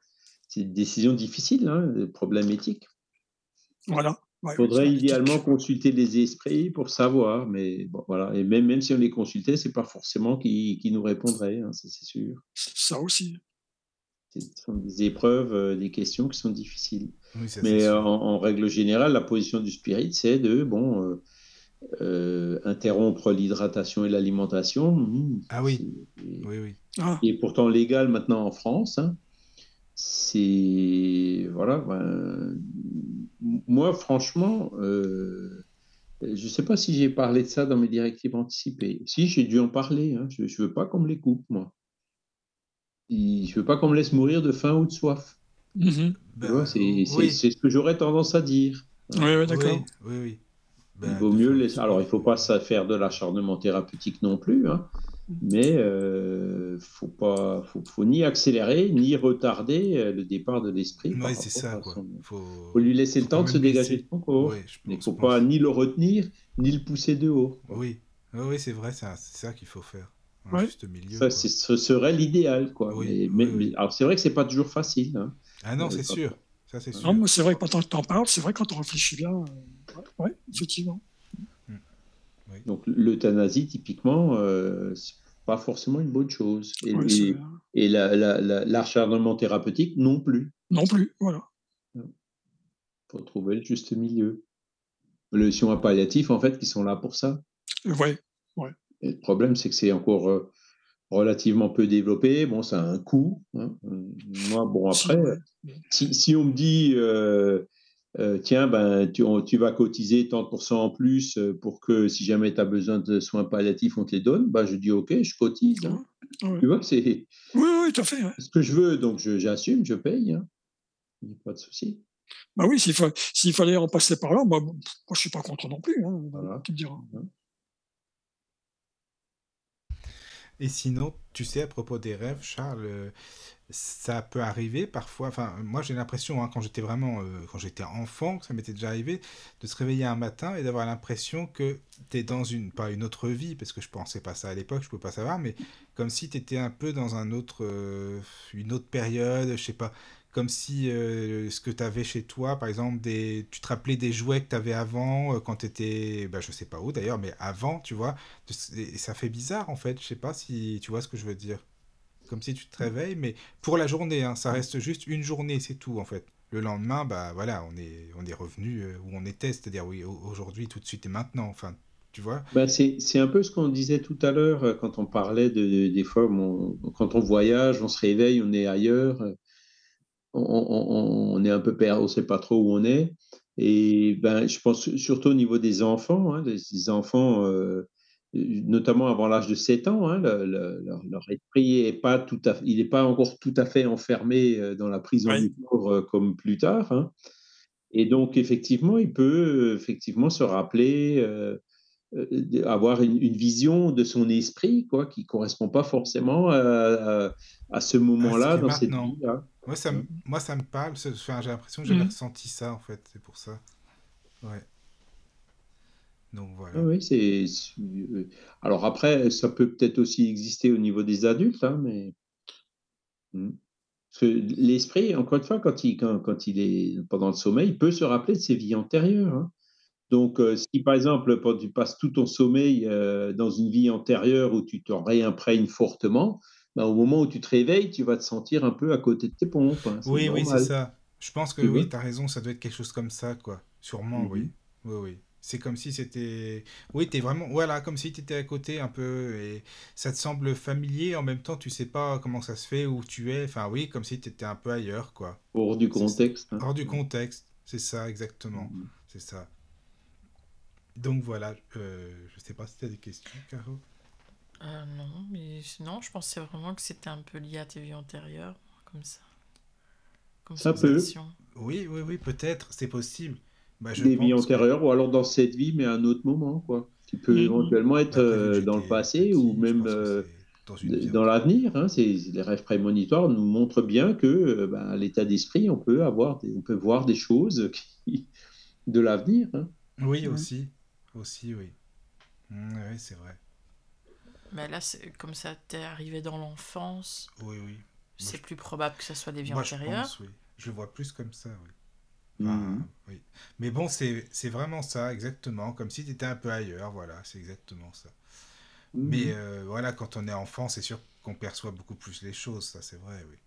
c'est une décision difficile, hein, des problèmes éthiques. Voilà. Il faudrait idéalement consulter les esprits pour savoir, mais bon, voilà. Et même, même si on les consultait, c'est pas forcément qui, qui nous répondraient, c'est sûr. Ça aussi. Ce sont des épreuves, euh, des questions qui sont difficiles. Mais en, règle générale, la position du spirit, c'est de bon, euh, euh, interrompre l'hydratation et l'alimentation. Mmh, ah oui. oui, oui. Ah. Et pourtant légal maintenant en France. Hein. c'est. Voilà. Ben, moi, franchement, je ne sais pas si j'ai parlé de ça dans mes directives anticipées. Si, j'ai dû en parler. Hein. Je ne veux pas qu'on me les coupe, moi je ne veux pas qu'on me laisse mourir de faim ou de soif. Mhm. Ben, c'est ce que j'aurais tendance à dire. Oui, d'accord. Oui, oui, il ben, vaut mieux laisser... Alors, il ne faut pas faire de l'acharnement thérapeutique non plus, hein, mais il euh, ne faut, pas, faut, faut, ni accélérer ni retarder euh, le départ de l'esprit. Oui, c'est ça. Il faut... lui laisser le temps de se dégager de son corps. il ne faut pas ni le retenir, ni le pousser de haut. Oui, oui c'est vrai, c'est ça qu'il faut faire ça, ce serait l'idéal, quoi. mais, alors, c'est vrai que c'est pas toujours facile. Hein. Ah non, c'est sûr. Ça, c'est sûr. Non, mais c'est vrai que quand tu en parles, c'est vrai quand on réfléchit bien. Euh... Oui, effectivement. Mm. Donc, l'euthanasie, typiquement, euh, c'est pas forcément une bonne chose. Et, et, et l'acharnement la, thérapeutique, non plus. Non plus, voilà. Il faut trouver le juste milieu. Les soins palliatifs, en fait, qui sont là pour ça. Ouais, ouais le problème, c'est que c'est encore euh, relativement peu développé. Bon, ça a un coût. Hein. Moi, bon, après, si, si, on me dit, euh, euh, tiens, ben, tu, tu, vas cotiser tant de en plus pour que si jamais tu as besoin de soins palliatifs, on te les donne, ben, je dis, OK, je cotise. Hein. Tu vois, c'est oui, oui, tout à fait. ce que je veux, donc j'assume, je, paye. Hein. Pas de souci. Bah oui, s'il fa s'il fallait en passer par là, moi moi je suis pas contre non plus, Voilà. tu me diras. Mmh. Et sinon, tu sais, à propos des rêves, Charles, euh, ça peut arriver parfois. Moi, j'ai l'impression, hein, quand j'étais vraiment, euh, quand j'étais enfant, ça m'était déjà arrivé, de se réveiller un matin et d'avoir l'impression que tu es dans une, pas une autre vie, parce que je pensais pas ça à l'époque, je peux pas savoir, mais comme si tu étais un peu dans un autre, euh, une autre période, je sais pas, comme si euh, ce que tu avais chez toi, par exemple, des, tu te rappelais des jouets que tu avais avant, euh, quand tu étais, bah, je sais pas où d'ailleurs, mais avant, tu vois, et ça fait bizarre en fait, je sais pas si tu vois ce que je veux dire. Comme si tu te réveilles, mais pour la journée, hein, ça reste juste une journée, c'est tout en fait. Le lendemain, bah voilà, on est, on est revenu euh, où on était, c'est-à-dire oui, au- aujourd'hui, tout de suite et maintenant, enfin, tu vois. Bah, c'est, un peu ce qu'on disait tout à l'heure quand on parlait de, de- des fois, on- quand on voyage, on se réveille, on est ailleurs, on, on- on est un peu perdu, on sait pas trop où on est. Et ben, je pense surtout au niveau des enfants, hein, des, enfants, euh, notamment avant l'âge de 7 ans, hein, le- le- leur, leur esprit est pas tout à, il n'est pas encore tout à fait enfermé euh, dans la prison du corps euh, comme plus tard. hein. Et donc, effectivement, il peut effectivement se rappeler. euh, euh, avoir une, une vision de son esprit, quoi, qui correspond pas forcément à, à, à ce Ah, moment-là, dans cette vie-là. Moi, ça, me- Hein. moi, ça me parle, enfin, j'ai l'impression que j'avais Mmh. ressenti ça en fait, c'est pour ça. Ouais, donc voilà. oui, c'est. c'est- euh, Alors après, ça peut peut-être aussi exister au niveau des adultes, hein, mais. Parce que l'esprit, encore une fois, quand il, quand, quand il est pendant le sommeil, il peut se rappeler de ses vies antérieures. hein. Donc, euh, si par exemple, quand tu passes tout ton sommeil euh, dans une vie antérieure où tu te réimprègnes fortement, ben, au moment où tu te réveilles, tu vas te sentir un peu à côté de tes pompes. hein. Oui, oui, c'est ça. Je pense que Tu oui, tu as raison, ça doit être quelque chose comme ça, quoi. Sûrement, oui. Mhm. Oui, oui. C'est comme si c'était... Oui, t'es vraiment... Voilà, comme si tu étais à côté un peu et ça te semble familier, en même temps, tu sais pas comment ça se fait, où tu es. Enfin, oui, comme si tu étais un peu ailleurs, quoi. Hors du contexte. hein. hors du contexte. C'est ça, exactement. Mhm. C'est ça. Donc voilà, euh, je sais pas si tu as des questions, Caro? Euh, non, mais sinon, je pensais vraiment que c'était un peu lié à tes vies antérieures, comme ça. Comme Ça peut. sensation. Oui, oui, oui, peut-être, c'est possible. Bah, je Des vies que... antérieures, ou alors dans cette vie, mais à un autre moment, quoi. Qui peut Mhm. éventuellement être euh, dans le passé petit, ou même euh, dans l'avenir. Hein. C'est, les rêves prémonitoires nous montrent bien que, euh, à l'état d'esprit, on peut avoir, des- on peut voir des choses [laughs] qui, de l'avenir. hein. Oui, Ouais. aussi. Aussi, oui. Mm, oui, c'est vrai. Mais là, c'est comme ça t'est arrivé dans l'enfance, Oui, oui. c'est je- plus probable que ça soit des vies Moi, je antérieures. pense, oui. Je le vois plus comme ça, oui. Enfin, Mhm. oui. Mais bon, c'est c'est vraiment ça, exactement. Comme si tu étais un peu ailleurs, voilà, c'est exactement ça. Mais Mhm. euh, voilà, quand on est enfant, c'est sûr qu'on perçoit beaucoup plus les choses, ça c'est vrai, oui.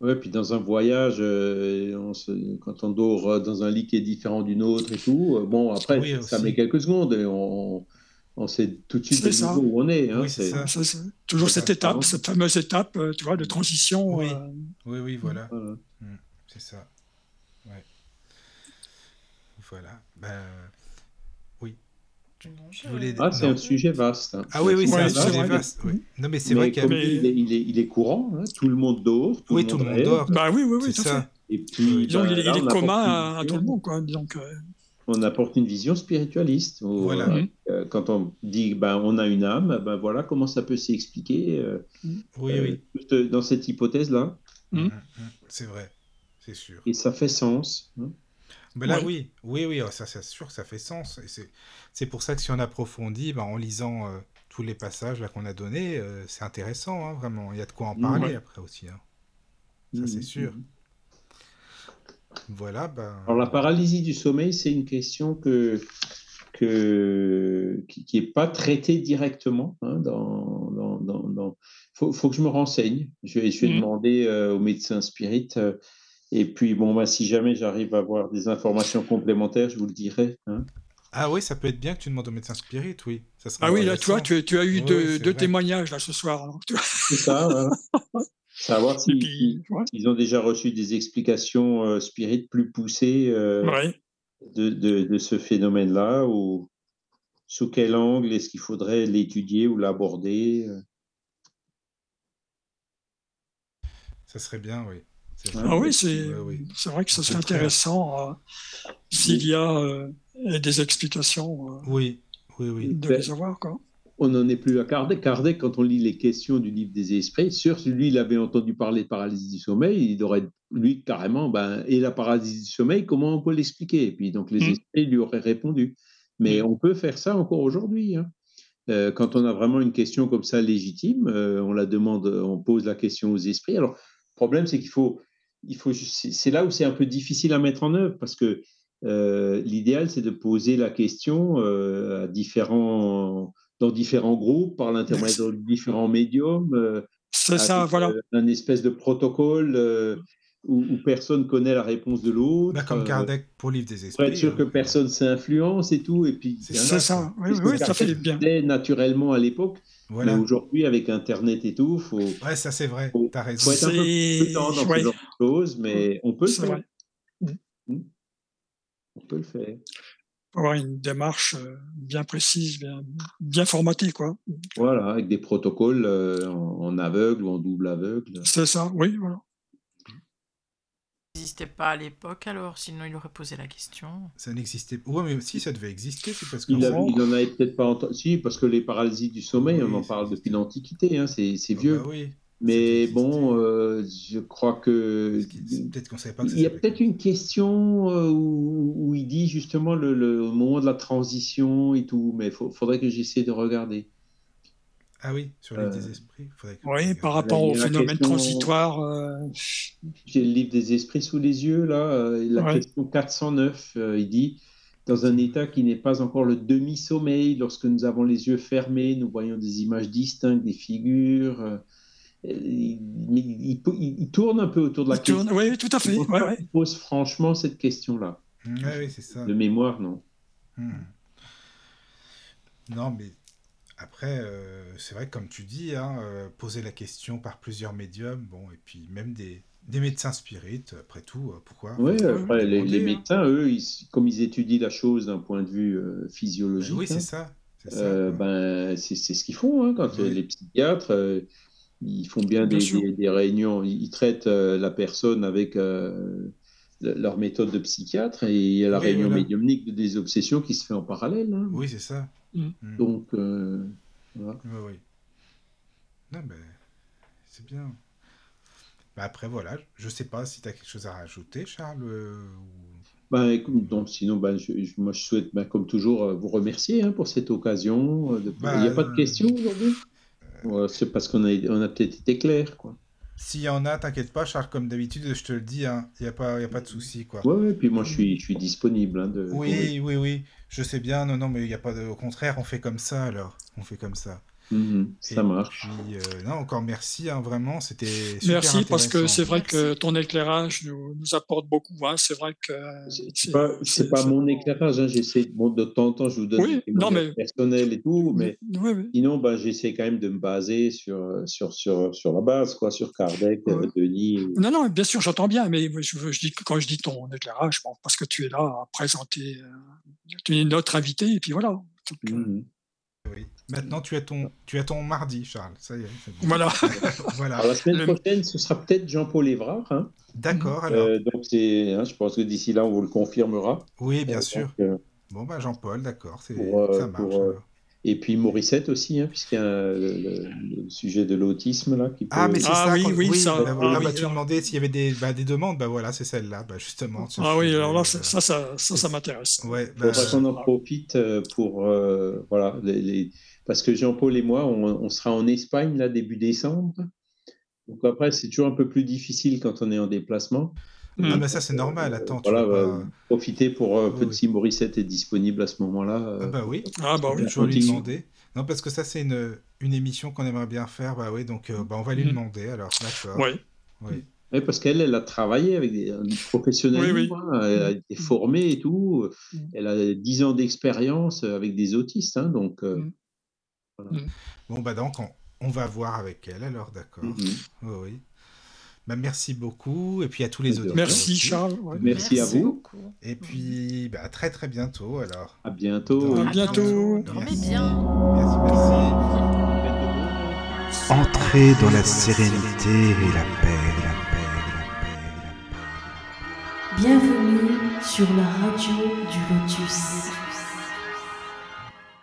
Ouais, puis dans un voyage, euh, on se- quand on dort euh, dans un lit qui est différent d'une autre et tout, euh, bon, après, Oui, ça met quelques secondes et on, on sait tout de suite le niveau où on est. Hein, Oui, c'est ça. Toujours cette étape, cette fameuse étape, euh, tu vois, de transition. Oui, euh, oui, oui, voilà. Voilà. Mm, c'est ça. Ouais. Voilà. Ben, oui. Je voulais... Ah, c'est un sujet vaste. hein. Ah oui, oui, c'est un sujet vaste. oui. Non, mais c'est vrai qu'il. Mais- il est, il est- il est courant, hein, tout le monde dort, tout Oui, le tout le monde dort. Bah oui, oui, oui, C'est fait. ça. Et puis, bah, il est, là, il est on apporte commun à, à tout le monde, quoi. Donc, euh, on apporte une vision spiritualiste. où, Voilà. euh, Mhm. euh, quand on dit ben, on a une âme, ben voilà comment ça peut s'expliquer euh, Oui, euh, oui. juste dans cette hypothèse-là. Mhm. Mm. C'est vrai. C'est sûr. Et ça fait sens. hein. Ben là, oui, oui, oui, oh, ça, c'est sûr que ça fait sens. Et c'est, c'est pour ça que si on approfondit, ben, en lisant euh, tous les passages là qu'on a donnés, euh, c'est intéressant, hein, vraiment. Il y a de quoi en Mhm. parler Ouais. après aussi. hein. Ça, c'est Mhm. sûr. Voilà, ben. Alors la paralysie du sommeil, c'est une question que, que, qui n'est pas traitée directement. Hein, dans, dans, dans, dans- Faut, faut que je me renseigne. Je vais, je vais Mhm. demander euh, au médecin spirit. euh, et puis, bon, bah, si jamais j'arrive à avoir des informations complémentaires, je vous le dirai. hein. Ah oui, ça peut être bien que tu demandes au médecin spirit, oui. Ça Ah oui, là, tu vois, tu, tu as eu deux, témoignages là ce soir. vois. C'est ça. voilà. [laughs] Savoir si- ouais. s'ils ont déjà reçu des explications euh, spirites plus poussées euh, Ouais. de, de, de ce phénomène-là ou sous quel angle est-ce qu'il faudrait l'étudier ou l'aborder euh? Ça serait bien, oui. Ah oui, c'est vrai que ça serait intéressant euh, s'il y a euh, des explications. oui, oui, oui. De les avoir, quoi on n'en est plus à Kardec. Kardec, quand on lit les questions du livre des esprits, sûr, lui, il avait entendu parler de paralysie du sommeil, il aurait, lui, carrément, ben, et la paralysie du sommeil, comment on peut l'expliquer? Et puis, donc, les mm. esprits lui auraient répondu. Mais mm. on peut faire ça encore aujourd'hui. Hein. Euh, quand on a vraiment une question comme ça légitime, euh, on la demande, on pose la question aux esprits. Alors, le problème, c'est qu'il faut, il faut, c'est là où c'est un peu difficile à mettre en œuvre parce que euh, l'idéal, c'est de poser la question à différents dans différents groupes, par l'intermédiaire de différents médiums. Euh, c'est ça, voilà. Euh, un espèce de protocole euh, où, personne connaît la réponse de l'autre. Bah, comme Kardec pour Livre des Esprits. Pour être sûr que personne s'influence et tout. Et puis, c'est ça, oui, oui ça fait bien. naturellement à l'époque. Voilà. Mais aujourd'hui, avec Internet et tout, faut. Ouais, ça c'est vrai. T'as raison. Faut être un peu prudent dans ce genre de choses, mais on peut le faire. Hmm. On peut le faire avoir une démarche euh, bien précise, bien, bien formatée. Quoi. Voilà, avec des protocoles euh, en, aveugle ou en double aveugle. C'est ça, oui, voilà. Ça n'existait pas à l'époque alors, sinon il aurait posé la question. Ça n'existait pas. Oui, mais si ça devait exister, c'est parce qu'il n'en avait peut-être pas entendu. Si, parce que les paralysies du sommeil, on en parle depuis l'Antiquité, hein, c'est ah vieux. Bah oui. Mais bon, euh, je crois que. Peut-être qu'on savait pas que Il y a peut-être une question euh, où, il dit justement le, moment de la transition et tout, mais il faudrait que j'essaie de regarder. Ah oui, sur le livre des esprits. oui, par rapport au phénomène transitoire. Euh, J'ai le livre des esprits sous les yeux, là. la question 409, il dit Dans un état qui n'est pas encore le demi-sommeil, lorsque nous avons les yeux fermés, nous voyons des images distinctes, des figures il, il, tourne un peu autour de la question. oui, tout à fait. Il pose franchement cette question-là. oui, c'est ça. De mémoire, non. Hmm. Non, mais après, euh, c'est vrai, comme tu dis, hein, euh, poser la question par plusieurs médiums, bon, et puis même des, des médecins spirites, après tout, euh, pourquoi Oui, après, les, les, hein. médecins, eux, comme ils étudient la chose d'un point de vue physiologique. oui, c'est hein, ça. ben, c'est ce qu'ils font hein, quand les psychiatres ils font bien, des, des, réunions, ils traitent euh, la personne avec euh, leur méthode de psychiatre et il y a la réunion médiumnique des obsessions qui se fait en parallèle. Hein. Oui, c'est ça. Mm. Mm. Donc, euh, voilà. Oui, Non, mais c'est bien. Bah, après, voilà, je sais pas si tu as quelque chose à rajouter, Charles. Bah, écoute, donc, sinon, bah, je, moi, je souhaite, bah, comme toujours, vous remercier hein, pour cette occasion. De... il n'y a pas de questions aujourd'hui? C'est parce qu'on a, on a peut-être été clair, quoi. S'il y en a, t'inquiète pas, Charles, comme d'habitude, je te le dis, il hein, n'y a, pas, y a pas de souci. Quoi. Ouais, ouais, puis moi je suis, je suis disponible. Hein, de, oui, oui, oui, je sais bien, non, non, mais il a pas de... au contraire, on fait comme ça alors, on fait comme ça. Mhm, ça marche. Puis, euh, non, encore merci, hein, vraiment, c'était Merci, parce que c'est vrai que ton éclairage nous, nous apporte beaucoup. Hein. C'est vrai que. C'est pas, pas mon éclairage, hein. j'essaie, de temps en temps, je vous donne oui, des non, mais... personnels et tout, mais sinon, bah, j'essaie quand même de me baser sur, sur, sur, sur la base, quoi, sur Kardec, Denis. Non, non, bien sûr, j'entends bien, mais je, je, dis, quand je dis ton éclairage, bon, parce que tu es là à présenter, euh, tu es notre invité, et puis voilà. Donc, euh, mhm. Oui. Maintenant, tu as ton, tu as ton mardi, Charles. Ça y est. Voilà. [laughs] voilà. la semaine prochaine, ce sera peut-être Jean-Paul Évrard. Hein. D'accord. Euh, alors. donc, c'est, hein, je pense que d'ici là, on vous le confirmera. Oui, bien euh, sûr. Euh, bon, bah, Jean-Paul, d'accord. C'est, ça marche. Et puis Morissette aussi, hein, puisqu'il y a le, sujet de l'autisme là. Qui Ah, mais c'est ah, ça. Oui, oui, ça. Bah, ah, bah, tu demandais s'il y avait des, bah, des demandes, bah voilà, c'est celle-là, bah, justement. Ah oui, alors là, ça, ça, ça, ça, m'intéresse. Ouais, bah, qu'on en profite pour, voilà, les, parce que Jean-Paul et moi, on, sera en Espagne là début décembre. Donc après, c'est toujours un peu plus difficile quand on est en déplacement. Ah ben ça c'est normal, attends. voilà, bah, profiter pour euh, Petit Morissette est disponible à ce moment-là. Euh, ah bah oui, ah bah oui. je vais lui demander. Non parce que ça c'est une, une émission qu'on aimerait bien faire, bah oui, donc euh, bah, on va lui mm. demander alors, d'accord. Oui. oui. Oui, parce qu'elle, elle a travaillé avec des, professionnels, oui, hein, elle a été formée et tout. Mm. Elle a 10 ans d'expérience avec des autistes, hein, donc mm. Mm. Bon, bah donc, on, va voir avec elle alors, d'accord. Mm-hmm. oui. Bah, merci beaucoup. Et puis à tous les auditeurs. Merci Charles. Merci, à vous. Et puis bah, à très très bientôt alors. À bientôt. À bientôt. Dormez bien. Merci, merci. Entrez dans la sérénité et la paix, la paix, la paix. Bienvenue sur la radio du lotus.